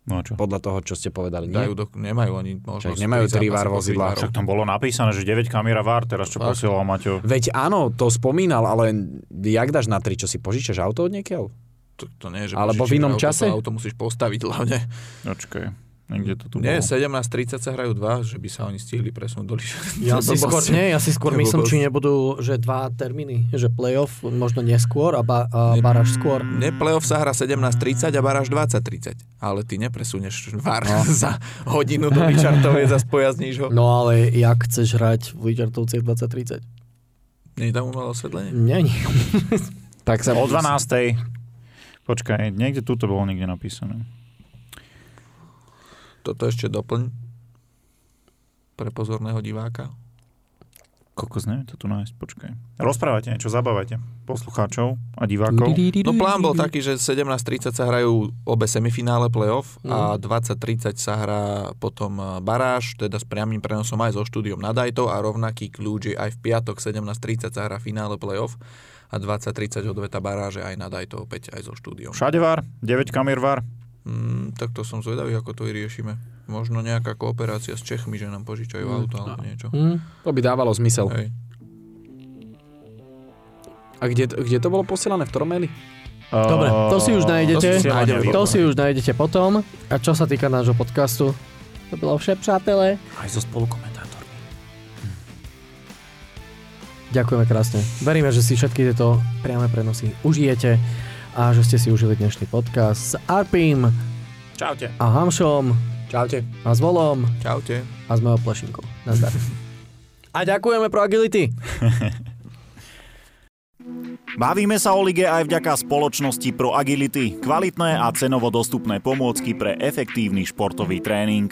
no čo? Podľa toho, čo ste povedali. Dajú do, nemajú oni možnosť. Však nemajú tri zápasy VAR po vozidlá. tri Však tam bolo napísané, že 9 kamier a VAR, teraz čo Fakt? posielal Maťo. Veď áno, to spomínal, ale jak dáš na tri, čo si požičaš auto od niekiaaľ? To, to nie, je, že Alebo v inom auto, čase? To auto musíš postaviť hlavne. Počkaj, niekde to tu Nie, bolo. 17.30 sa hrajú dva, že by sa oni stihli presunúť do Liša. Ja si skôr, nie, ja si skôr myslím, či nebudú, že dva termíny, že playoff možno neskôr a, ba, a baráž skôr. Ne, playoff sa hrá 17.30 a baráž 20.30. Ale ty nepresunieš VAR no. za hodinu do Ličartovej, za spojazníš ho. No ale jak chceš hrať v Ličartovciach 2030? Nie je tam umelé osvetlenie? Nie, nie. Tak sa O 12. Počkaj, niekde tu to bolo niekde napísané. Toto ešte doplň pre pozorného diváka. Kokos, neviem to tu nájsť, počkaj. Rozprávajte niečo, zabávajte poslucháčov a divákov. No plán bol taký, že 17.30 sa hrajú obe semifinále playoff a 20.30 sa hrá potom e, baráž, teda s priamým prenosom aj so štúdiom na Dajto a rovnaký kľúč je aj v piatok 17.30 sa hrá finále playoff a 20.30 odveta baráže aj na Dajto opäť aj so štúdiom. Všade var, 9 kamier var. Mm, tak to som zvedavý, ako to vyriešime. Možno nejaká kooperácia s Čechmi, že nám požičajú mm. auto alebo niečo. Hm? To by dávalo zmysel. Hej. A kde, kde to bolo posielané? V ktorom maili? Dobre, to si už nájdete. To si nájdeme. To si už nájdete potom. A čo sa týka nášho podcastu, to bolo vše, přátelé. Aj so spolukomentátormi. Ďakujeme krásne. Veríme, že si všetky tieto priame prenosy užijete a že ste si užili dnešný podcast s Arpim Čaute. a Hamšom Čaute. a s Volom Čaute. a s mojou plešinkou. Nazdar. A ďakujeme pro Agility. Bavíme sa o lige aj vďaka spoločnosti Pro Agility, kvalitné a cenovo dostupné pomôcky pre efektívny športový tréning.